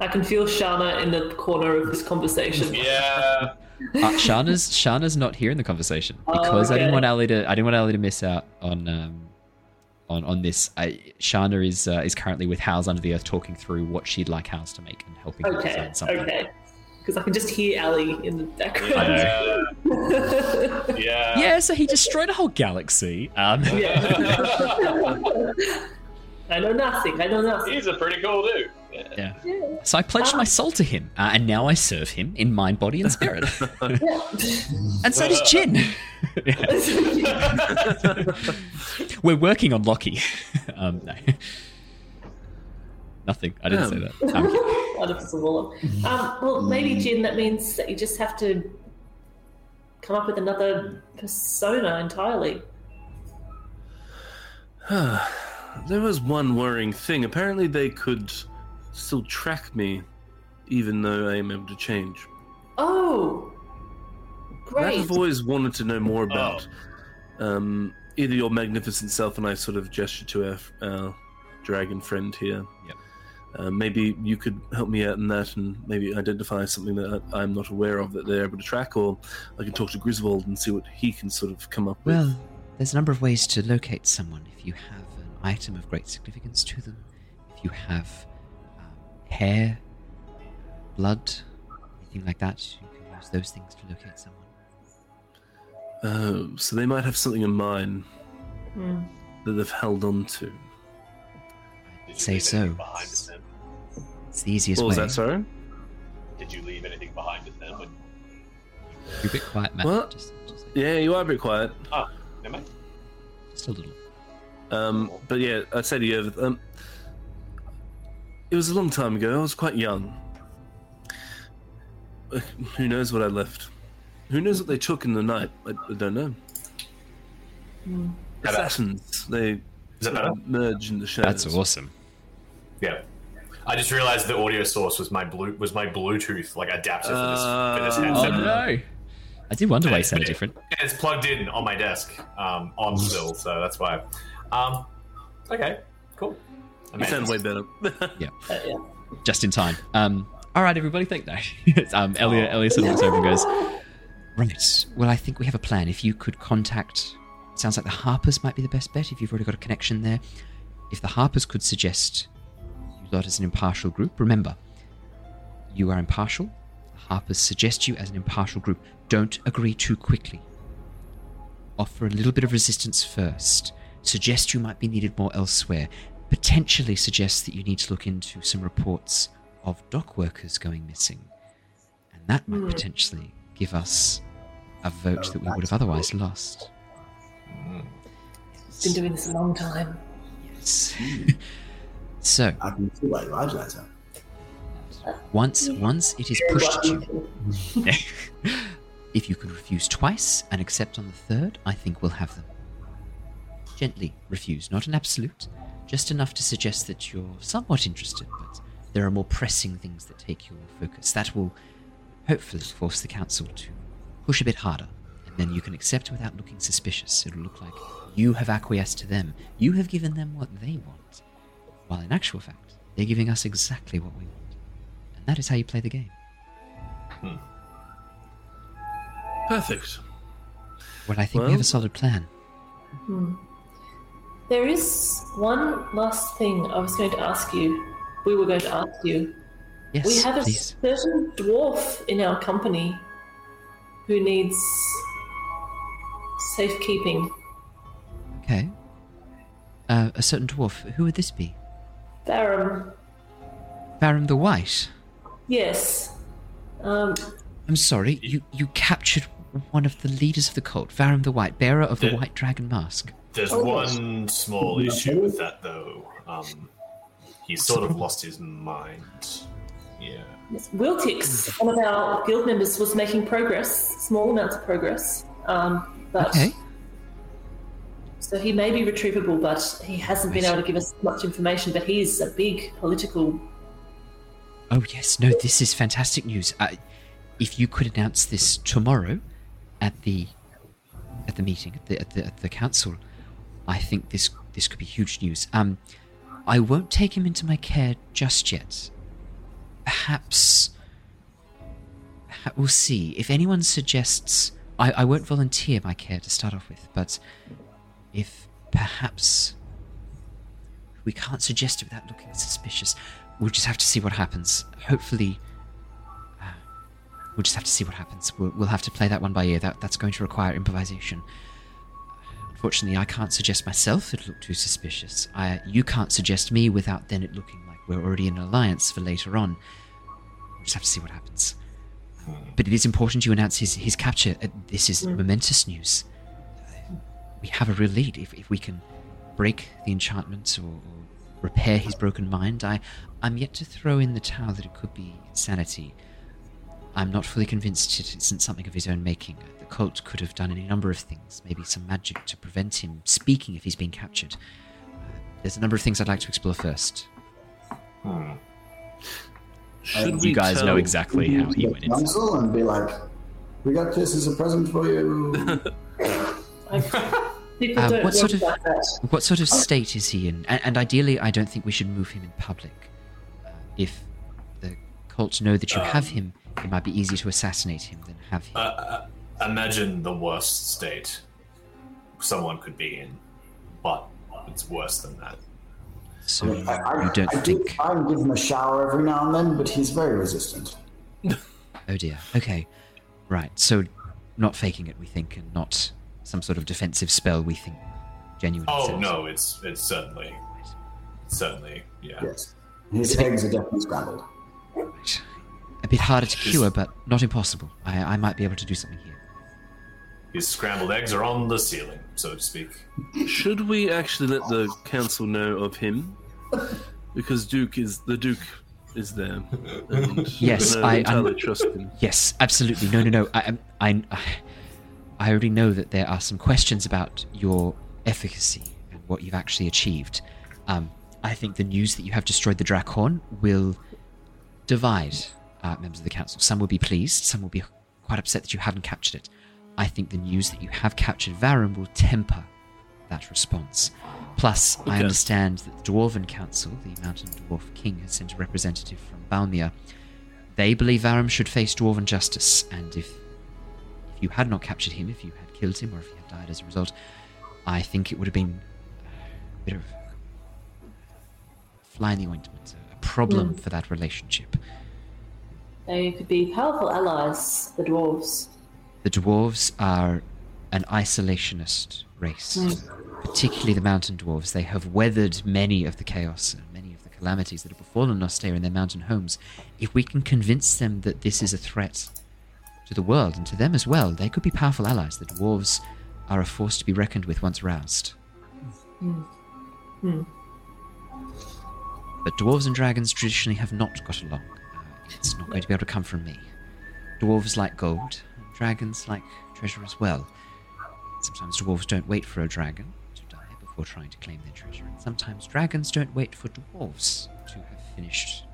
I can feel Shana in the corner of this conversation. yeah. Uh, Shana's Shana's not here in the conversation Oh, because I didn't want Ally to I didn't want Ally to miss out on um, on on this. I, Shana is uh, is currently with House Under the Earth talking through what she'd like House to make and helping her Okay, design something. okay. Because I can just hear Ally in the background. Yeah. yeah. Yeah, so he destroyed a whole galaxy. Um, yeah. I know nothing. I know nothing. He's a pretty cool dude. Yeah. yeah. Yeah. So I pledged my soul to him, uh, and now I serve him in mind, body, and spirit. And so does Jin. We're working on Lockie. um, no. Nothing. I didn't say Um. that. I'm kidding. Artificial warlock. Um, well, maybe Jin. That means that you just have to come up with another persona entirely. there was one worrying thing. Apparently, they could still track me, even though I am able to change. Oh, That great! I've always wanted to know more about. Um, either your magnificent self and I sort of gesture to our, our dragon friend here. Yep. Uh, maybe you could help me out in that and maybe identify something that I- I'm not aware of that they're able to track, or I can talk to Griswold and see what he can sort of come up with. Well, there's a number of ways to locate someone. If you have an item of great significance to them, if you have hair, blood, anything like that, you can use those things to locate someone. Uh, so they might have something in mind Hmm. that they've held on to. Did you Say so. anything Behind it then? It's the easiest What was way. that, sorry? Did you leave anything behind it then? When... You're a bit quiet, Matt. What? Just, just, Yeah, you are a bit quiet. Ah, am I? just a little. Um, but yeah, I said to you, um, it was a long time ago. I was quite young. Uh, Who knows what I left? Who knows what they took in the night? I, I don't know. Better. Assassins. They Is that sort better? of merge in the shadows. That's awesome. Yeah. I just realized the audio source was my blue was my Bluetooth like adapter for this, for this Uh, headset. Oh no! I did wonder why it sounded different. And it's plugged in on my desk, um, on still, so that's why. Um, okay, cool. You sound way better. Yeah. Just in time. Um, all right, everybody, think no. um, Elia, Elia sort of looks over and goes, Right. Well, I think we have a plan. If you could contact. Sounds like the Harpers might be the best bet if you've already got a connection there. If the Harpers could suggest you lot as an impartial group, remember, you are impartial. The Harpers suggest you as an impartial group. Don't agree too quickly. Offer a little bit of resistance first. Suggest you might be needed more elsewhere. Potentially suggests that you need to look into some reports of dock workers going missing. And that might hmm. potentially give us a vote oh, that we would have otherwise lost. Hmm. Been doing this a long time. Yes. Hmm. so, I can see why you like that. once once it is pushed to you, if you could refuse twice and accept on the third, I think we'll have them. Gently refuse, not an absolute, just enough to suggest that you're somewhat interested, but there are more pressing things that take your focus. That will hopefully force the council to push a bit harder, and then you can accept without looking suspicious. It'll look like you have acquiesced to them, you have given them what they want, while in actual fact, they're giving us exactly what we want. And that is how you play the game. Hmm. Perfect. Well, I think we have a solid plan. Hmm. There is one last thing I was going to ask you. We were going to ask you. Yes, we have a please. certain dwarf in our company who needs safekeeping. Okay. Uh, a certain dwarf. Who would this be? Barum. Baron the White. Yes. Um, I'm sorry, you, you captured one of the leaders of the cult, Varum the White, bearer of the Did- White Dragon Mask. There's Oh. one small issue with that though. Um, he sort of lost his mind. Yeah. yes. Wiltix, one of our guild members, was making progress, small amounts of progress. Um, but Okay. So he may be retrievable, but he hasn't been able to give us much information. But he's a big political. Oh, yes, no, this is fantastic news. Uh, if you could announce this tomorrow at the at the meeting, at the, at the, at the council, I think this this could be huge news. Um, I won't take him into my care just yet. Perhaps, perha- we'll see. If anyone suggests, I, I won't volunteer my care to start off with, but if perhaps we can't suggest it without looking suspicious, we'll just have to see what happens. Hopefully, we'll just have to see what happens. We'll, we'll have to play that one by ear. That that's going to require improvisation. Unfortunately, I can't suggest myself It'd look too suspicious. I, you can't suggest me without then it looking like we're already in an alliance for later on. We'll just have to see what happens. But it is important you announce his, his capture. Uh, This is momentous news. We have a real lead. If, if we can break the enchantment or, or repair his broken mind, I, I'm yet to throw in the towel that it could be insanity. I'm not fully convinced it isn't something of his own making. The cult could have done any number of things, maybe some magic to prevent him speaking if he's being captured. Uh, there's a number of things I'd like to explore first. Should you we guys tell... know exactly how he went inside. council and be like, "We got this as a present for you." Uh, what sort of- What sort of state is he in? And, and ideally, I don't think we should move him in public. Uh, if the cult know that you Um, have him, it might be easier to assassinate him than have him. Uh, uh, imagine the worst state someone could be in, but it's worse than that. so I, I, you don't I do think? try and give him a shower every now and then, but he's very resistant. Oh dear. Okay. Right. So, not faking it, we think, and not some sort of defensive spell. We think genuine. Oh sense. no, it's it's certainly certainly yeah. Yes. His eggs are definitely scrambled. Right. A bit harder to cure, but not impossible. I, I might be able to do something here. His scrambled eggs are on the ceiling, so to speak. Should we actually let the council know of him? Because Duke is the Duke is there. And Yes, we I- I'm- entirely trust him. Yes, absolutely. No, no, no. I, I, I, I already know that there are some questions about your efficacy and what you've actually achieved. Um, I think the news that you have destroyed the Draakhorn will divide uh, members of the council. Some will be pleased, some will be quite upset that you haven't captured it. I think the news that you have captured Varum will temper that response. Plus, I understand that the Dwarven Council, the Mountain Dwarf King, has sent a representative from Balmir. They believe Varum should face Dwarven justice, and if if you had not captured him, if you had killed him, or if he had died as a result, I think it would have been a bit of fly in the ointment, a- a problem for that relationship. They could be powerful allies, the dwarves. The dwarves are an isolationist race, hmm. particularly the mountain dwarves. They have weathered many of the chaos and many of the calamities that have befallen us there in their mountain homes. If we can convince them that this is a threat to the world and to them as well, they could be powerful allies. The dwarves are a force to be reckoned with once roused. Hmm. Hmm. But dwarves and dragons traditionally have not got along. It's not going to be able to come from me. Dwarves like gold, and dragons like treasure as well. Sometimes dwarves don't wait for a dragon to die before trying to claim their treasure, and sometimes dragons don't wait for dwarves to have finished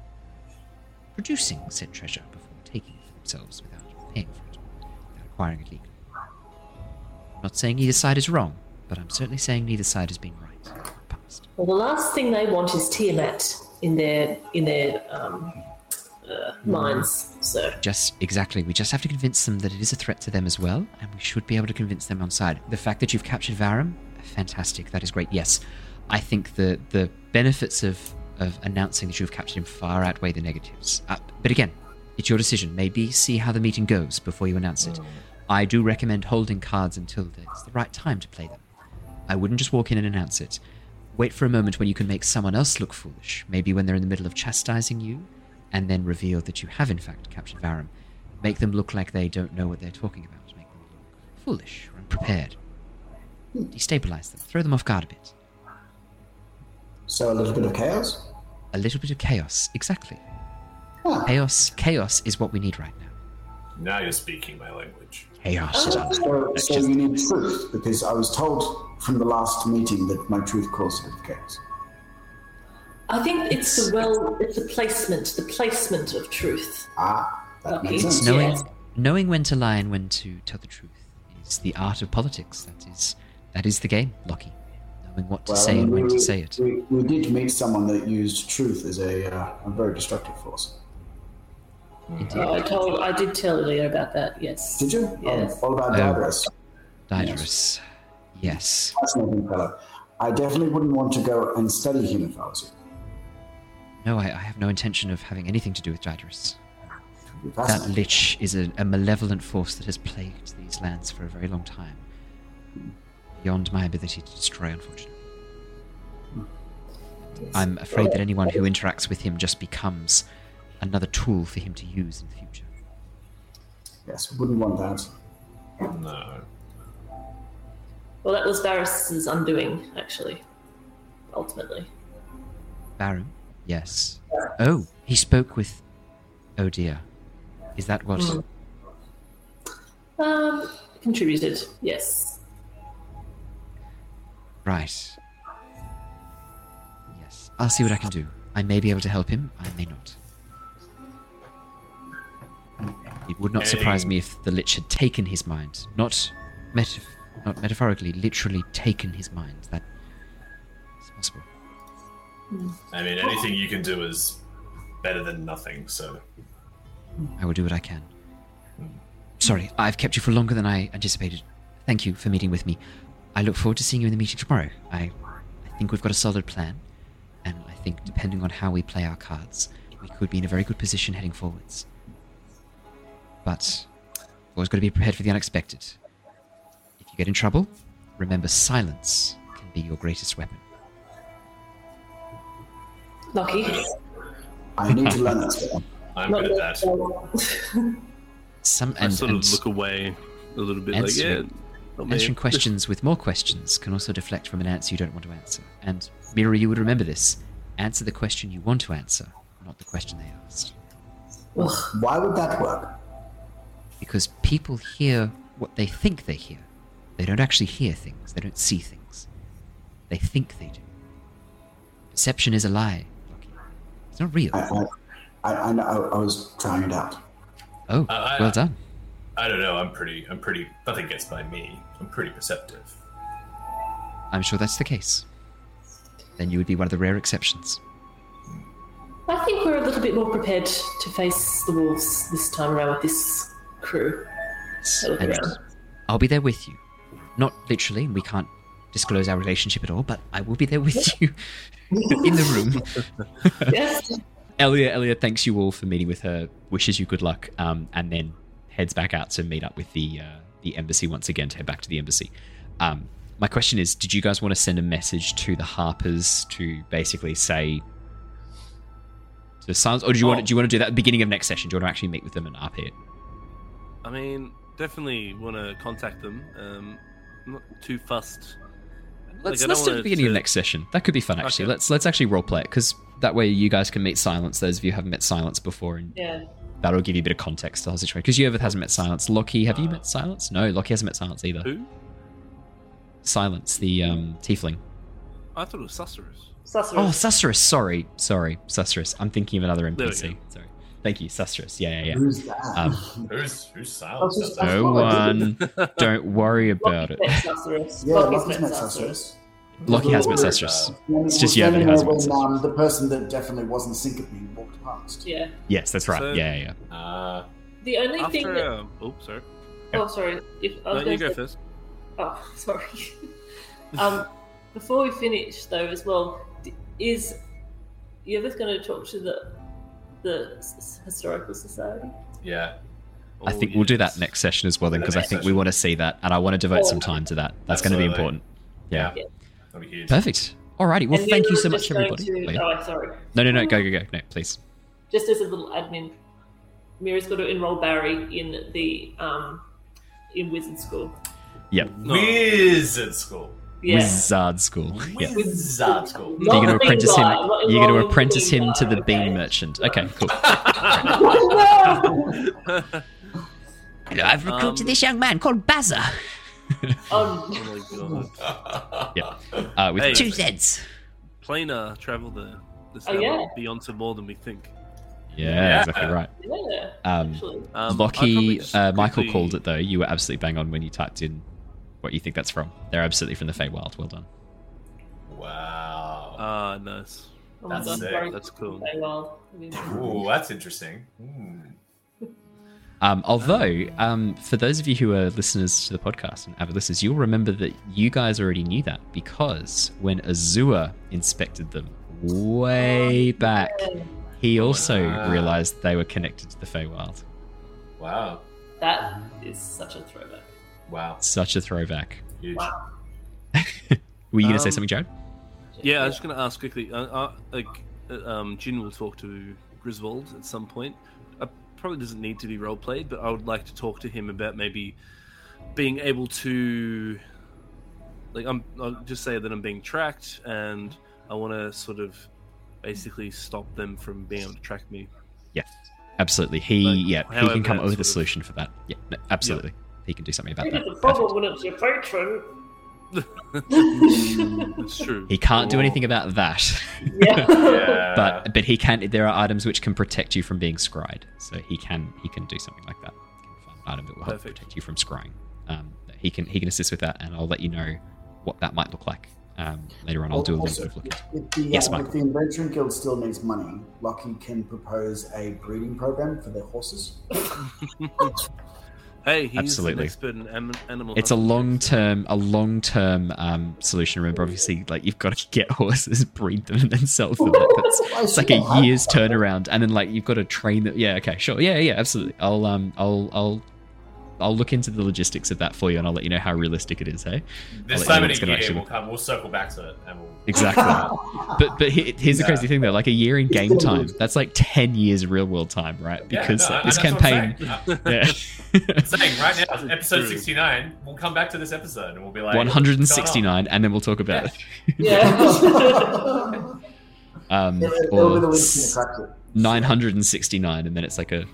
producing said treasure before taking it for themselves without paying for it, without acquiring it legally. I'm not saying either side is wrong, but I'm certainly saying neither side has been right in the past. Well, the last thing they want is Tiamat in their in their um, uh, minds. So Just exactly. We just have to convince them that it is a threat to them as well, and we should be able to convince them on side. The fact that you've captured Varum, fantastic. That is great. Yes, I think the the benefits of of announcing that you've captured him far outweigh the negatives. Uh, but again, it's your decision. Maybe see how the meeting goes before you announce it. I do recommend holding cards until it's the right time to play them. I wouldn't just walk in and announce it. Wait for a moment when you can make someone else look foolish, maybe when they're in the middle of chastising you, and then reveal that you have in fact captured Varum. Make them look like they don't know what they're talking about. Make them look foolish or unprepared. Destabilize them. Throw them off guard a bit. So a little bit of chaos. A little bit of chaos. Exactly. Ah. Chaos. Chaos is what we need right now. Now you're speaking my language. Chaos is on. So, so you need truth, because I was told from the last meeting that my truth caused a bit of chaos. I think it's the well, it's the placement, the placement of truth. Ah, that Okay. makes sense. Knowing, Yes. knowing when to lie and when to tell the truth is the art of politics. That is, that is the game, Lockie. Knowing what to Well, say and when to say it. We, we did meet someone that used truth as a, uh, a very destructive force. Oh, I told, I did tell earlier about that. Yes. Did you? Yes. Oh, all about Oh. Dagras. Diderus. Yes. Fascinating fellow. I definitely wouldn't want to go and study him if I was you. No, I, I have no intention of having anything to do with Diderus. That lich is a, a malevolent force that has plagued these lands for a very long time. Beyond my ability to destroy, unfortunately. Hmm. I'm afraid that anyone who interacts with him just becomes another tool for him to use in the future. Yes, we wouldn't want that. No. Well, that was Varys's undoing, actually. Ultimately. Barum? Yes. Oh, he spoke with. Oh dear. Is that what. Hmm. Um, contributed. Yes. Right. Yes. I'll see what I can do. I may be able to help him, I may not. It would not surprise me if the Lich had taken his mind. Not metaf- not metaphorically, literally taken his mind. That is possible. I mean, anything you can do is better than nothing. So I will do what I can. Sorry, I've kept you for longer than I anticipated. Thank you for meeting with me. I look forward to seeing you in the meeting tomorrow. I, I think we've got a solid plan, and I think depending on how we play our cards, we could be in a very good position heading forwards. But always got to be prepared for the unexpected. If you get in trouble, remember silence can be your greatest weapon. Lockie. I need to learn that spell. I'm Not good at that. that. Some I and, sort and of look away a little bit, like answering- yeah. Answering questions with more questions can also deflect from an answer you don't want to answer. And Mira, you would remember this. Answer the question you want to answer, not the question they asked. Why would that work? Because people hear what they think they hear. They don't actually hear things, they don't see things. They think they do. Perception is a lie, Lockie. It's not real. I, I, I, I, I was trying it out. Oh, uh, I- well done. I don't know. I'm pretty. I'm pretty. Nothing gets by me. I'm pretty perceptive. I'm sure that's the case. Then you would be one of the rare exceptions. I think we're a little bit more prepared to face the wolves this time around with this crew. That'll be And. I'll be there with you. Not literally, we can't disclose our relationship at all, but I will be there with you in the room. Yes. Elia, Elia thanks you all for meeting with her, wishes you good luck, um, and then heads back out to meet up with the uh, the embassy once again to head back to the embassy. Um, my question is, did you guys want to send a message to the Harpers to basically say to silence, or do you want Oh. to, do you want to do that at the beginning of next session? Do you want to actually meet with them and RP it? I mean, definitely want to contact them. Um, I'm not too fussed. Let's, Like, let's don't it at the beginning of next session. That could be fun actually. Okay. Let's let's actually roleplay it because that way you guys can meet Silence. Those of you who haven't met Silence before, and Yeah. that'll give you a bit of context to the whole situation. Because Yervith hasn't met Silence. Lockie, have you met Silence? No, Lockie hasn't met Silence either. Who? Silence, the um, tiefling. I thought it was Susurrus. Susurrus. Oh, Susurrus. Sorry, sorry, Susurrus. I'm thinking of another NPC. Sorry. Thank you, Susurrus. Yeah, yeah, yeah. Who's that? Um, Who's who's I was silent? just- That's- no one. Don't worry about it. Met Susurrus. yeah, Lockie's Lockie's met met Susurrus. Susurrus. Lockie has met Well, Susurrus. When- It's just when- Yervith who hasn't met when, um, the person that definitely wasn't syncopating walked past. Yeah. Yes, that's right. So- yeah, yeah, yeah. Uh, The only thing that. um, oh, sorry. Oh, sorry. If, No, you go say- first. Oh, sorry. um, before we finish, though, as well, d- is Yervith going to talk to the the s- s- historical society? yeah. I Oh, think we'll do that next session as well, then, because I next think we want to see that, and I want to devote some time to that. That's going to be important. Yeah. Yeah. That'll be huge. Perfect. Alrighty. Well, And thank you so much, everybody. to- Oh. Oh, sorry. No, no, no. Go, go, go. No, please. Just as a little admin, Mira's got to enroll Barry in the um, in wizard school. Yep. Wizard school. Yeah. Wizard school. Yep. Wizard school. You're going to Not the apprentice him. not You're going to apprentice the bean him to bar, the bean merchant. Okay, cool. I've recruited Um, this young man called Bazza. Um, Oh my god. yeah. Uh, with Hey. Two Zeds. Planar travel the this Oh, yeah. beyond to more than we think. yeah, exactly right. yeah. Um, Actually. Um, Lockie, probably uh, Michael quickly- called it though. You were absolutely bang on when you typed in what you think that's from. They're absolutely from the Feywild. Well done. Wow. Ah, nice. Oh that's God, sick. That's cool. Very well. I mean, Ooh, that's interesting. Hmm. Um, although, um, for those of you who are listeners to the podcast and avid listeners, you'll remember that you guys already knew that because when Azua inspected them way back, he also Wow. realized they were connected to the Feywild. Wow. that is such a throwback. Wow. Such a throwback. Huge. Wow. Were you going to say Um, something, Jared? Yeah, I was just gonna ask quickly. Uh, uh, like, uh, um, Jin will talk to Griswold at some point. Uh, probably doesn't need to be role played, but I would like to talk to him about maybe being able to, like, I'm. I'll just say that I'm being tracked, and I want to sort of basically stop them from being able to track me. Yeah, absolutely. He, Like, yeah, he can come up with a sort of- solution for that. Yeah, no, absolutely. He can do something about that. It's a problem when it's your patron. It's true. He can't do anything about that. Yeah. Yeah. but but he can there are items which can protect you from being scryed so he can he can do something like that he can find an item that will help Perfect. protect you from scrying um, he can he can assist with that, and I'll let you know what that might look like um, later on. I'll do a little Also, bit of looking. If the, Yes, uh, if the Adventuring Guild still needs money, Lockie can propose a breeding program for their horses. Hey, he's Absolutely. an expert in am- animal. It's a long term, a long term um, solution. Remember, obviously, like you've got to get horses, breed them, and then sell them. Like, that's it's like a year's turnaround, and then like you've got to train them. Yeah, okay, sure, yeah, yeah, absolutely. I'll um, I'll I'll I'll look into the logistics of that for you, and I'll let you know how realistic it is. Hey, This I'll let you know in what it's a gonna year, actually we'll come. We'll circle back to it, and we'll Exactly. but but he- here's the Yeah. crazy thing though, like a year in game time, that's like ten years real world time, right? Yeah, Because no, uh, this that's I'm campaign, saying. yeah. saying right now, episode 69. We'll come back to this episode and we'll be like, One hundred and sixty nine, and then we'll talk about it. Yeah. Um, It'll, it'll be the or Winston that cracks it. nine hundred and sixty nine, and then it's like a.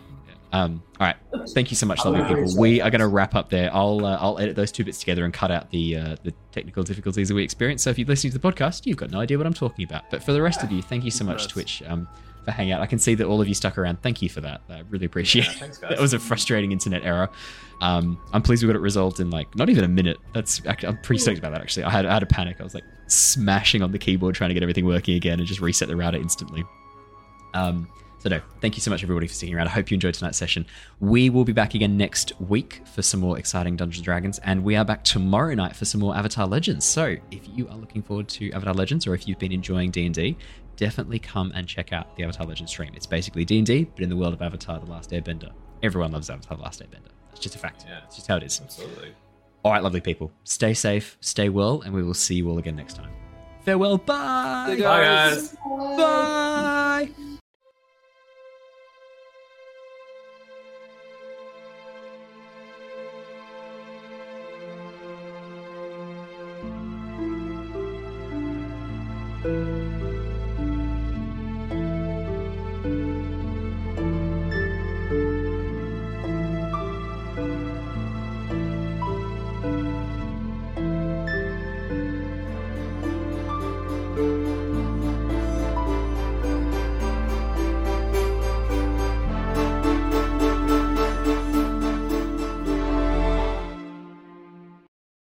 Um, all right, thank you so much, lovely people. We are going to wrap up there. I'll uh, I'll edit those two bits together and cut out the uh, the technical difficulties that we experienced. So if you're listening to the podcast, you've got no idea what I'm talking about. But for the rest of you, thank you so much, Twitch, um, for hanging out. I can see that all of you stuck around. Thank you for that. I really appreciate Yeah, it. thanks, guys. That was a frustrating internet error. Um, I'm pleased we got it resolved in like not even a minute. That's actually, I'm pretty stoked about that. Actually, I had I had a panic. I was like smashing on the keyboard trying to get everything working again and just reset the router instantly. Um, so no, thank you so much everybody for sticking around. I hope you enjoyed tonight's session. We will be back again next week for some more exciting Dungeons and Dragons, and we are back tomorrow night for some more Avatar Legends. So if you are looking forward to Avatar Legends, or if you've been enjoying D and D, definitely come and check out the Avatar Legends stream. It's basically D and D, but in the world of Avatar: The Last Airbender. Everyone loves Avatar: The Last Airbender. It's just a fact. Yeah. It's just how it is. Absolutely. All right, lovely people. Stay safe, stay well, and we will see you all again next time. Farewell. Bye. Bye, Bye, guys. Bye. Bye.